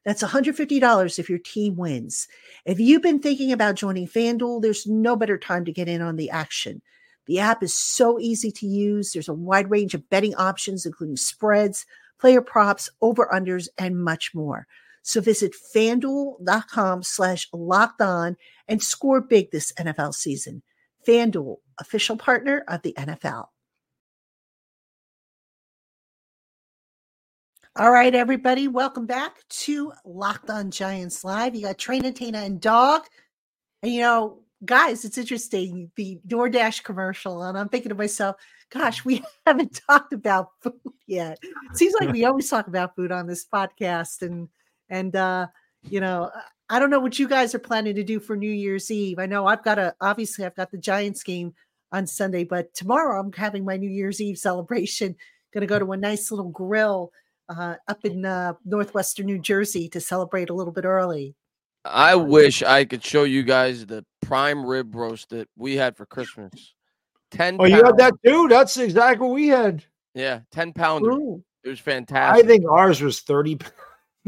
That's $150 if your team wins. If you've been thinking about joining FanDuel, there's no better time to get in on the action. The app is so easy to use. There's a wide range of betting options, including spreads, player props, over-unders, and much more. So visit fanduel.com slash locked on and score big this NFL season. FanDuel, official partner of the NFL. All right, everybody, welcome back to Locked On Giants Live. You got Train and Tana and Dog. And you know, guys, it's interesting the DoorDash commercial, and I'm thinking to myself, gosh, we [LAUGHS] haven't talked about food yet. It seems like we always talk about food on this podcast, and and uh, you know, I don't know what you guys are planning to do for New Year's Eve. I know I've got a obviously I've got the Giants game on Sunday, but tomorrow I'm having my New Year's Eve celebration. [LAUGHS] Going to go to a nice little grill uh, up in uh, northwestern New Jersey to celebrate a little bit early. I wish I could show you guys the prime rib roast that we had for Christmas. Ten. Oh, you had that too? That's exactly what we had. Yeah, ten pounder. It was fantastic. I think ours was thirty pounds.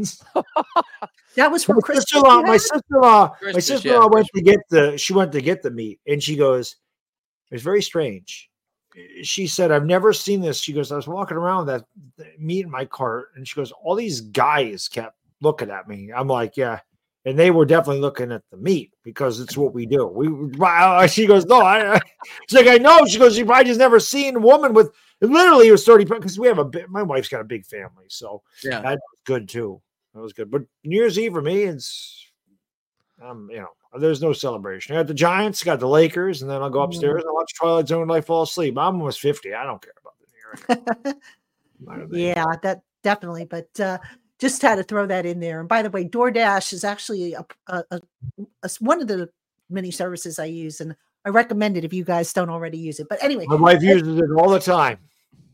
[LAUGHS] that was from my Christmas. Sister-in-law, my sister-in-law, my sister-in-law yeah, went to get the. She went to get the meat, and she goes, "It's very strange." She said, "I've never seen this." She goes, "I was walking around with that meat in my cart, and she goes, all these guys kept looking at me." I'm like, "Yeah." And they were definitely looking at the meat because it's what we do. We, uh, she goes, no, I, I she's like, I know. She goes, you probably just never seen a woman with literally it was 30 because we have a bit, my wife's got a big family. So yeah, that's good too. That was good. But New Year's Eve for me, it's um, you know, there's no celebration. I got the Giants, got the Lakers, and then I'll go mm-hmm. upstairs and watch Twilight Zone and I fall asleep. I'm almost 50. I don't care about the New Year. [LAUGHS] yeah, that definitely. But uh just had to throw that in there. And by the way, DoorDash is actually a, a, a, a one of the many services I use, and I recommend it if you guys don't already use it. But anyway, my wife uses it all the time.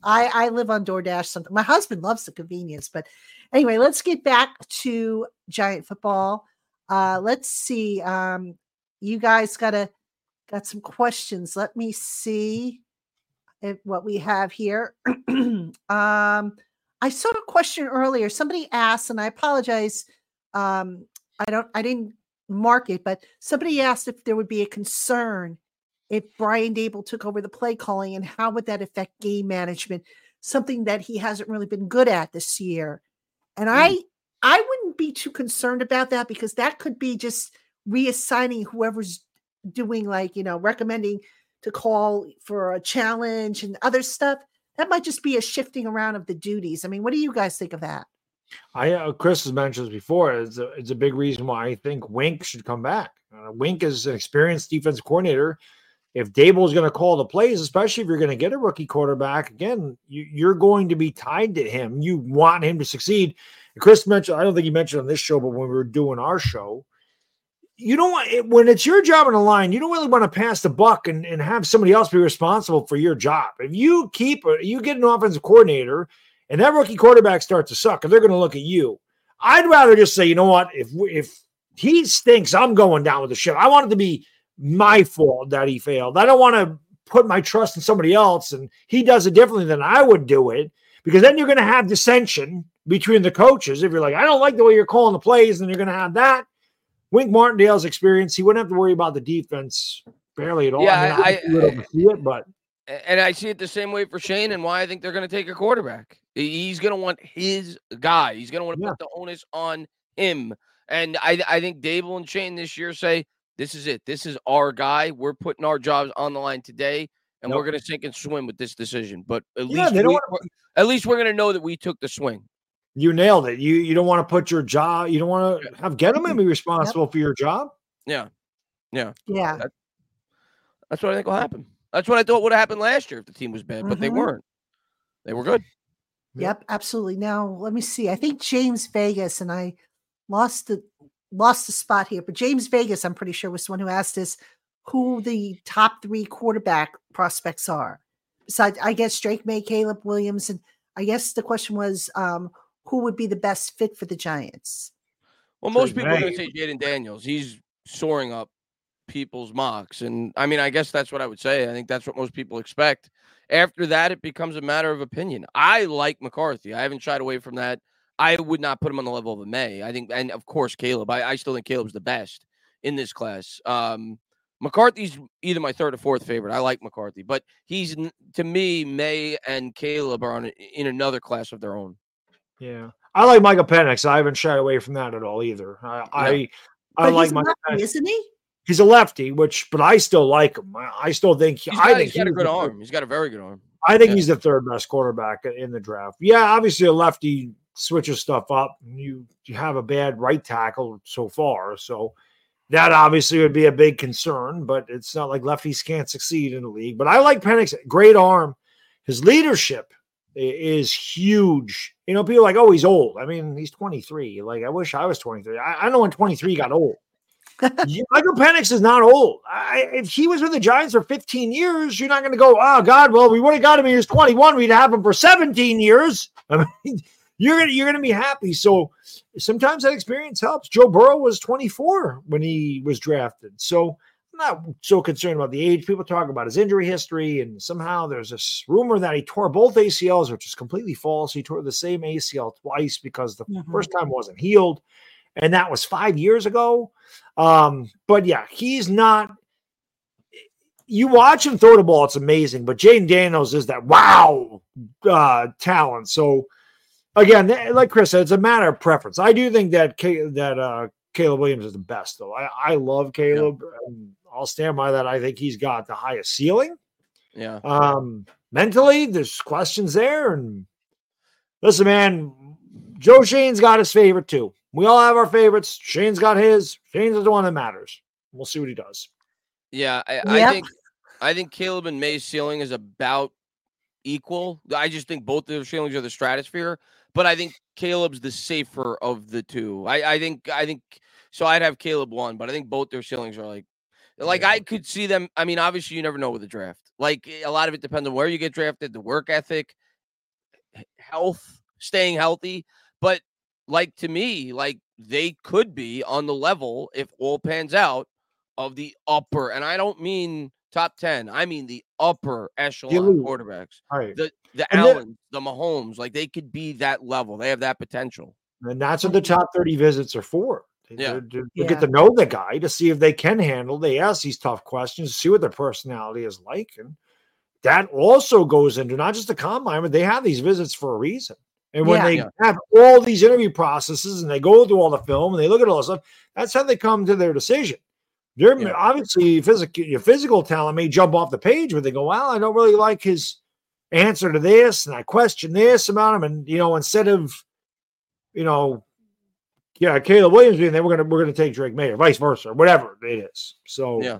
I, I live on DoorDash. Something my husband loves the convenience, but anyway, let's get back to giant football. Uh, let's see. Um, you guys got a got some questions. Let me see if, what we have here. [CLEARS THROAT] um, I saw a question earlier. Somebody asked, and I apologize. Um, I don't. I didn't mark it, but somebody asked if there would be a concern if Brian Daboll took over the play calling and how would that affect game management, something that he hasn't really been good at this year. And mm. I I wouldn't be too concerned about that because that could be just reassigning whoever's doing like, you know, recommending to call for a challenge and other stuff. That might just be a shifting around of the duties. I mean, what do you guys think of that? I uh, Chris has mentioned this before. It's a, it's a big reason why I think Wink should come back. Uh, Wink is an experienced defense coordinator if Daboll is going to call the plays, especially if you're going to get a rookie quarterback, again, you, are going to be tied to him. You want him to succeed. And Chris mentioned, I don't think he mentioned on this show, but when we were doing our show, you don't want it, when it's your job on the line, you don't really want to pass the buck and, and have somebody else be responsible for your job. If you keep uh, you get an offensive coordinator and that rookie quarterback starts to suck, and they're going to look at you. I'd rather just say, you know what, if if he stinks, I'm going down with the ship. I want it to be my fault that he failed. I don't want to put my trust in somebody else and he does it differently than I would do it because then you're going to have dissension between the coaches. If you're like, I don't like the way you're calling the plays, then you're going to have that. Wink Martindale's experience, he wouldn't have to worry about the defense barely at all. Yeah, I, mean, I, I, I see it, but and I see it the same way for Schoen and why I think they're going to take a quarterback. He's going to want his guy. He's going to want to yeah. put the onus on him. And I, I think Daboll and Schoen this year say, this is it. This is our guy. We're putting our jobs on the line today, and nope. we're going to sink and swim with this decision. But at yeah, least we, wanna... at least we're going to know that we took the swing. You nailed it. You you don't want to put your job. You don't want to have Gettleman be responsible yep. for your job. Yeah, yeah, yeah. That, that's what I think will happen. That's what I thought would have happened last year if the team was bad, mm-hmm. but they mm-hmm. weren't. They were good. Yep, absolutely. Now let me see. I think James Vegas and I lost the lost a spot here, but James Vegas, I'm pretty sure, was the one who asked us who the top three quarterback prospects are. Besides, I guess Drake Maye, Caleb Williams, and I guess the question was um, who would be the best fit for the Giants. Well, most people are going to say Jayden Daniels. He's soaring up people's mocks. And I mean, I guess that's what I would say. I think that's what most people expect. After that, it becomes a matter of opinion. I like McCarthy. I haven't shied away from that. I would not put him on the level of a Maye. I think, and of course, Caleb. I, I still think Caleb's the best in this class. Um, McCarthy's either my third or fourth favorite. I like McCarthy, but he's to me, Maye and Caleb are on in another class of their own. Yeah, I like Michael Penix. I haven't shied away from that at all either. I, yeah. I, I like Michael Penix. Isn't he? He's a lefty, which, but I still like him. I still think he's got, I think he's got a good arm. He's got a very good arm. I think yeah. he's the third best quarterback in the draft. Yeah, obviously a lefty switches stuff up. You you have a bad right tackle so far, so that obviously would be a big concern. But it's not like lefties can't succeed in the league. But I like Penix. Great arm. His leadership is huge. You know, people like, oh, he's old. I mean, he's 23. Like, I wish I was 23. I, I know when 23 got old. [LAUGHS] Michael Penix is not old. I, if he was with the Giants for 15 years, you're not going to go, oh God, well, we would have got him. He was 21. We'd have him for 17 years. [LAUGHS] I mean, you're gonna you're gonna be happy. So sometimes that experience helps. Joe Burrow was 24 when he was drafted. So I'm not so concerned about the age. People talk about his injury history, and somehow there's this rumor that he tore both ACLs, which is completely false. He tore the same ACL twice because the mm-hmm. first time wasn't healed, and that was five years ago. Um, but yeah, he's not. You watch him throw the ball; it's amazing. But Jayden Daniels is that wow uh, talent. So again, like Chris said, it's a matter of preference. I do think that K- that uh, Caleb Williams is the best, though. I, I love Caleb. Yeah. I'll stand by that. I think he's got the highest ceiling. Yeah. Um, mentally, there's questions there. And listen, man, Joe Schoen's got his favorite too. We all have our favorites. Schoen's got his. Schoen's the one that matters. We'll see what he does. Yeah, I, I think I think Caleb and Maye's ceiling is about equal. I just think both their ceilings are the stratosphere but I think Caleb's the safer of the two. I, I think I think so. I'd have Caleb one, but I think both their ceilings are like like yeah. I could see them. I mean, obviously, you never know with the draft. Like eh, a lot of it depends on where you get drafted, the work ethic, health, staying healthy. But like to me, like they could be on the level if all pans out of the upper. And I don't mean top 10. I mean the upper echelon quarterbacks. Right. The the and Allen, the Mahomes, like they could be that level. They have that potential. And that's what the top 30 visits are for. Yeah. To, to yeah. get to know the guy to see if they can handle. They ask these tough questions, see what their personality is like. And that also goes into not just the combine, but they have these visits for a reason. And when yeah. they yeah. have all these interview processes and they go through all the film and they look at all this stuff, that's how they come to their decision. They're yeah. obviously physical your physical talent may jump off the page where they go, Well, I don't really like his answer to this, and I question this about him. And you know, instead of you know, yeah, Caleb Williams being there, we're gonna we're gonna take Drake Maye or vice versa, or whatever it is. So yeah.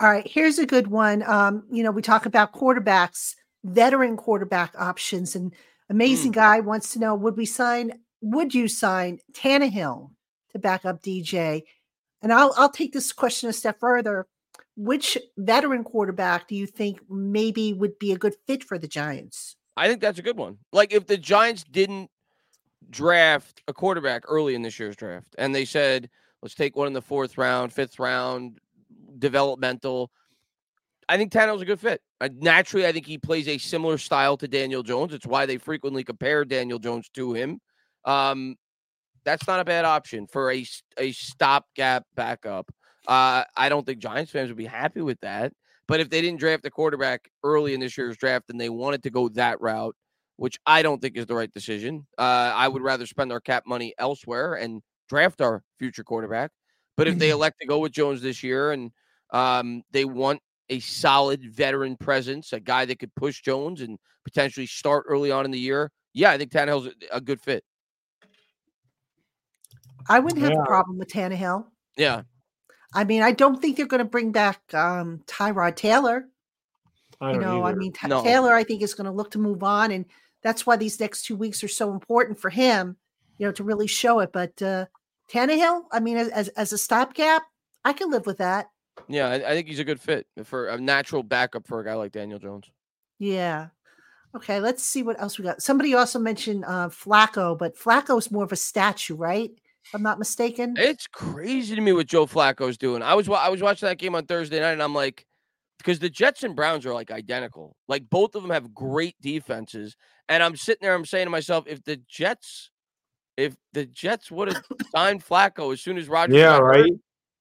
All right, here's a good one. Um, you know, we talk about quarterbacks, veteran quarterback options, and amazing mm. guy wants to know: Would we sign? Would you sign Tannehill to back up DJ? And I'll I'll take this question a step further. Which veteran quarterback do you think maybe would be a good fit for the Giants? I think that's a good one. Like if the Giants didn't draft a quarterback early in this year's draft and they said, let's take one in the fourth round, fifth round, developmental. I think Tannehill's a good fit. Uh, naturally, I think he plays a similar style to Daniel Jones. It's why they frequently compare Daniel Jones to him. Um, that's not a bad option for a, a stopgap backup. Uh, I don't think Giants fans would be happy with that. But if they didn't draft a quarterback early in this year's draft and they wanted to go that route, which I don't think is the right decision, uh, I would rather spend our cap money elsewhere and draft our future quarterback. But if they [CLEARS THROAT] elect to go with Jones this year and um, they want a solid veteran presence, a guy that could push Jones and potentially start early on in the year, yeah, I think Tannehill's a good fit. I wouldn't have yeah. a problem with Tannehill. Yeah. I mean, I don't think they're going to bring back um, Tyrod Taylor. I you know, either. I mean, T- no. Taylor, I think is going to look to move on, and that's why these next two weeks are so important for him. You know, to really show it. But uh, Tannehill, I mean, as as a stopgap, I can live with that. Yeah, I, I think he's a good fit for a natural backup for a guy like Daniel Jones. Yeah. Okay, let's see what else we got. Somebody also mentioned uh, Flacco, but Flacco is more of a statue, right? If I'm not mistaken. It's crazy to me what Joe Flacco's doing. I was I was watching that game on Thursday night, and I'm like, because the Jets and Browns are like identical. Like both of them have great defenses, and I'm sitting there, I'm saying to myself, if the Jets, if the Jets would have signed Flacco as soon as Rodgers, Yeah, got hurt, right.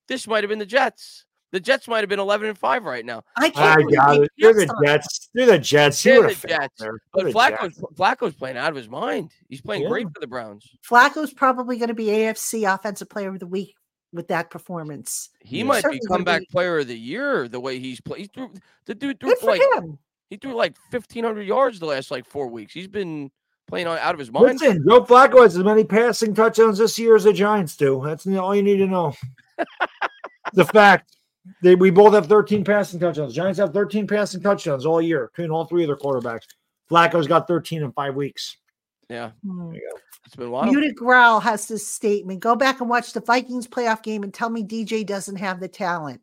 this might have been the Jets. The Jets might have been 11 and five right now. I I can't believe got it. They're the passed on it. Jets. They're the Jets. He They're the Jets. But They're the Flacco's Jets. Flacco's playing out of his mind. He's playing great for the Browns. Flacco's probably going to be AFC Offensive Player of the Week with that performance. He Yeah. might be comeback be- player of the year the way he's played. He threw the dude threw Good for for like him. he threw like 1500 yards the last like four weeks. He's been playing out of his mind. Listen, Joe Flacco has as many passing touchdowns this year as the Giants do. That's all you need to know. [LAUGHS] the fact they we both have 13 passing touchdowns. Giants have 13 passing touchdowns all year between all three of their quarterbacks. Flacco's got 13 in five weeks. Yeah, Hmm. it's been wild. Muted Growl has this statement. Go back and watch the Vikings playoff game and tell me DJ doesn't have the talent.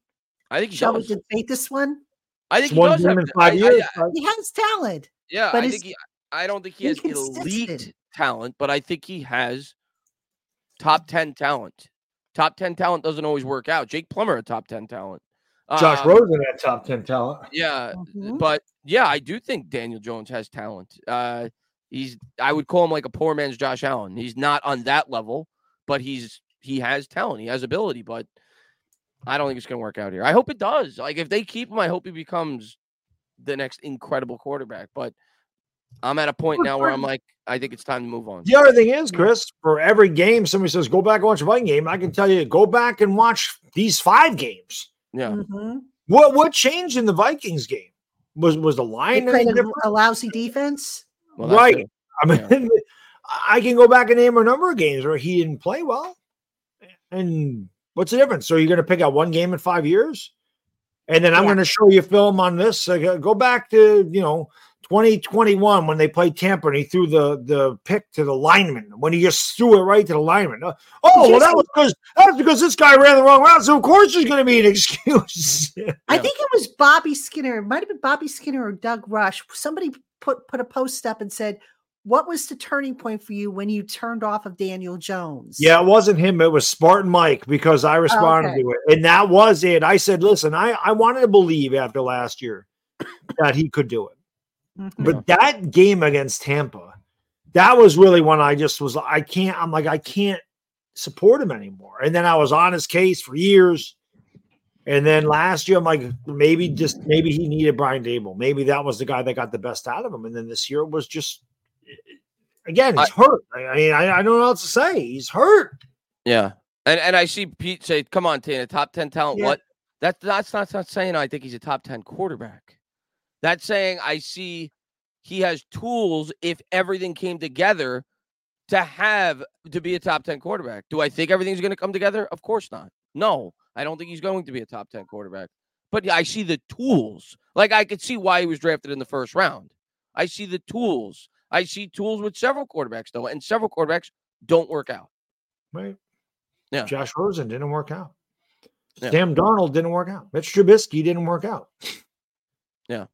I think he Shall we debate this one? I think It's he one does have in five I- I- years. I- right? He has talent. yeah, but I think he, I don't think he has elite talent, but I think he has top 10 talent. Top 10 talent doesn't always work out. Jake Plummer, a top 10 talent. Josh Um, Rosen had top 10 talent. Yeah, Mhm. but yeah, I do think Daniel Jones has talent. Uh, he's I would call him like a poor man's Josh Allen. He's not on that level, but he's he has talent. He has ability, but I don't think it's going to work out here. I hope it does. Like if they keep him, I hope he becomes the next incredible quarterback. But I'm at a point now where I'm like, I think it's time to move on. The other thing is, Chris, for every game, somebody says, go back and watch a Viking game. I can tell you, go back and watch these five games. Yeah, Mhm. What what changed in the Vikings game? Was was the line any a, a lousy defense. well, right. it. I mean, [LAUGHS] I can go back and name a number of games where he didn't play well. And what's the difference? So you're going to pick out one game in five years, and then I'm Yeah. going to show you film on this. So go- go back to you know 2021 when they played Tampa and he threw the the pick to the lineman when he just threw it right to the lineman. Uh, Oh, well, that was because that was because this guy ran the wrong route. So of course there's going to be an [LAUGHS] excuse. I think it was Bobby Skinner. It might have been Bobby Skinner or Doug Rush. Somebody put put a post up and said, "What was the turning point for you when you turned off of Daniel Jones?" Yeah, it wasn't him. It was Spartan Mike because I responded okay. to it. And that was it. I said, listen, I, I wanted to believe after last year that he could do it. Mhm. But that game against Tampa, that was really when I just was, I can't, I'm like, I can't support him anymore. And then I was on his case for years. And then last year, I'm like, maybe just, maybe he needed Brian Daboll. Maybe that was the guy that got the best out of him. And then this year was just, again, he's hurt. I, I mean, I, I don't know what else to say. He's hurt. Yeah, and and I see Pete say, "Come on, Tana, top ten talent." Yeah. What? That that's not, that's not saying I think he's a top ten quarterback. That's saying I see he has tools if everything came together to have to be a top ten quarterback. Do I think everything's going to come together? Of course not. No, I don't think he's going to be a top ten quarterback. But I see the tools. Like I could see why he was drafted in the first round. I see the tools. I see tools with several quarterbacks though, and several quarterbacks don't work out. Right. Yeah. Josh Rosen didn't work out. Yeah. Sam Darnold didn't work out. Mitch Trubisky didn't work out. yeah.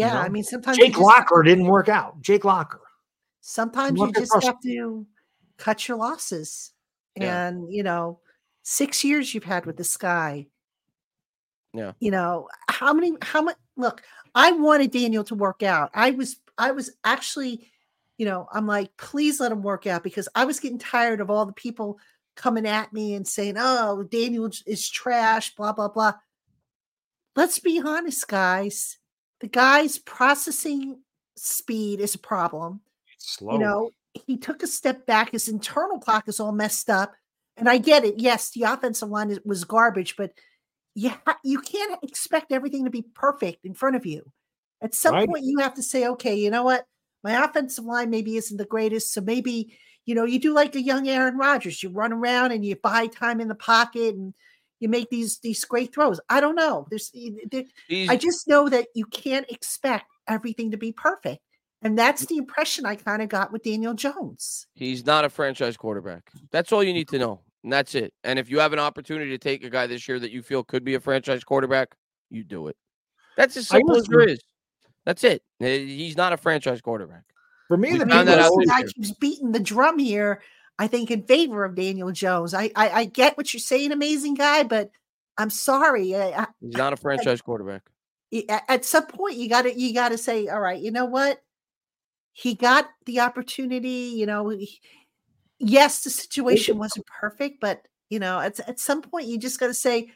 Know, I mean, sometimes Jake just- Locker didn't work out. Jake Locker. sometimes you just have to cut your losses. Yeah. And you know, six years you've had with this guy. Yeah. You know, how many how much look, I wanted Daniel to work out. I was I was actually, you know, I'm like, please let him work out because I was getting tired of all the people coming at me and saying, Oh, Daniel is trash, blah, blah, blah. Let's be honest, guys. The guy's processing speed is a problem It's slow. you know, he took a step back. His internal clock is all messed up. And I get it. Yes, the offensive line was garbage, but you, ha- you can't expect everything to be perfect in front of you. At some Right. point, you have to say, okay, you know what? My offensive line maybe isn't the greatest. So maybe, you know, you do like a young Aaron Rodgers. You run around and you buy time in the pocket and you make these these great throws. I don't know. There's there, I just know that you can't expect everything to be perfect. And that's the impression I kind of got with Daniel Jones. He's not a franchise quarterback. That's all you need to know. And that's it. And if you have an opportunity to take a guy this year that you feel could be a franchise quarterback, you do it. That's as simple as there listen- is. That's it. Eh, He's not a franchise quarterback. For me, We the people that out always- guy keeps beating the drum here. I think, in favor of Daniel Jones. I I, I get what you're saying, amazing guy, but I'm sorry. I, He's not a franchise quarterback. At some point, you got to you got to say, all right, you know what? He got the opportunity. You know, he, yes, the situation wasn't perfect, but you know, at at some point, you just got to say,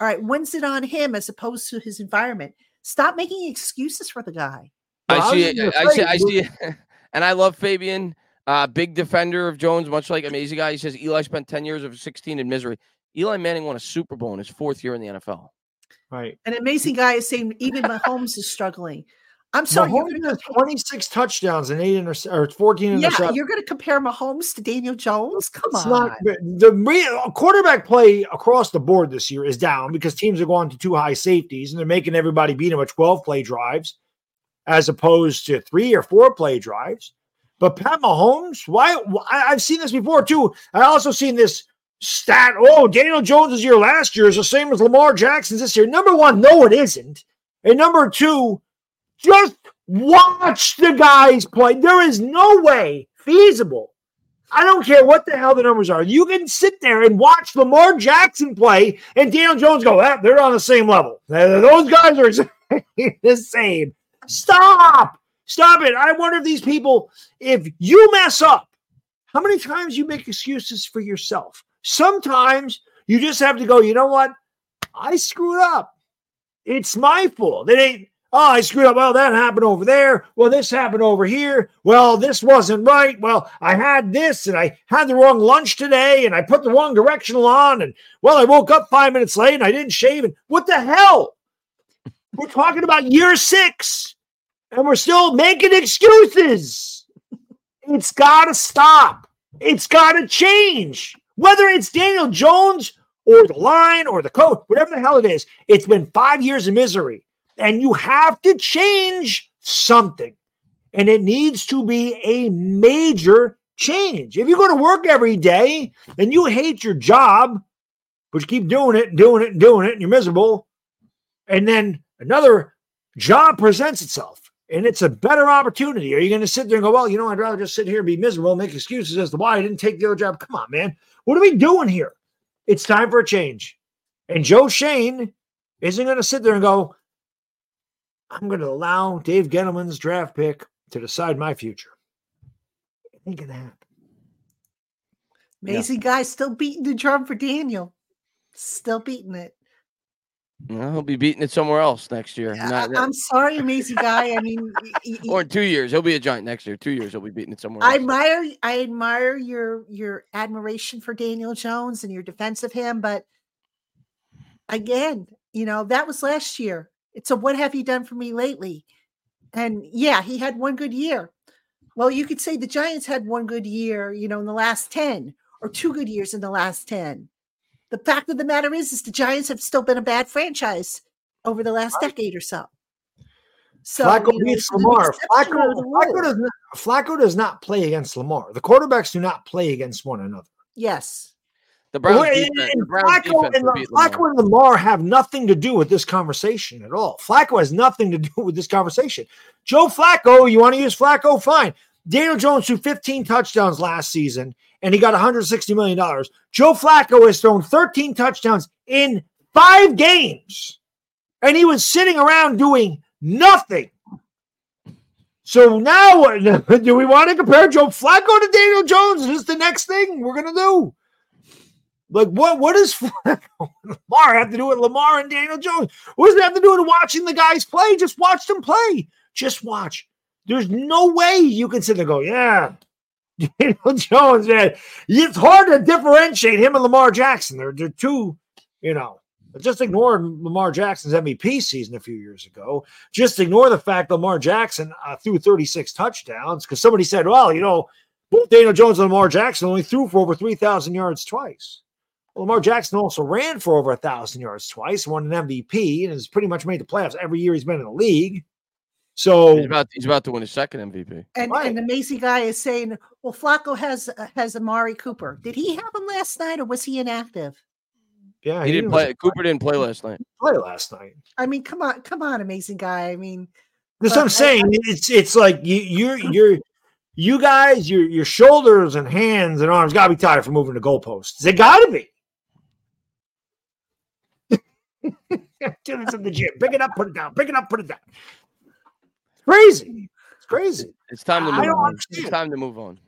all right, when's it on him as opposed to his environment? Stop making excuses for the guy. Well, I see it. I see. I see it. [LAUGHS] And I love Fabian. Uh, big defender of Jones, much like amazing guy. He says Eli spent 10 years of 16 in misery. Eli Manning won a Super Bowl in his fourth year in the NFL. Right. An amazing guy is saying even Mahomes is struggling. I'm sorry. Mahomes has 26 touchdowns and eight inter- or 14 yeah, you're going to compare Mahomes to Daniel Jones? Come it's on. Not, the real quarterback play across the board this year is down because teams are going to two high safeties and they're making everybody beat them at 12 play drives as opposed to three or four play drives. But Pat Mahomes, why? I've seen this before too. I also seen this stat. Oh, Daniel Jones' year last year is the same as Lamar Jackson's this year. Number one, no, it isn't. And number two, just watch the guys play. There is no way feasible. I don't care what the hell the numbers are. You can sit there and watch Lamar Jackson play and Daniel Jones go, ah, they're on the same level. Those guys are [LAUGHS] the same. Stop. Stop it. I wonder if these people, if you mess up, how many times you make excuses for yourself? Sometimes you just have to go, you know what? I screwed up. It's my fault. It ain't, oh, I screwed up. Well, that happened over there. Well, this happened over here. Well, this wasn't right. Well, I had this and I had the wrong lunch today and I put the wrong directional on. And well, I woke up five minutes late and I didn't shave. And what the hell? We're talking about year six and we're still making excuses. It's got to stop. It's got to change. Whether it's Daniel Jones or the line or the coach, whatever the hell it is, it's been five years of misery. And you have to change something. And it needs to be a major change. If you go to work every day and you hate your job, but you keep doing it and doing it and doing it, and you're miserable, and then another job presents itself and it's a better opportunity. Are you going to sit there and go, well, you know, I'd rather just sit here and be miserable and make excuses as to why I didn't take the other job? Come on, man. What are we doing here? It's time for a change. And Joe Schoen isn't going to sit there and go, I'm going to allow Dave Gettleman's draft pick to decide my future. It ain't going to happen. Amazing yeah. guy still beating the drum for Daniel. Still beating it. Well, he'll be beating it somewhere else next year. Not, I'm sorry, amazing guy. I mean, or in two years, he'll be a giant next year. Two years, he'll be beating it somewhere. I else. admire, I admire your your admiration for Daniel Jones and your defense of him, but again, you know that was last year. It's a what have you done for me lately? And yeah, he had one good year. Well, you could say the Giants had one good year, you know, in the last ten, or two good years in the last ten the fact of the matter is, is the Giants have still been a bad franchise over the last decade or so. So Flacco you know, beats Lamar. Flacco, Flacco, does not, Flacco does not play against Lamar. The quarterbacks do not play against one another. Yes. The Browns, defense, and, the Browns Flacco, and, the, Flacco and Lamar have nothing to do with this conversation at all. Flacco has nothing to do with this conversation. Joe Flacco, you want to use Flacco? Fine. Daniel Jones threw 15 touchdowns last season and he got $160 million. Joe Flacco has thrown 13 touchdowns in five games, and he was sitting around doing nothing. So now, [LAUGHS] do we want to compare Joe Flacco to Daniel Jones? Is this the next thing we're going to do? Like, what, what does [LAUGHS] Lamar have to do with Lamar and Daniel Jones? What does it have to do with watching the guys play? Just watch them play. Just watch. There's no way you can sit there and go, yeah, Daniel [LAUGHS] Jones, man, it's hard to differentiate him and Lamar Jackson. They're, they're two, you know, just ignore Lamar Jackson's MVP season a few years ago. Just ignore the fact Lamar Jackson uh, threw 36 touchdowns because somebody said, well, you know, both Daniel Jones and Lamar Jackson only threw for over 3,000 yards twice. Well, Lamar Jackson also ran for over a thousand yards twice, won an MVP, and has pretty much made the playoffs every year he's been in the league. So he's about he's about to win his second MVP. And right. and the Macy guy is saying, "Well, Flacco has uh, has Amari Cooper. Did he have him last night, or was he inactive?" Yeah, he, he didn't play. Cooper didn't play last night. Play last night. I mean, come on, come on, amazing guy. I mean, that's what I'm saying. I, it's it's like you you're you're You guys, your your shoulders and hands and arms got to be tired from moving the goalposts. They got to be. [LAUGHS] Do this in the gym. Pick it up, put it down. Pick it up, put it down. It's crazy. It's crazy. It's time to I move don't on. understand. It's time to move on.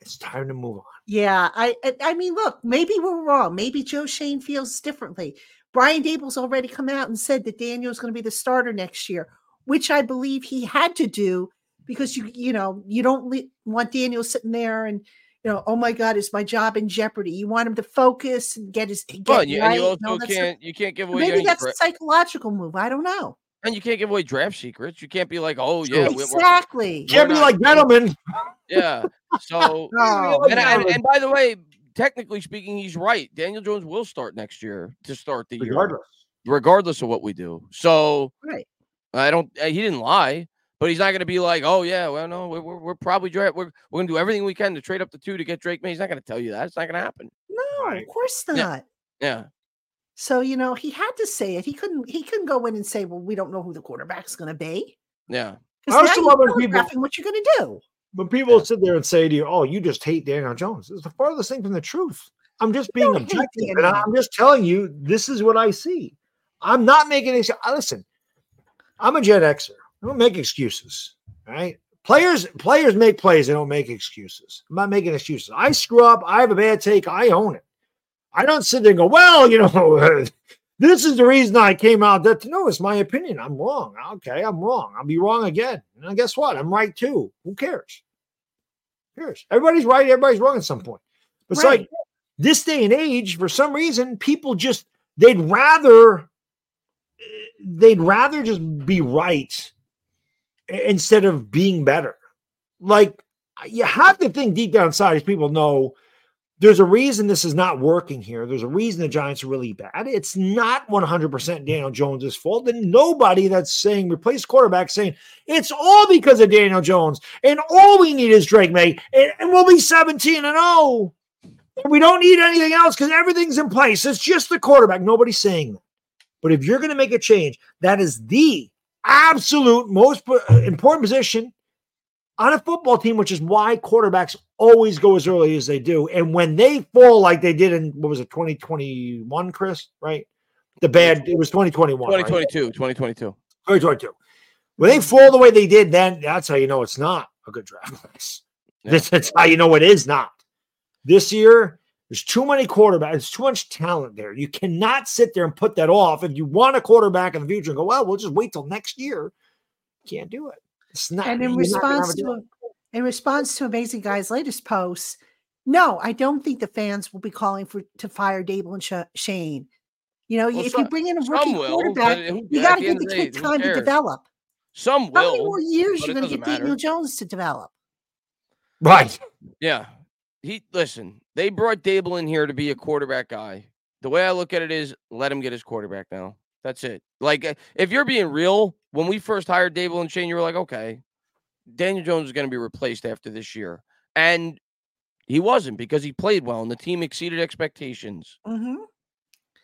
It's time to move on. Yeah, I I- I mean, look, maybe we're wrong. Maybe Joe Schoen feels differently. Brian Daboll's already come out and said that Daniel's going to be the starter next year, which I believe he had to do because you you know you don't le- want Daniel sitting there and you know oh my God is my job in jeopardy. You want him to focus and get his get Well, and you, and right you and all also that can't you can't give away Maybe that's dra- a psychological move. I don't know. And you can't give away draft secrets. You can't be like, oh yeah, we're- we're- exactly. Can't be not- like gentlemen. yeah. So [LAUGHS] Oh, and, and, and by the way, technically speaking, he's right. Daniel Jones will start next year to start the year, Regardless. regardless of what we do. So right. I don't. uh, He didn't lie, but he's not going to be like, oh yeah, well no, we're we're, we're probably draft. We're we're going to do everything we can to trade up the two to get Drake Maye. He's not going to tell you that. It's not going to happen. No, Right. of course not. Yeah. Yeah. So you know he had to say it. He couldn't. He couldn't go in and say, "Well, we don't know who the quarterback's going to be." Yeah. I Because now also love when people- what you're going to do. When people sit there and say to you, "Oh, you just hate Daniel Jones," it's the farthest thing from the truth. I'm just being objective, and I'm just telling you this is what I see. I'm not making ex- uh, Listen, I'm a Gen Xer. I don't make excuses. Right? players players make plays. They don't make excuses. I'm not making excuses. I screw up. I have a bad take. I own it. I don't sit there and go, "Well, you know." [LAUGHS] This is the reason I came out. That no, it's my opinion. I'm wrong. Okay, I'm wrong. I'll be wrong again. And guess what? I'm right too. Who cares? Who cares? Everybody's right. Everybody's wrong at some point. But it's Right. like this day and age, for some reason, people just they'd rather they'd rather just be right instead of being better. Like you have to think deep down inside, as people know, there's a reason this is not working here. There's a reason the Giants are really bad. It's not 100% Daniel Jones's fault. And nobody that's saying replace quarterback saying it's all because of Daniel Jones. And all we need is Drake Maye. And, and we'll be 17 and 0. And we don't need anything else because everything's in place. It's just the quarterback. Nobody's saying that. But if you're going to make a change, that is the absolute most uh, important position on a football team, which is why quarterbacks always go as early as they do. And when they fall like they did in what was it, 2021, Chris, right? The bad, it was 2021. right? 2022. 2022. 2022. When they fall the way they did, then that's how you know it's not a good draft class. Yeah. That's, that's how you know it is not. This year, there's too many quarterbacks, there's too much talent there. You cannot sit there and put that off. If you want a quarterback in the future and go, well, we'll just wait till next year. you Can't do it. It's not. And in you're not gonna have response to in response to Amazing Guy's latest posts, no, I don't think the fans will be calling for to fire Daboll and Sh- Schoen. You know, Well, if some- you bring in a rookie will, quarterback, who- you got to give end the the kid time to develop. Some will. How many more years but you going to doesn't get Daniel. Jones to develop? Right. Yeah. He listen, they brought Daboll in here to be a quarterback guy. The way I look at it is let him get his quarterback now. That's it. Like uh, if you're being real, when we first hired Daboll and Schoen, you were like, okay, Daniel Jones is going to be replaced after this year. And he wasn't because he played well and the team exceeded expectations. hmm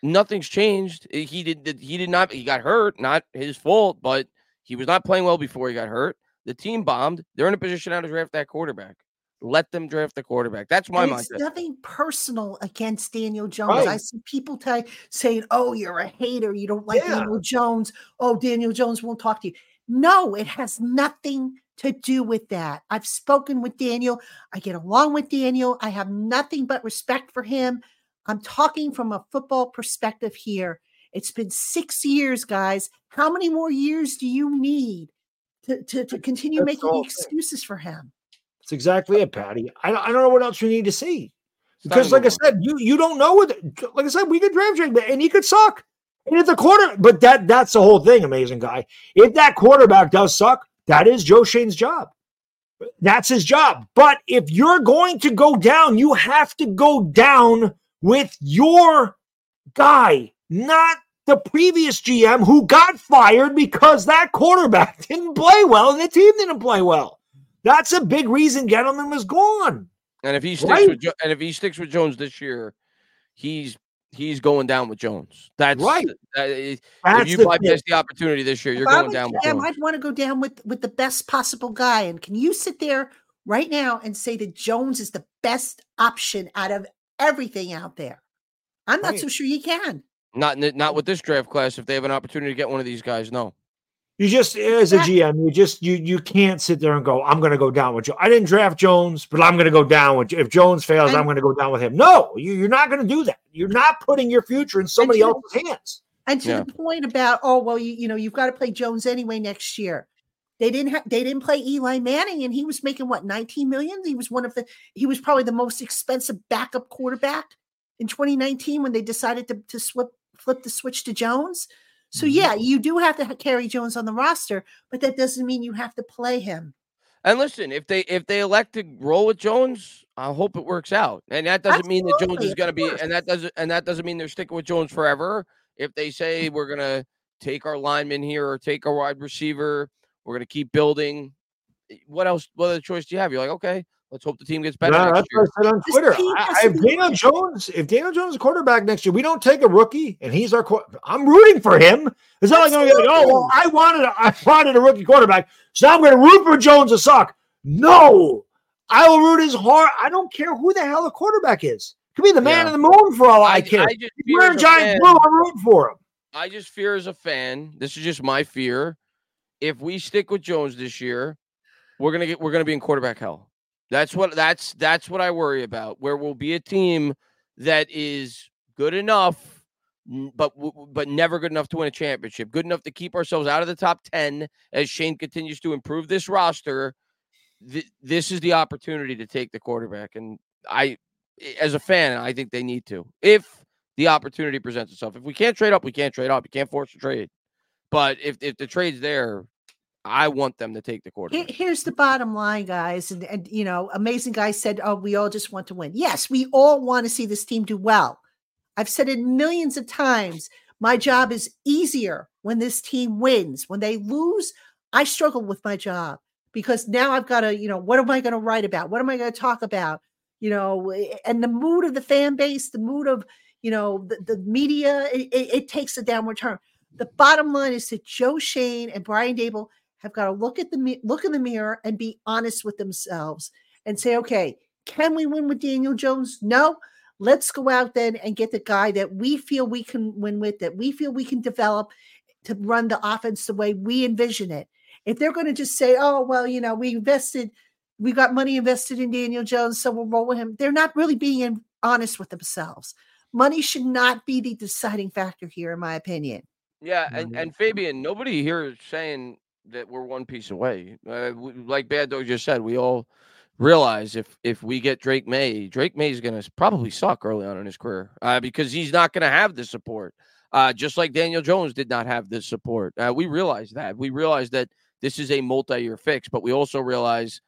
Nothing's changed. Uh, He did he did not he got hurt, not his fault, but he was not playing well before he got hurt. The team bombed. They're in a position now to draft that quarterback. Let them draft the quarterback. That's my mindset. it's nothing personal against Daniel Jones. Right. I see people tell, saying, "Oh, you're a hater. You don't like Yeah. Daniel Jones. Oh, Daniel Jones won't talk to you." No, it has nothing to do with that. I've spoken with Daniel. I get along with Daniel. I have nothing but respect for him. I'm talking from a football perspective here. It's been six years, guys. How many more years do you need to, to, to continue That's making excuses for him? That's exactly it, Patty. I, don't- I don't know what else we need to see. It's time to Because, like I said, you you don't know what. Like I said, we could draft Drake, and he could suck. And if the quarter, but that that's the whole thing, amazing guy. If that quarterback does suck, that is Joe Schoen's job. That's his job. But if you're going to go down, you have to go down with your guy, not the previous GM who got fired because that quarterback [LAUGHS] didn't play well and the team didn't play well. That's a big reason Gettleman was gone. And if he sticks Right. with Jo- and if he sticks with Jones this year, he's he's going down with Jones. That's Right. that is- That's if you the bypass the opportunity this year, you're If going was down with Jones. I'd want to go down with with the best possible guy. And can you sit there right now and say that Jones is the best option out of everything out there. I'm not Right. so sure you can. Not not with this draft class. If they have an opportunity to get one of these guys, no. You just as a GM, you just you you can't sit there and go, I'm gonna go down with Joe. I didn't draft Jones, but I'm gonna go down with if Jones fails, I'm And- gonna go down with him. No, you, you're not gonna do that. You're not putting your future in somebody to- else's hands. And to Yeah. the point about, oh well, you, you know, you've got to play Jones anyway next year. They didn't have they didn't play Eli Manning, and he was making what 19 million. He was one of the he was probably the most expensive backup quarterback in 2019 when they decided to, to flip flip the switch to Jones. So Mm-hmm. Mhm. yeah, you do have to carry Jones on the roster, but that doesn't mean you have to play him. And listen, if they if they elect to roll with Jones, I hope it works out. And that doesn't mean that Jones is going to be, and that doesn't, and that doesn't mean they're sticking with Jones forever. If they say we're going to take our lineman here or take our wide receiver, we're going to keep building. eh, What else? What other choice do you have? You're like, okay, let's hope the team gets better Yeah, next that's year. what I said on Twitter. I, has I- to if Daniel right. Jones, if Daniel Jones is a quarterback next year, we don't take a rookie and he's our. quar- I'm rooting for him. It's not like I'm going to go. Oh well, I wanted a, I wanted a rookie quarterback, so I'm going to root for Jones to suck. No, I will root his hard. I don't care who the hell the quarterback is. Could be the man Yeah. in the moon for all I, I, care. I just If fear wearing as a giant fan- blue, I'm rooting for him. I just fear as a fan. This is just my fear. If we stick with Jones this year, we're gonna get we're gonna be in quarterback hell. That's what that's that's what I worry about. Where we'll be a team that is good enough, but but never good enough to win a championship. Good enough to keep ourselves out of the top ten as Schoen continues to improve this roster. Th- this is the opportunity to take the quarterback, and I, eh, as a fan, I think they need to. If the opportunity presents itself. If we can't trade up, we can't trade up. You can't force a trade. But if, if the trade's there, I want them to take the quarterback. here's the bottom line, guys. And, and you know, amazing guy said, Oh, we all just want to win. Yes, we all want to see this team do well. I've said it millions of times. My job is easier when this team wins. When they lose, I struggle with my job because now I've got to, you know, what am I going to write about? What am I going to talk about? You know, eh, and the mood of the fan base, the mood of, you know, the, the media, it, it, it takes a downward turn. The bottom line is that Joe Schoen and Brian Daboll have got to look at the look in the mirror and be honest with themselves and say, okay, can we win with Daniel Jones? No. Let's go out then and get the guy that we feel we can win with, that we feel we can develop to run the offense the way we envision it. If they're going to just say, oh, well, you know, we invested, we got money invested in Daniel Jones, so we'll roll with him, they're not really being honest with themselves. Money should not be the deciding factor here, in my opinion. Yeah, and, and Fabian, nobody here is saying that we're one piece away. Uh, w- like Bad Dog just said, we all realize if if we get Drake Maye, Drake Maye is going to probably suck early on in his career uh, because he's not going to have the support. Uh, just like Daniel Jones did not have this support. Uh, we realize that. We realize that this is a multi-year fix, but we also realize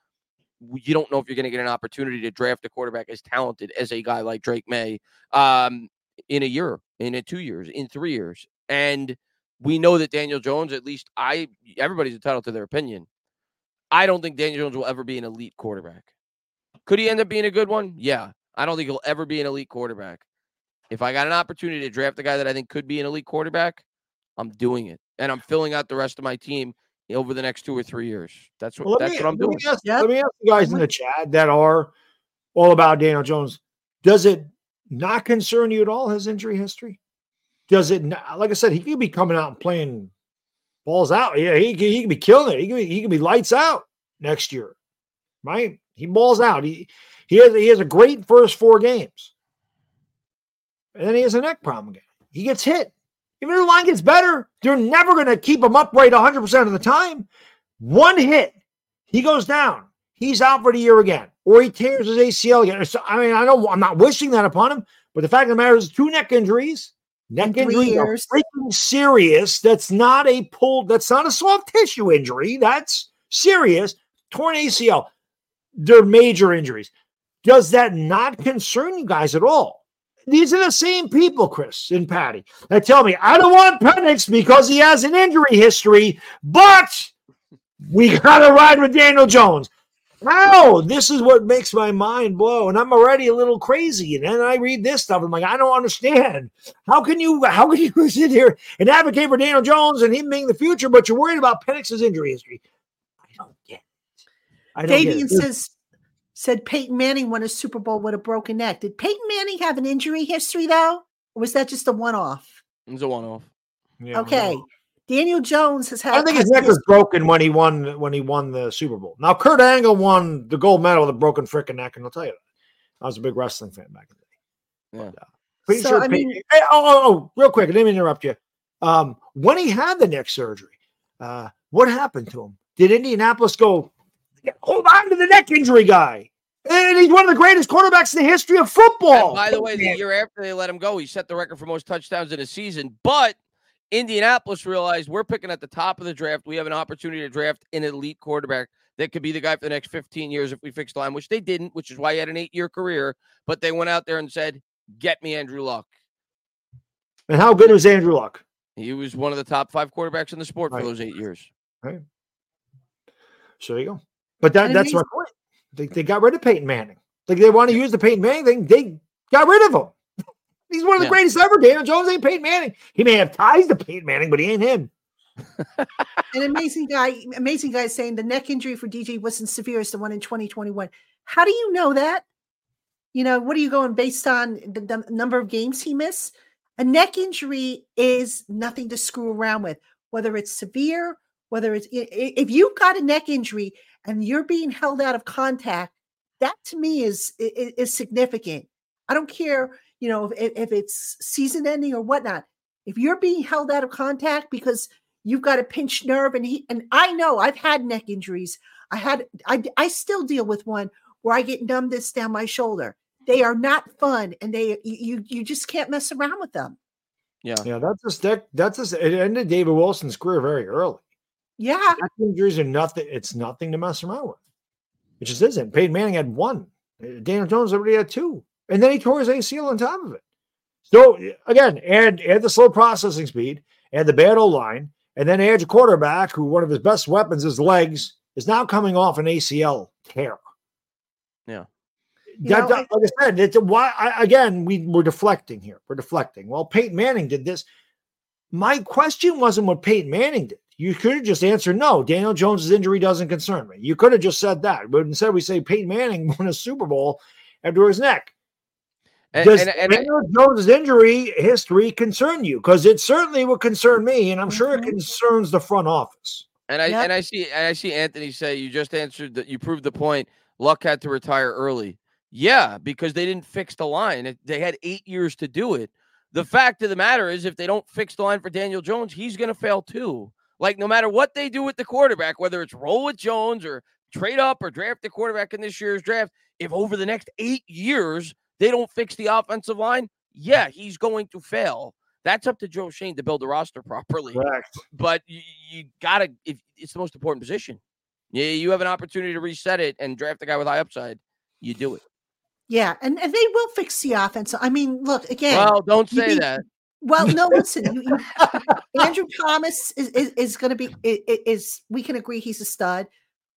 you don't know if you're going to get an opportunity to draft a quarterback as talented as a guy like Drake Maye um, in a year, in a two years, in three years, and we know that Daniel Jones, at least I, everybody's entitled to their opinion. I don't think Daniel Jones will ever be an elite quarterback. Could he end up being a good one? Yeah. I don't think he'll ever be an elite quarterback. If I got an opportunity to draft a guy that I think could be an elite quarterback, I'm doing it. And I'm filling out the rest of my team over the next two or three years. That's what Well, that's me, what I'm let doing. me ask, Yeah. let me ask you guys in the chat that are all about Daniel Jones. Does it not concern you at all his injury history? Does it like I said, he could be coming out and playing balls out. Yeah, he, he could be killing it. He could be, he could be lights out next year, right? He balls out. He he has he has a great first four games, and then he has a neck problem again. He gets hit. Even if the line gets better, they're never going to keep him upright 100 percent of the time. One hit, he goes down. He's out for the year again, or he tears his ACL again. So, I mean, I don't. I'm not wishing that upon him, but the fact of the matter is, two neck injuries. Neck In three injuries years. freaking serious. That's not a pulled. That's not a soft tissue injury. That's serious. Torn ACL. They're major injuries. Does that not concern you guys at all? These are the same people, Chris and Patty, that tell me I don't want Penix because he has an injury history, but we gotta ride with Daniel Jones. How? This is what makes my mind blow, and I'm already a little crazy. And then I read this stuff, I'm like, I don't understand. How can you? How can [LAUGHS] you sit here and advocate for Daniel Jones and him being the future, but you're worried about Penix's injury history? I don't get it. I don't get it. Says said Peyton Manning won a Super Bowl with a broken neck. Did Peyton Manning have an injury history though? Or was that just a one off? It was a one off. Yeah, Okay. Daniel Jones has had I think his neck was broken when he won when he won the Super Bowl. Now Kurt Angle won the gold medal with a broken freaking neck, and I'll tell you that. I was a big wrestling fan back in the day. Yeah. But, uh, pretty So, sure I Peyton- mean- Hey, oh, oh, oh, real quick, let didn't mean to interrupt you. Um, when he had the neck surgery, uh, what happened to him? Did Indianapolis go hold on to the neck injury guy? And he's one of the greatest quarterbacks in the history of football. And by the way, the year after they let him go, he set the record for most touchdowns in a season. But Indianapolis realized we're picking at the top of the draft. We have an opportunity to draft an elite quarterback that could be the guy for the next 15 years if we fix the line, which they didn't, which is why he had an eight year career. But they went out there and said, Get me Andrew Luck. and how good was Andrew Luck? He was one of the top five quarterbacks in the sport Right. for those eight years. Right. So there you go. But that, And that's my point. They, they got rid of Peyton Manning. Like they want to use the Peyton Manning thing. They got rid of him. He's one of the Yeah. greatest ever. Daniel Jones ain't Peyton Manning. He may have ties to Peyton Manning, but he ain't him. [LAUGHS] an amazing guy, amazing guy saying the neck injury for DJ wasn't severe as the one in 2021. How do you know that? You know, what are you going based on the, the number of games he missed? A neck injury is nothing to screw around with, whether it's severe, whether it's i- i- if you've got a neck injury and you're being held out of contact, that to me is i- i- is significant. I don't care, you know, if, if it's season ending or whatnot. If you're being held out of contact because you've got a pinched nerve and he and I know I've had neck injuries. I had I I still deal with one where I get numbness down my shoulder. They are not fun and they you you, you just can't mess around with them. Yeah. Yeah, that's just that, that's just it ended David Wilson's career very early. Yeah. Neck injuries are nothing. It's nothing to mess around with. It just isn't. Peyton Manning had one. Uh, Daniel Jones already had two, and then he tore his ACL on top of it. So again, add add the slow processing speed, add the bad O line, and then add your quarterback, who one of his best weapons is legs, is now coming off an ACL tear. Yeah. You That, know, that- like I said, it's why I, again we we're deflecting here. We're deflecting. Well, Peyton Manning did this. My question wasn't what Peyton Manning did. You could have just answered no. Daniel Jones' injury doesn't concern me. You could have just said that, but instead we say Peyton Manning [LAUGHS] won a Super Bowl after his neck. And, Does and, and, Daniel Jones' injury history concern you? Because it certainly would concern me, and I'm sure it Mhm. concerns the front office. And I Yep. and I see and I see Anthony say you just answered that you proved the point. Luck had to retire early. Yeah, because they didn't fix the line. They had eight years to do it. The fact of the matter is, if they don't fix the line for Daniel Jones, he's going to fail too. Like no matter what they do with the quarterback, whether it's roll with Jones or trade up or draft the quarterback in this year's draft, if over the next eight years they don't fix the offensive line, yeah, he's going to fail. That's up to Joe Schoen to build the roster [LAUGHS] properly Correct. but you, you gotta if it's the most important position. Yeah, you have an opportunity to reset it and draft a guy with high upside. You do it. Yeah. And, and they will fix the offense. I mean, look again. Well, don't say need- that. Well, no, [LAUGHS] listen. You, you, Andrew Thomas is is, is going to be i- i- is we can agree he's a stud.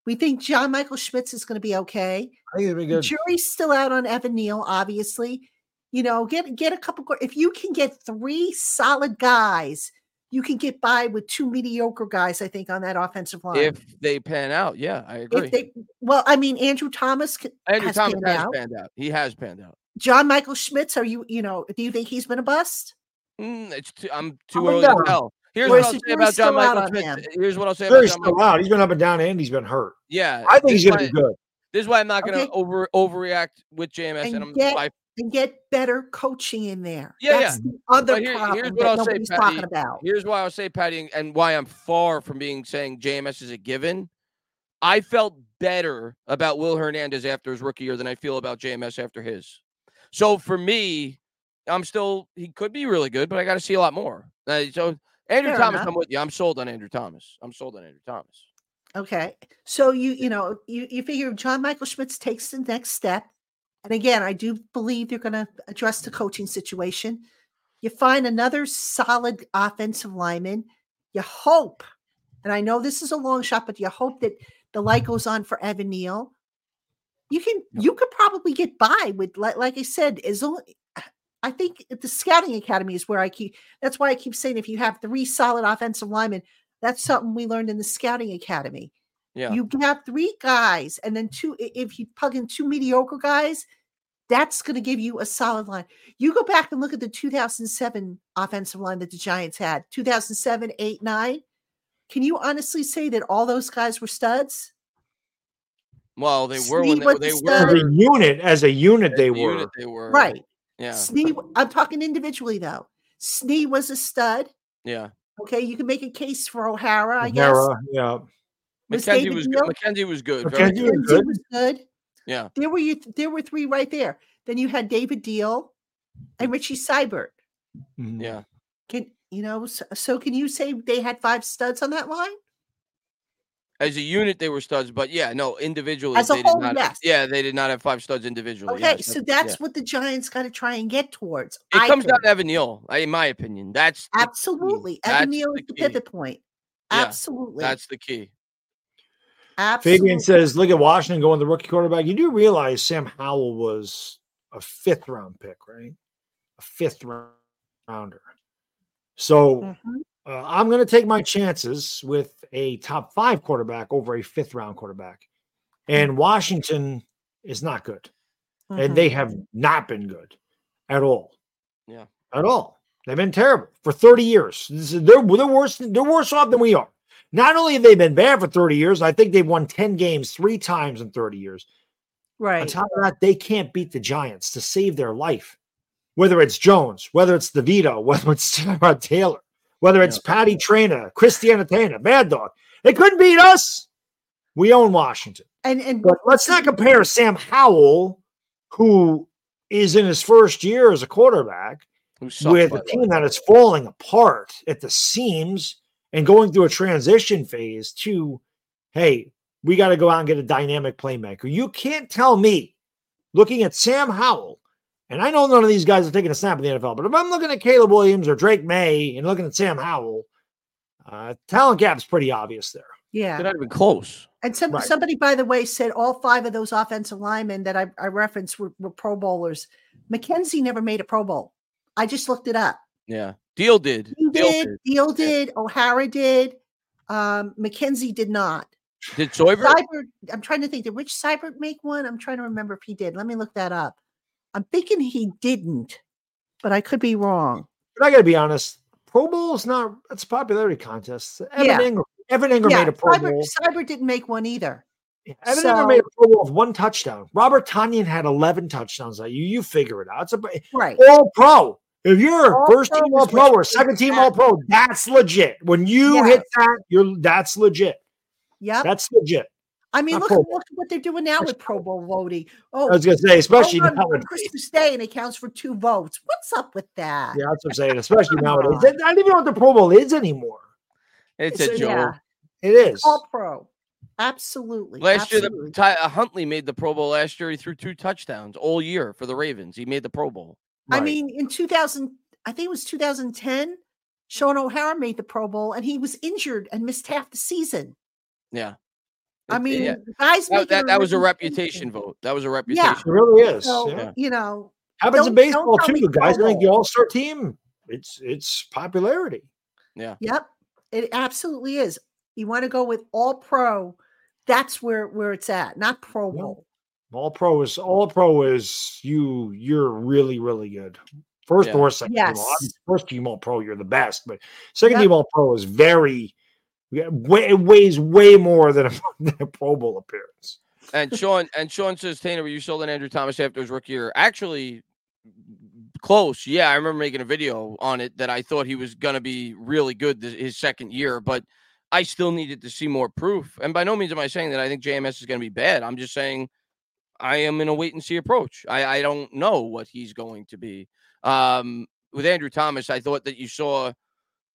We think John Michael Schmitz is going to be okay. I think it'd be The jury's still out on Evan Neal, obviously. You know, get get a couple. If you can get three solid guys, you can get by with two mediocre guys. I think on that offensive line. If they pan out, yeah, I agree. If they, well, I mean, Andrew Thomas, Andrew has Thomas panned has out. panned out. He has panned out. John Michael Schmitz, are you, you know, do you think he's been a bust? Mm, it's too, I'm too Up and early to tell. Here's Or what is I'll say about John Michael Schmitz. Here's what I'll say Very about John still Michael. out. He's been up and down, and he's been hurt. Yeah, I think he's going to be good. This is why I'm not going to Okay. over overreact with JMS, and, And I'm get- by And get better coaching in there. Yeah, That's the other here- problem here's what that I'll say, Patty. talking about. Here's why I'll say, Patty, and- and why I'm far from being saying JMS is a given. I felt better about Will Hernandez after his rookie year than I feel about JMS after his. So for me, I'm still he could be really good, but I got to see a lot more. Uh, so Andrew Fair Thomas, enough. I'm with you. I'm sold on Andrew Thomas. I'm sold on Andrew Thomas. Okay. So you, you know, you, you figure John Michael Schmitz takes the next step. And again, I do believe they're going to address the coaching situation. You find another solid offensive lineman. You hope, and I know this is a long shot, but you hope that the light goes on for Evan Neal. You can, you could probably get by with, like, like I said, is only. I think the scouting academy is where I keep. That's why I keep saying if you have three solid offensive linemen, that's mm-hmm. something we learned in the scouting academy. Yeah. You can have three guys, and then two. If you plug in two mediocre guys, that's going to give you a solid line. You go back and look at the 2007 offensive line that the Giants had 2007, 8, 9. Can you honestly say that all those guys were studs? Well, they were when they, they the were stud. a unit, as a unit, they the were. unit they were Right. Yeah. Snee, I'm talking individually though. Snee was a stud. Yeah. Okay, you can make a case for O'Hara, I guess. O'Hara, yeah. Was McKenzie was good. McKenzie was good. McKenzie was good. was good. Yeah. There were you. There were three right there. Then you had David Diehl and Richie Seubert. Mhm. Yeah. Can you know? So, so can you say they had five studs on that line? As a unit, they were studs, but yeah, no, individually, As a whole, not. yes. Yeah, they did not have five studs individually. Okay, yes, so yeah. that's what the Giants got to try and get towards. it I comes down to Evan Neal, in my opinion. That's the key. absolutely. That's Evan Neal the is the pivot point. Yeah, Absolutely. That's the key. absolutely. Fabian says, look at Washington going the rookie quarterback. You do realize Sam Howell was a fifth round pick, right? A fifth round- rounder. So Mhm. Uh, I'm going to take my chances with a top five quarterback over a fifth round quarterback. And Washington is not good. Mhm. And they have not been good at all. Yeah. At all. They've been terrible for 30 years. This is- They're, they're worse. They're worse off than we are. Not only have they been bad for 30 years, I think they've won 10 games three times in 30 years. Right. On top of that, they can't beat the Giants to save their life. Whether it's Jones, whether it's DeVito, [LAUGHS] whether it's Tyrod Taylor, whether it's Patty Trainer, Christiana Tana, Mad Dog, they couldn't beat us. We own Washington. And and But let's not compare Sam Howell, who is in his first year as a quarterback, sucked, with a team that is falling apart at the seams and going through a transition phase to, hey, we got to go out and get a dynamic playmaker. You can't tell me, looking at Sam Howell, and I know none of these guys are taking a snap in the NFL, but if I'm looking at Caleb Williams or Drake Maye and looking at Sam Howell, uh, talent gap's pretty obvious there. yeah. They're not even close. And some, Right. somebody, by the way, said all five of those offensive linemen that I, I referenced were, were Pro Bowlers. McKenzie never made a Pro Bowl. I just looked it up. Yeah. Diehl did. Diehl did. Diehl did. O'Hara did. Um, McKenzie did not. Did Seubert? Seubert, I'm trying to think. Did Rich Seubert make one? I'm trying to remember if he did. Let me look that up. I'm thinking he didn't, but I could be wrong. But I got to be honest, Pro Bowl is not, it's a popularity contest. Evan Yeah. Engram, Evan Engram yeah, made a Pro Seubert, Bowl. Seubert didn't make one either. Evan Engram made a Pro Bowl with one touchdown. Robert Tonyan had 11 touchdowns that you. You figure it out. It's a Right. all pro. If you're All first team all pro or second team all pro, that's legit. When you Yeah. hit that, you're that's legit. Yeah, That's legit. I mean, look, at- look at what they're doing now with Pro Bowl voting. Oh, I was gonna say, especially oh, on, on. Christmas Day and it counts for two votes. What's up with that? Yeah, that's what I'm saying. Especially Come nowadays. I don't even know what the Pro Bowl is anymore. It's It's a a- joke. Yeah, It is. all pro. Absolutely. Last year, absolutely. the, Ty, uh, Huntley made the Pro Bowl last year. He threw two touchdowns all year for the Ravens. He made the Pro Bowl. I mean, in 2000, I think it was 2010, Shaun O'Hara made the Pro Bowl and he was injured and missed half the season. Yeah. I mean, yeah. guys, that, that, that was a reputation vote. That was a reputation. Yeah. it really is. So, yeah. you know, Happens in don't- don't baseball tell me too, guys. I Pro think the Bowl. All Star team, it's it's popularity. Yeah. Yep, it absolutely is. You want to go with all pro, that's where where it's at, not Pro Yeah. Bowl. All pro is all pro is you. You're really really good. First Yeah. or second team. all- Yes. First team all pro, you're the best. But second Yep. team all pro is very. It weighs way more than a, [LAUGHS] than a Pro Bowl appearance. And Sean and Sean says, Tanner, were you sold on Andrew Thomas after his rookie year? Actually, close. Yeah, I remember making a video on it that I thought he was gonna be really good this, his second year, but I still needed to see more proof. And by no means am I saying that I think JMS is gonna be bad. I'm just saying I am in a wait and see approach. I, I don't know what he's going to be. Um, with Andrew Thomas, I thought that you saw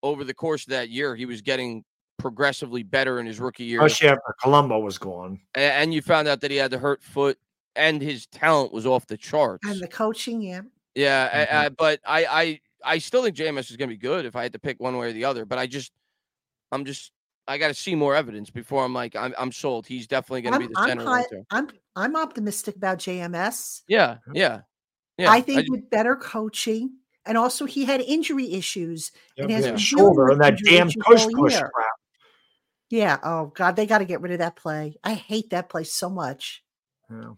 over the course of that year he was getting progressively better in his rookie year. Especially after Colombo was gone. And you found out that he had the hurt foot and his talent was off the charts. And the coaching, yeah. yeah, I- Mhm. I- but I, I I still think JMS is going to be good if I had to pick one way or the other. But I just I'm just I got to see more evidence before I'm like I'm I'm sold. He's definitely going to be the I'm, center. high. I'm I'm optimistic about JMS. Yeah, yeah, yeah. I think ju- with better coaching, and also he had injury issues. Yep, And has yeah, shoulder and that damn push push year. crap. Yeah. Oh God, they got to get rid of that play. I hate that play so much. Yeah.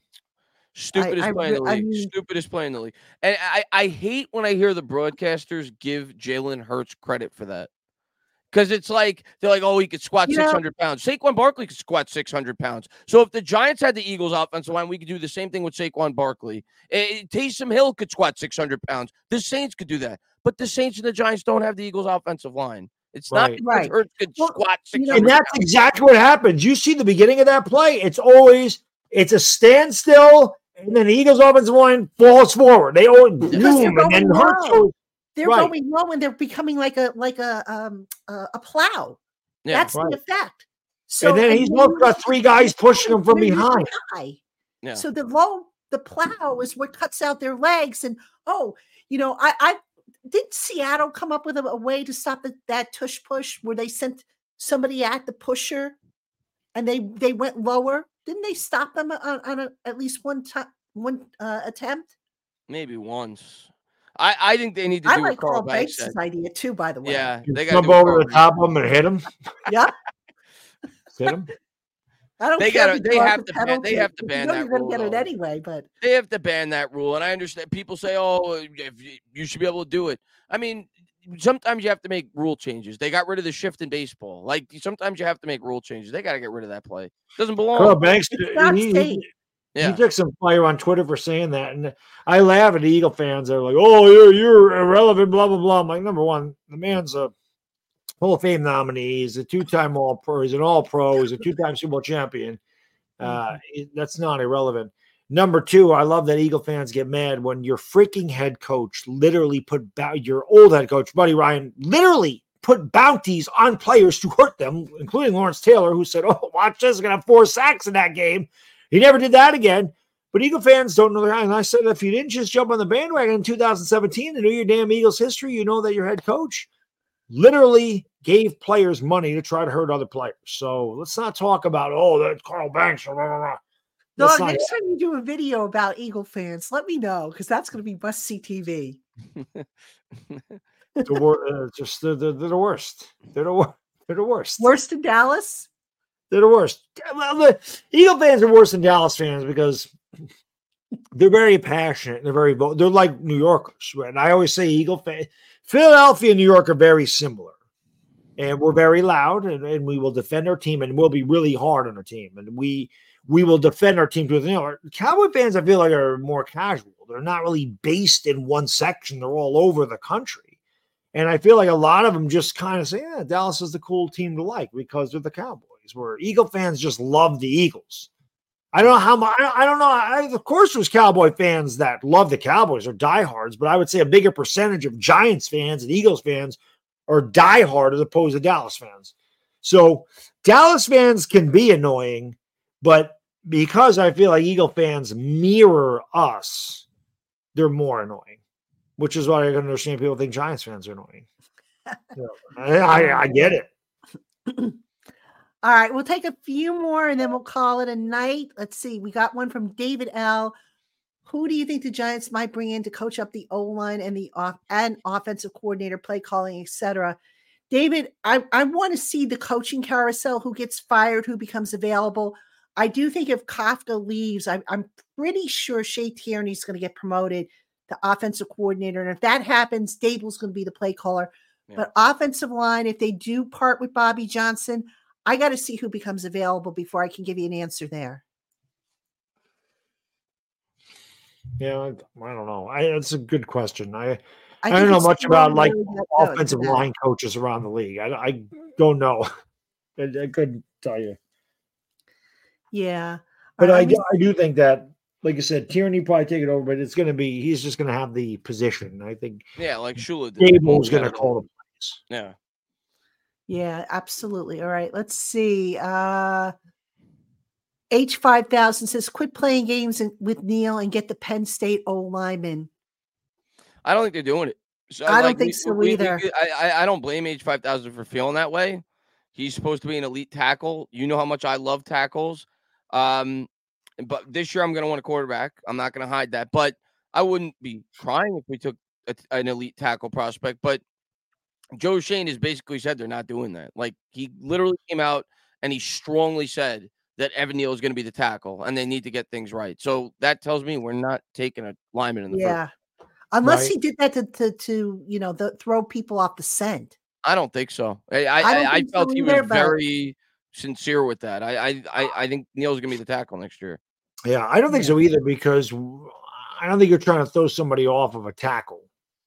Stupidest I play in the re- I league. mean- Stupidest play in the league. And I, I hate when I hear the broadcasters give Jalen Hurts credit for that. Because it's like they're like, oh, he could squat 600 pounds. Saquon Barkley could squat 600 pounds. So if the Giants had the Eagles offensive line, we could do the same thing with Saquon Barkley. Eh, Taysom Hill could squat 600 pounds. The Saints could do that. But the Saints and the Giants don't have the Eagles offensive line. It's not Right. because Right. Hurts could Well, squat you know- 600 And that's pounds. exactly what happens. You see the beginning of that play, it's always it's a standstill, and then the Eagles offensive line falls forward. They always they're boom, and then going Hurts low. goes. They're Right. going low and they're becoming like a like a um a, a plow. Yeah. That's right. the effect. So and then he's also got three guys pushing him from behind. Yeah. So the low, the plow is what cuts out their legs. And oh, you know, I, I did Seattle come up with a, a way to stop the, that tush push where they sent somebody at the pusher, and they they went lower. Didn't they stop them on, on a, at least one time one uh, attempt? Maybe once. I, I think they need to I do what like Carl Carl Banks Banks' said. idea too. By the way, Yeah, they got Jump over the top of them and hit them. yeah. Hit him. I don't They care gotta- they draw have the to ban- they have to you ban know that You're gonna rule, get it anyway, but They have to ban that rule, and I understand people say, "Oh, if you, you should be able to do it." I mean, sometimes you have to make rule changes. They got rid of the shift in baseball. Like sometimes you have to make rule changes. They got to get rid of that play. It Doesn't belong. Carl Banks, uh, he, he, yeah, he took some fire on Twitter for saying that, and I laugh at the Eagle fans. They're like, "Oh, you're you're irrelevant." Blah blah blah. I'm like, number one, the man's a Hall of Fame nominee. He's a two-time All Pro. He's an All Pro. He's a two-time Super Bowl champion. Uh, it- that's not irrelevant. Number two, I love that Eagle fans get mad when your freaking head coach literally put bou- your old head coach, Buddy Ryan, literally put bounties on players to hurt them, including Lawrence Taylor, who said, "Oh, watch this, gonna have four sacks in that game." He never did that again. But Eagle fans don't know the guy. And I said, if you didn't just jump on the bandwagon in 2017 and know your damn Eagles history, you know that your head coach literally gave players money to try to hurt other players. So let's not talk about, oh, that's Carl Banks. Blah, blah, blah. Dog, not- next time you do a video about Eagle fans, let me know because that's going to be must see TV. the wor- uh, just they're, they're, they're the worst. They're the, wor- they're the worst. Worst in Dallas. They're the worst. Well, the Eagle fans are worse than Dallas fans because they're very passionate. They're very vo- they're like New Yorkers. And I always say Eagle fan, Philadelphia and New York are very similar. And we're very loud and, and we will defend our team and we'll be really hard on our team. And we we will defend our team to the you know, Cowboy fans, I feel like are more casual. They're not really based in one section. They're all over the country. And I feel like a lot of them just kind of say, yeah, Dallas is the cool team to like because they're the Cowboys, where Eagle fans just love the Eagles. I don't know how much, I don't know. I, of course, there's Cowboy fans that love the Cowboys or diehards, but I would say a bigger percentage of Giants fans and Eagles fans are diehard as opposed to Dallas fans. So Dallas fans can be annoying, but because I feel like Eagle fans mirror us, they're more annoying which is why I can understand people think Giants fans are annoying. [LAUGHS] So, I, I, I get it. [CLEARS THROAT] All right, we'll take a few more and then we'll call it a night. Let's see. We got one from David L. Who do you think the Giants might bring in to coach up the O line and the off and offensive coordinator, play calling, etc.? David, I, I want to see the coaching carousel. Who gets fired? Who becomes available? I do think if Kafka leaves, I, I'm pretty sure Shea Tierney's going to get promoted to offensive coordinator, and if that happens, Daboll's going to be the play caller. Yeah. But offensive line, if they do part with Bobby Johnson, I got to see who becomes available before I can give you an answer there. Yeah, I, I don't know. I, it's a good question. I, I, think don't know much about really, like really that good for offensive them. line coaches around the league. I, I don't know. [LAUGHS] I, I couldn't tell you. Yeah. But All I, right, do- I do think that, like I said, Tierney probably take it over, but it's going to be, he's just going to have the position. I think yeah, like Shula did. Daboll's going to call the plays. Yeah, Yeah, absolutely. All right, let's see. Uh H5000 says quit playing games in, with Neal and get the Penn State O lineman. I don't think they're doing it. So, I don't like, think we- so we- we either. could- I, I don't blame H five thousand for feeling that way. He's supposed to be an elite tackle. You know how much I love tackles. Um, but this year I'm going to want a quarterback. I'm not going to hide that. But I wouldn't be crying if we took a, an elite tackle prospect. But Joe Schoen has basically said they're not doing that. Like he literally came out and he strongly said that Evan Neal is going to be the tackle, and they need to get things right. So that tells me we're not taking a lineman in the first. Yeah. Unless Right. he did that to to, to you know the, throw people off the scent. I don't think so. I I, I I, I think so felt he was either, but- very sincere with that. I I I, I think Neal's going to be the tackle next year. Yeah, I don't think Yeah. so either because I don't think you're trying to throw somebody off of a tackle.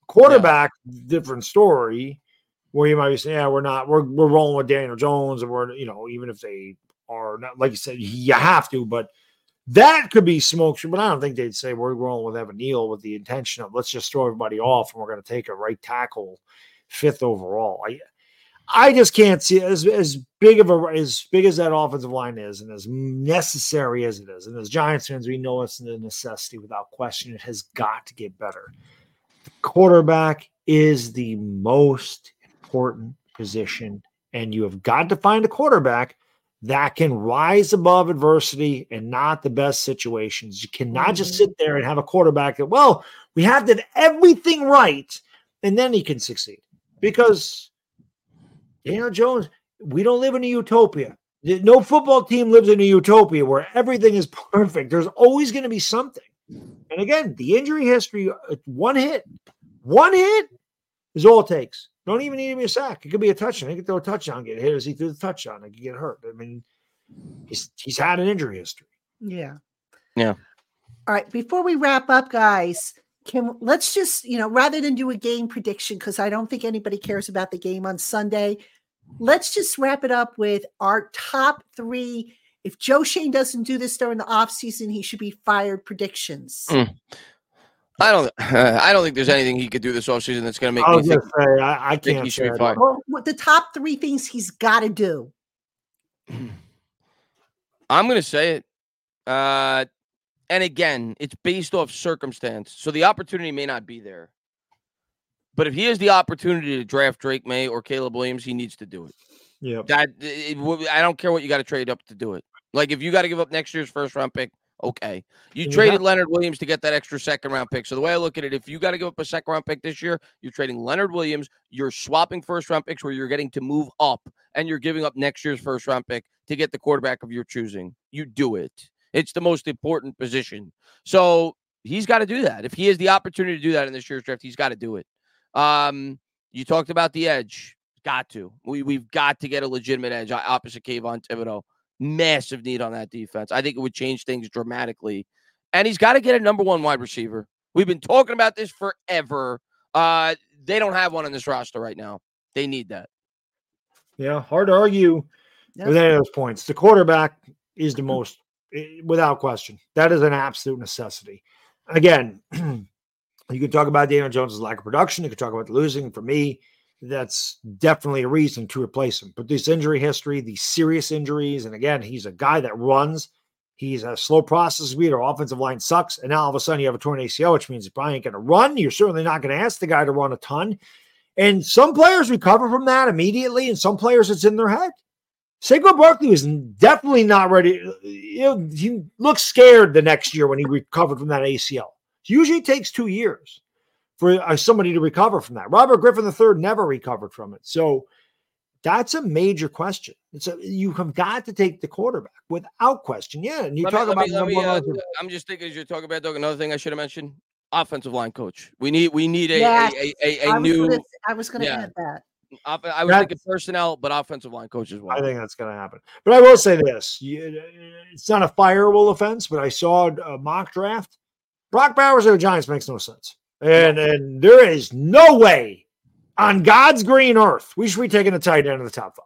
Quarterback, different story, where you might be saying, "Yeah, we're not, we're we're rolling with Daniel Jones, and we're you know even if they are not like you said, you have to, but that could be smoke. But I don't think they'd say we're rolling with Evan Neal with the intention of let's just throw everybody off and we're going to take a right tackle fifth overall. I I just can't see as as big of a as big as that offensive line is, and as necessary as it is. And as Giants fans, we know it's a necessity without question. It has got to get better. The quarterback is the most important position, and you have got to find a quarterback that can rise above adversity and not the best situations. You cannot just Mhm. sit there and have a quarterback that, well, we have have everything right, and then he can succeed because Daniel Jones, we don't live in a utopia. No football team lives in a utopia where everything is [LAUGHS] perfect. There's always going to be something. And again, the injury history, uh, one hit, one hit is all it takes. Don't even need to be a sack. It could be a touchdown. He could throw a touchdown, get hit as he threw the touchdown. He could get hurt. I mean, he's he's had an injury history. Yeah. Yeah. All right. Before we wrap up, guys, can let's just you know rather than do a game prediction because I don't think anybody cares about the game on Sunday. Let's just wrap it up with our top three. If Joe Schoen doesn't do this during the offseason, he should be fired predictions. Mm. I don't [LAUGHS] I don't think there's anything he could do this offseason that's going to make I me think, say, I, I can't he should be I fired. Well, the top three things he's got to do. [CLEARS THROAT] I'm going to say it. Uh, and again, it's based off circumstance. So the opportunity may not be there. But if he has the opportunity to draft Drake Maye or Caleb Williams, he needs to do it. Yeah, That it, w- I don't care what you got to trade up to do it. Like if you got to give up next year's first round pick, okay. You And traded Leonard Williams to get that extra second round pick. So the way I look at it, if you got to give up a second round pick this year, you're trading Leonard Williams. You're swapping first round picks where you're getting to move up, and you're giving up next year's first round pick to get the quarterback of your choosing. You do it. It's the most important position. So he's got to do that. If he has the opportunity to do that in this year's draft, he's got to do it. Um, you talked about the edge. Got to. We we've got to get a legitimate edge opposite Kayvon Thibodeaux. Massive need on that defense. I think it would change things dramatically. And he's got to get a number one wide receiver. We've been talking about this forever. Uh, they don't have one on this roster right now. They need that. Yeah, hard to argue Yep. with any of those points. The quarterback is the most, eh, without question. That is an absolute necessity. Again, [CLEARS THROAT] you can talk about Daniel Jones' lack of production. You can talk about the losing. For me, that's definitely a reason to replace him. But this injury history, these serious injuries, and again, he's a guy that runs. He's a slow process speed. Our offensive line sucks. And now all of a sudden you have a torn ACL, which means he probably ain't going to run. You're certainly not going to ask the guy to run a ton. And some players recover from that immediately, and some players it's in their head. Saquon Barkley was definitely not ready. You know, he looked scared the next year when he recovered from that ACL. Usually takes two years for uh, somebody to recover from that. Robert Griffin III never recovered from it. So that's a major question. It's a, you have got to take the quarterback without question. Yeah. And you Let talk let about me- number me, uh. I'm just thinking as you're talking about Doug, another thing I should have mentioned: offensive line coach. We need we need a Yes. a, a, a, I a was new. gonna, I was going to yeah. add that. I was That's- thinking personnel, but offensive line coach as well. I think that's going to happen. But I will say this: it's not a fireable offense, but I saw a mock draft. Brock Bowers of the Giants makes no sense, and and there is no way on God's green earth we should be taking a tight end in the top five.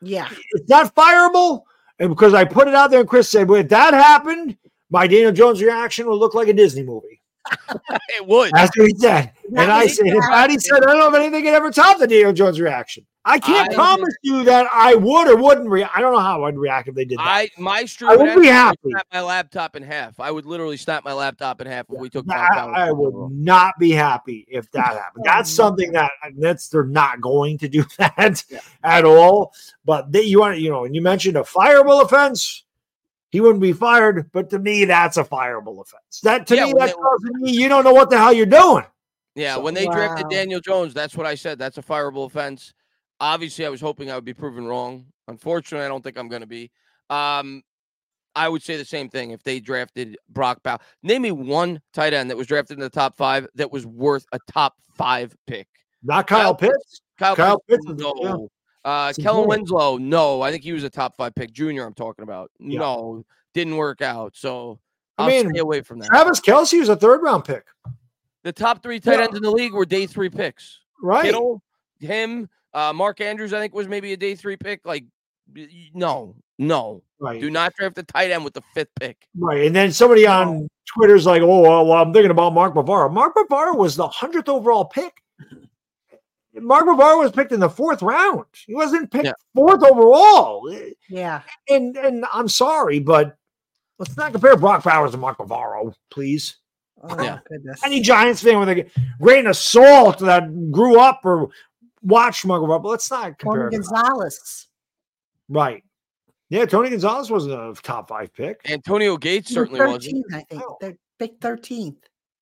Yeah. It's not fireable, and because I put it out there, and Chris said, "Well, if that happened, my Daniel Jones reaction would look like a Disney movie." [LAUGHS] it would. That's what he said. And I said, if Patty said, I don't know if anything could ever top the Daniel Jones reaction. I can't I- promise you that I would or wouldn't react. I don't know how I'd react if they did that. I my I would be happy. Snap my laptop in half. I would literally snap my laptop in half if we took. I, I would roll. not be happy if that happened. [LAUGHS] Oh, that's Oh, something that that's they're not going to do [LAUGHS] that Yeah. at all. But they, you want you know, and you mentioned a fireable offense. He wouldn't be fired, but to me, that's a fireable offense. That to Yeah, me, that they- tells me you don't know what the hell you're doing. Yeah, So- when they drafted Daniel Jones, that's what I said. That's a fireable offense. Obviously, I was hoping I would be proven wrong. Unfortunately, I don't think I'm going to be. Um, I would say the same thing if they drafted Brock Bowers. Name me one tight end that was drafted in the top five that was worth a top five pick. Not Kyle, Pitts. Kyle, Kyle Pitts, Pitts, no. Uh, It's Kellen important. Winslow, no. I think he was a top five pick. Junior, I'm talking about. Yeah. No, didn't work out. So I I'll mean, stay away from that. Travis Kelce was a third round pick, The top three tight Yeah. ends in the league were day three picks. right? Kittle, him, uh, Mark Andrews, I think was maybe a day three pick. Like, no, no, Right. do not draft a tight end with the fifth pick. Right. And then somebody on Twitter's like, oh, well, well, I'm thinking about Mark Bavaro. Mark Bavaro was the 100th overall pick. Mark Bavaro was picked in the fourth round. He wasn't picked Yeah. fourth overall. Yeah. And and I'm sorry, but let's not compare Brock Bowers to Mark Bavaro, please. Oh, Yeah. goodness. Any Giants fan with a grain of salt that grew up or watched Mark Bavaro, but let's not compare. Tony. Gonzalez. Right. Yeah, Tony Gonzalez wasn't a top five pick. Antonio Gates He was certainly wasn't. 13th, I think. Oh. They're pick 13th.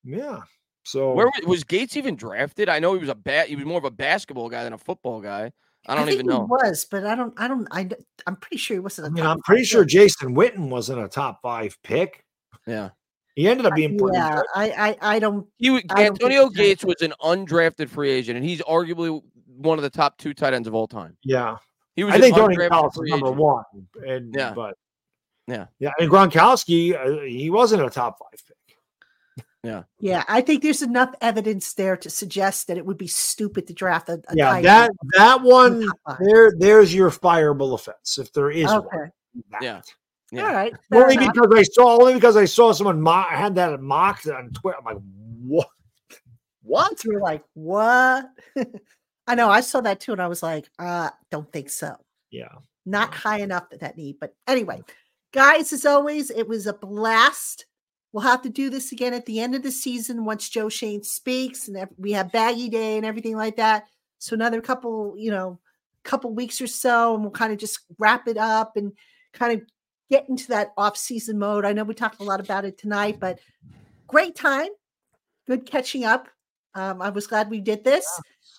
Yeah. So Where wa- was Gates even drafted? I know he was a bat. He was more of a basketball guy than a football guy. I don't think even he know. was, but I don't. I don't. I, I'm pretty sure he wasn't. I a mean, top I'm pretty five sure pick. Jason Witten wasn't a top five pick. Yeah, He ended up being pretty Yeah, good. I, I. I don't. he was, I don't think Antonio he's Gates drafted. was an undrafted free agent, and he's arguably one of the top two tight ends of all time. Yeah, He was. I think Tony undrafted Gonzalez is number agent. one. And Yeah. but Yeah. yeah, and Gronkowski, uh, he wasn't a top five pick. Yeah, Yeah. I think there's enough evidence there to suggest that it would be stupid to draft a. a Yeah, tight that end that one the top five. there, there's your fireable offense if there is Okay. one. That. Yeah. Yeah. All right. fair Only enough. because I saw only because I saw someone mock, had that mocked on Twitter. I'm like, what? What? You're like, what? [LAUGHS] I know. I saw that too, and I was like, uh, don't think so. Yeah. Not high enough at that need. But anyway, guys, as always, it was a blast. We'll have to do this again at the end of the season once Joe Schoen speaks, and we have Baggy Day and everything like that. So another couple, you know, couple weeks or so, and we'll kind of just wrap it up and kind of get into that off-season mode. I know we talked a lot about it tonight, but great time, good catching up. Um, I was glad we did this.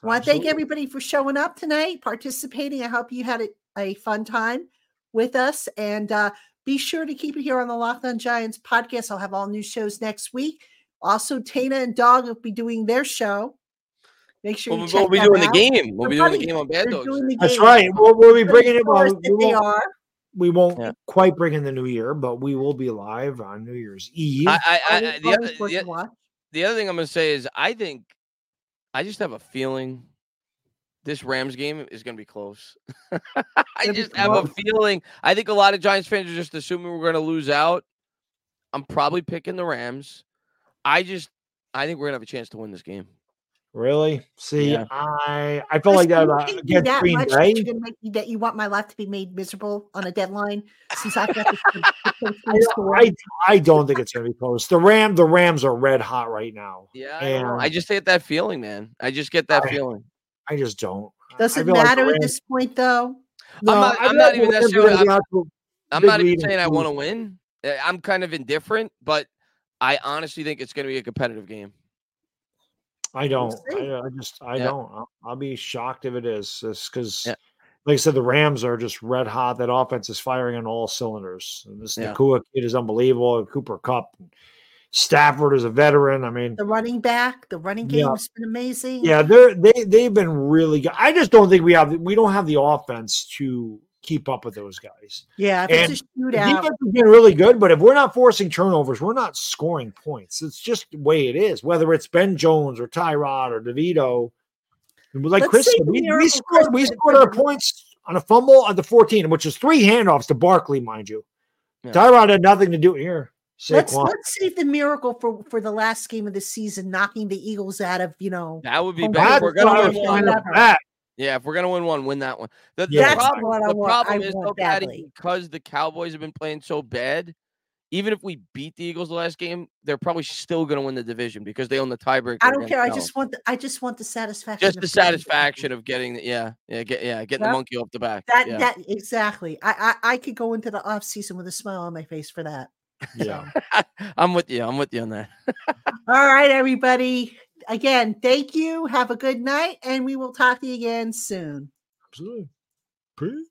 I want to thank everybody for showing up tonight, participating. I hope you had a, a fun time with us. And uh, be sure to keep it here on the Locked On Giants podcast. I'll have all new shows next week. Also, Tana and Dog will be doing their show. Make sure We'll, you we'll check be them doing the game. We'll They're be doing the game on Bad They're Dogs. That's right. We'll, we'll be bringing it. Well, we won't, are. we won't Yeah. quite bring in the new year, but we will be live on New Year's Eve. I, I, I, Always- the, other, the, the other thing I'm going to say is I think I just have a feeling this Rams game is going to be close. [LAUGHS] I It'll just have a feeling. I think a lot of Giants fans are just assuming we're going to lose out. I'm probably picking the Rams. I just, I think we're going to have a chance to win this game. really? See, Yeah. I I felt like that Listen, you about, against that Green much that you're make that you want my life to be made miserable on a deadline since I've got this. [LAUGHS] the- the I. I I don't think it's going to be close. The Ram the Rams are red hot right now. Yeah, I. I just get that feeling, man. I just get that I- feeling. I just don't. Does I it feel like matter at this point, though? No, not- I I'm not like even Rams are necessarily- gonna be out to a I'm not even saying I want to win. Uh, I'm kind of indifferent, but I honestly think it's going to be a competitive game. I don't. I, I just. I Yeah. don't. I'll, I'll be shocked if it is, because, Yeah. like I said, the Rams are just red hot. That offense is firing on all cylinders. And this Yeah. Nacua kid is unbelievable. Cooper Kupp, Stafford is a veteran. I mean, The running back, the running Yeah. game's been amazing. yeah, they're they they've been really good. I just don't think we have we don't have the offense to keep up with those guys. yeah. If it's a The shootout, defense has been really good, but if we're not forcing turnovers, we're not scoring points. It's just the way it is. Whether it's Ben Jones or Tyrod or DeVito, like Let's Chris said, we, we scored we scored our points on a fumble at the 14, which is three handoffs to Barkley, mind you. Yeah. Tyrod had nothing to do here. Let's Saquon. let's save the miracle for for the last game of the season, knocking the Eagles out of you know. That would be Home better. If That's we're gonna win trying one. to Whatever. bet. Yeah, if we're going to win one, win that one. The, the Yeah. That's problem, what I the want- problem I is, want though, Patty, badly. because the Cowboys have been playing so bad, even if we beat the Eagles the last game, they're probably still going to win the division because they own the tiebreaker. I don't against care. I just want the I just want the satisfaction. just the playing satisfaction of getting the, yeah, yeah, get, yeah, getting Yeah. the monkey off the back. that yeah. that exactly. I, I I could go into the off season with a smile on my face for that. Yeah. [LAUGHS] I'm with you. I'm with you on that. [LAUGHS] All right, everybody. Again, thank you. Have a good night, and we will talk to you again soon. Absolutely. Peace.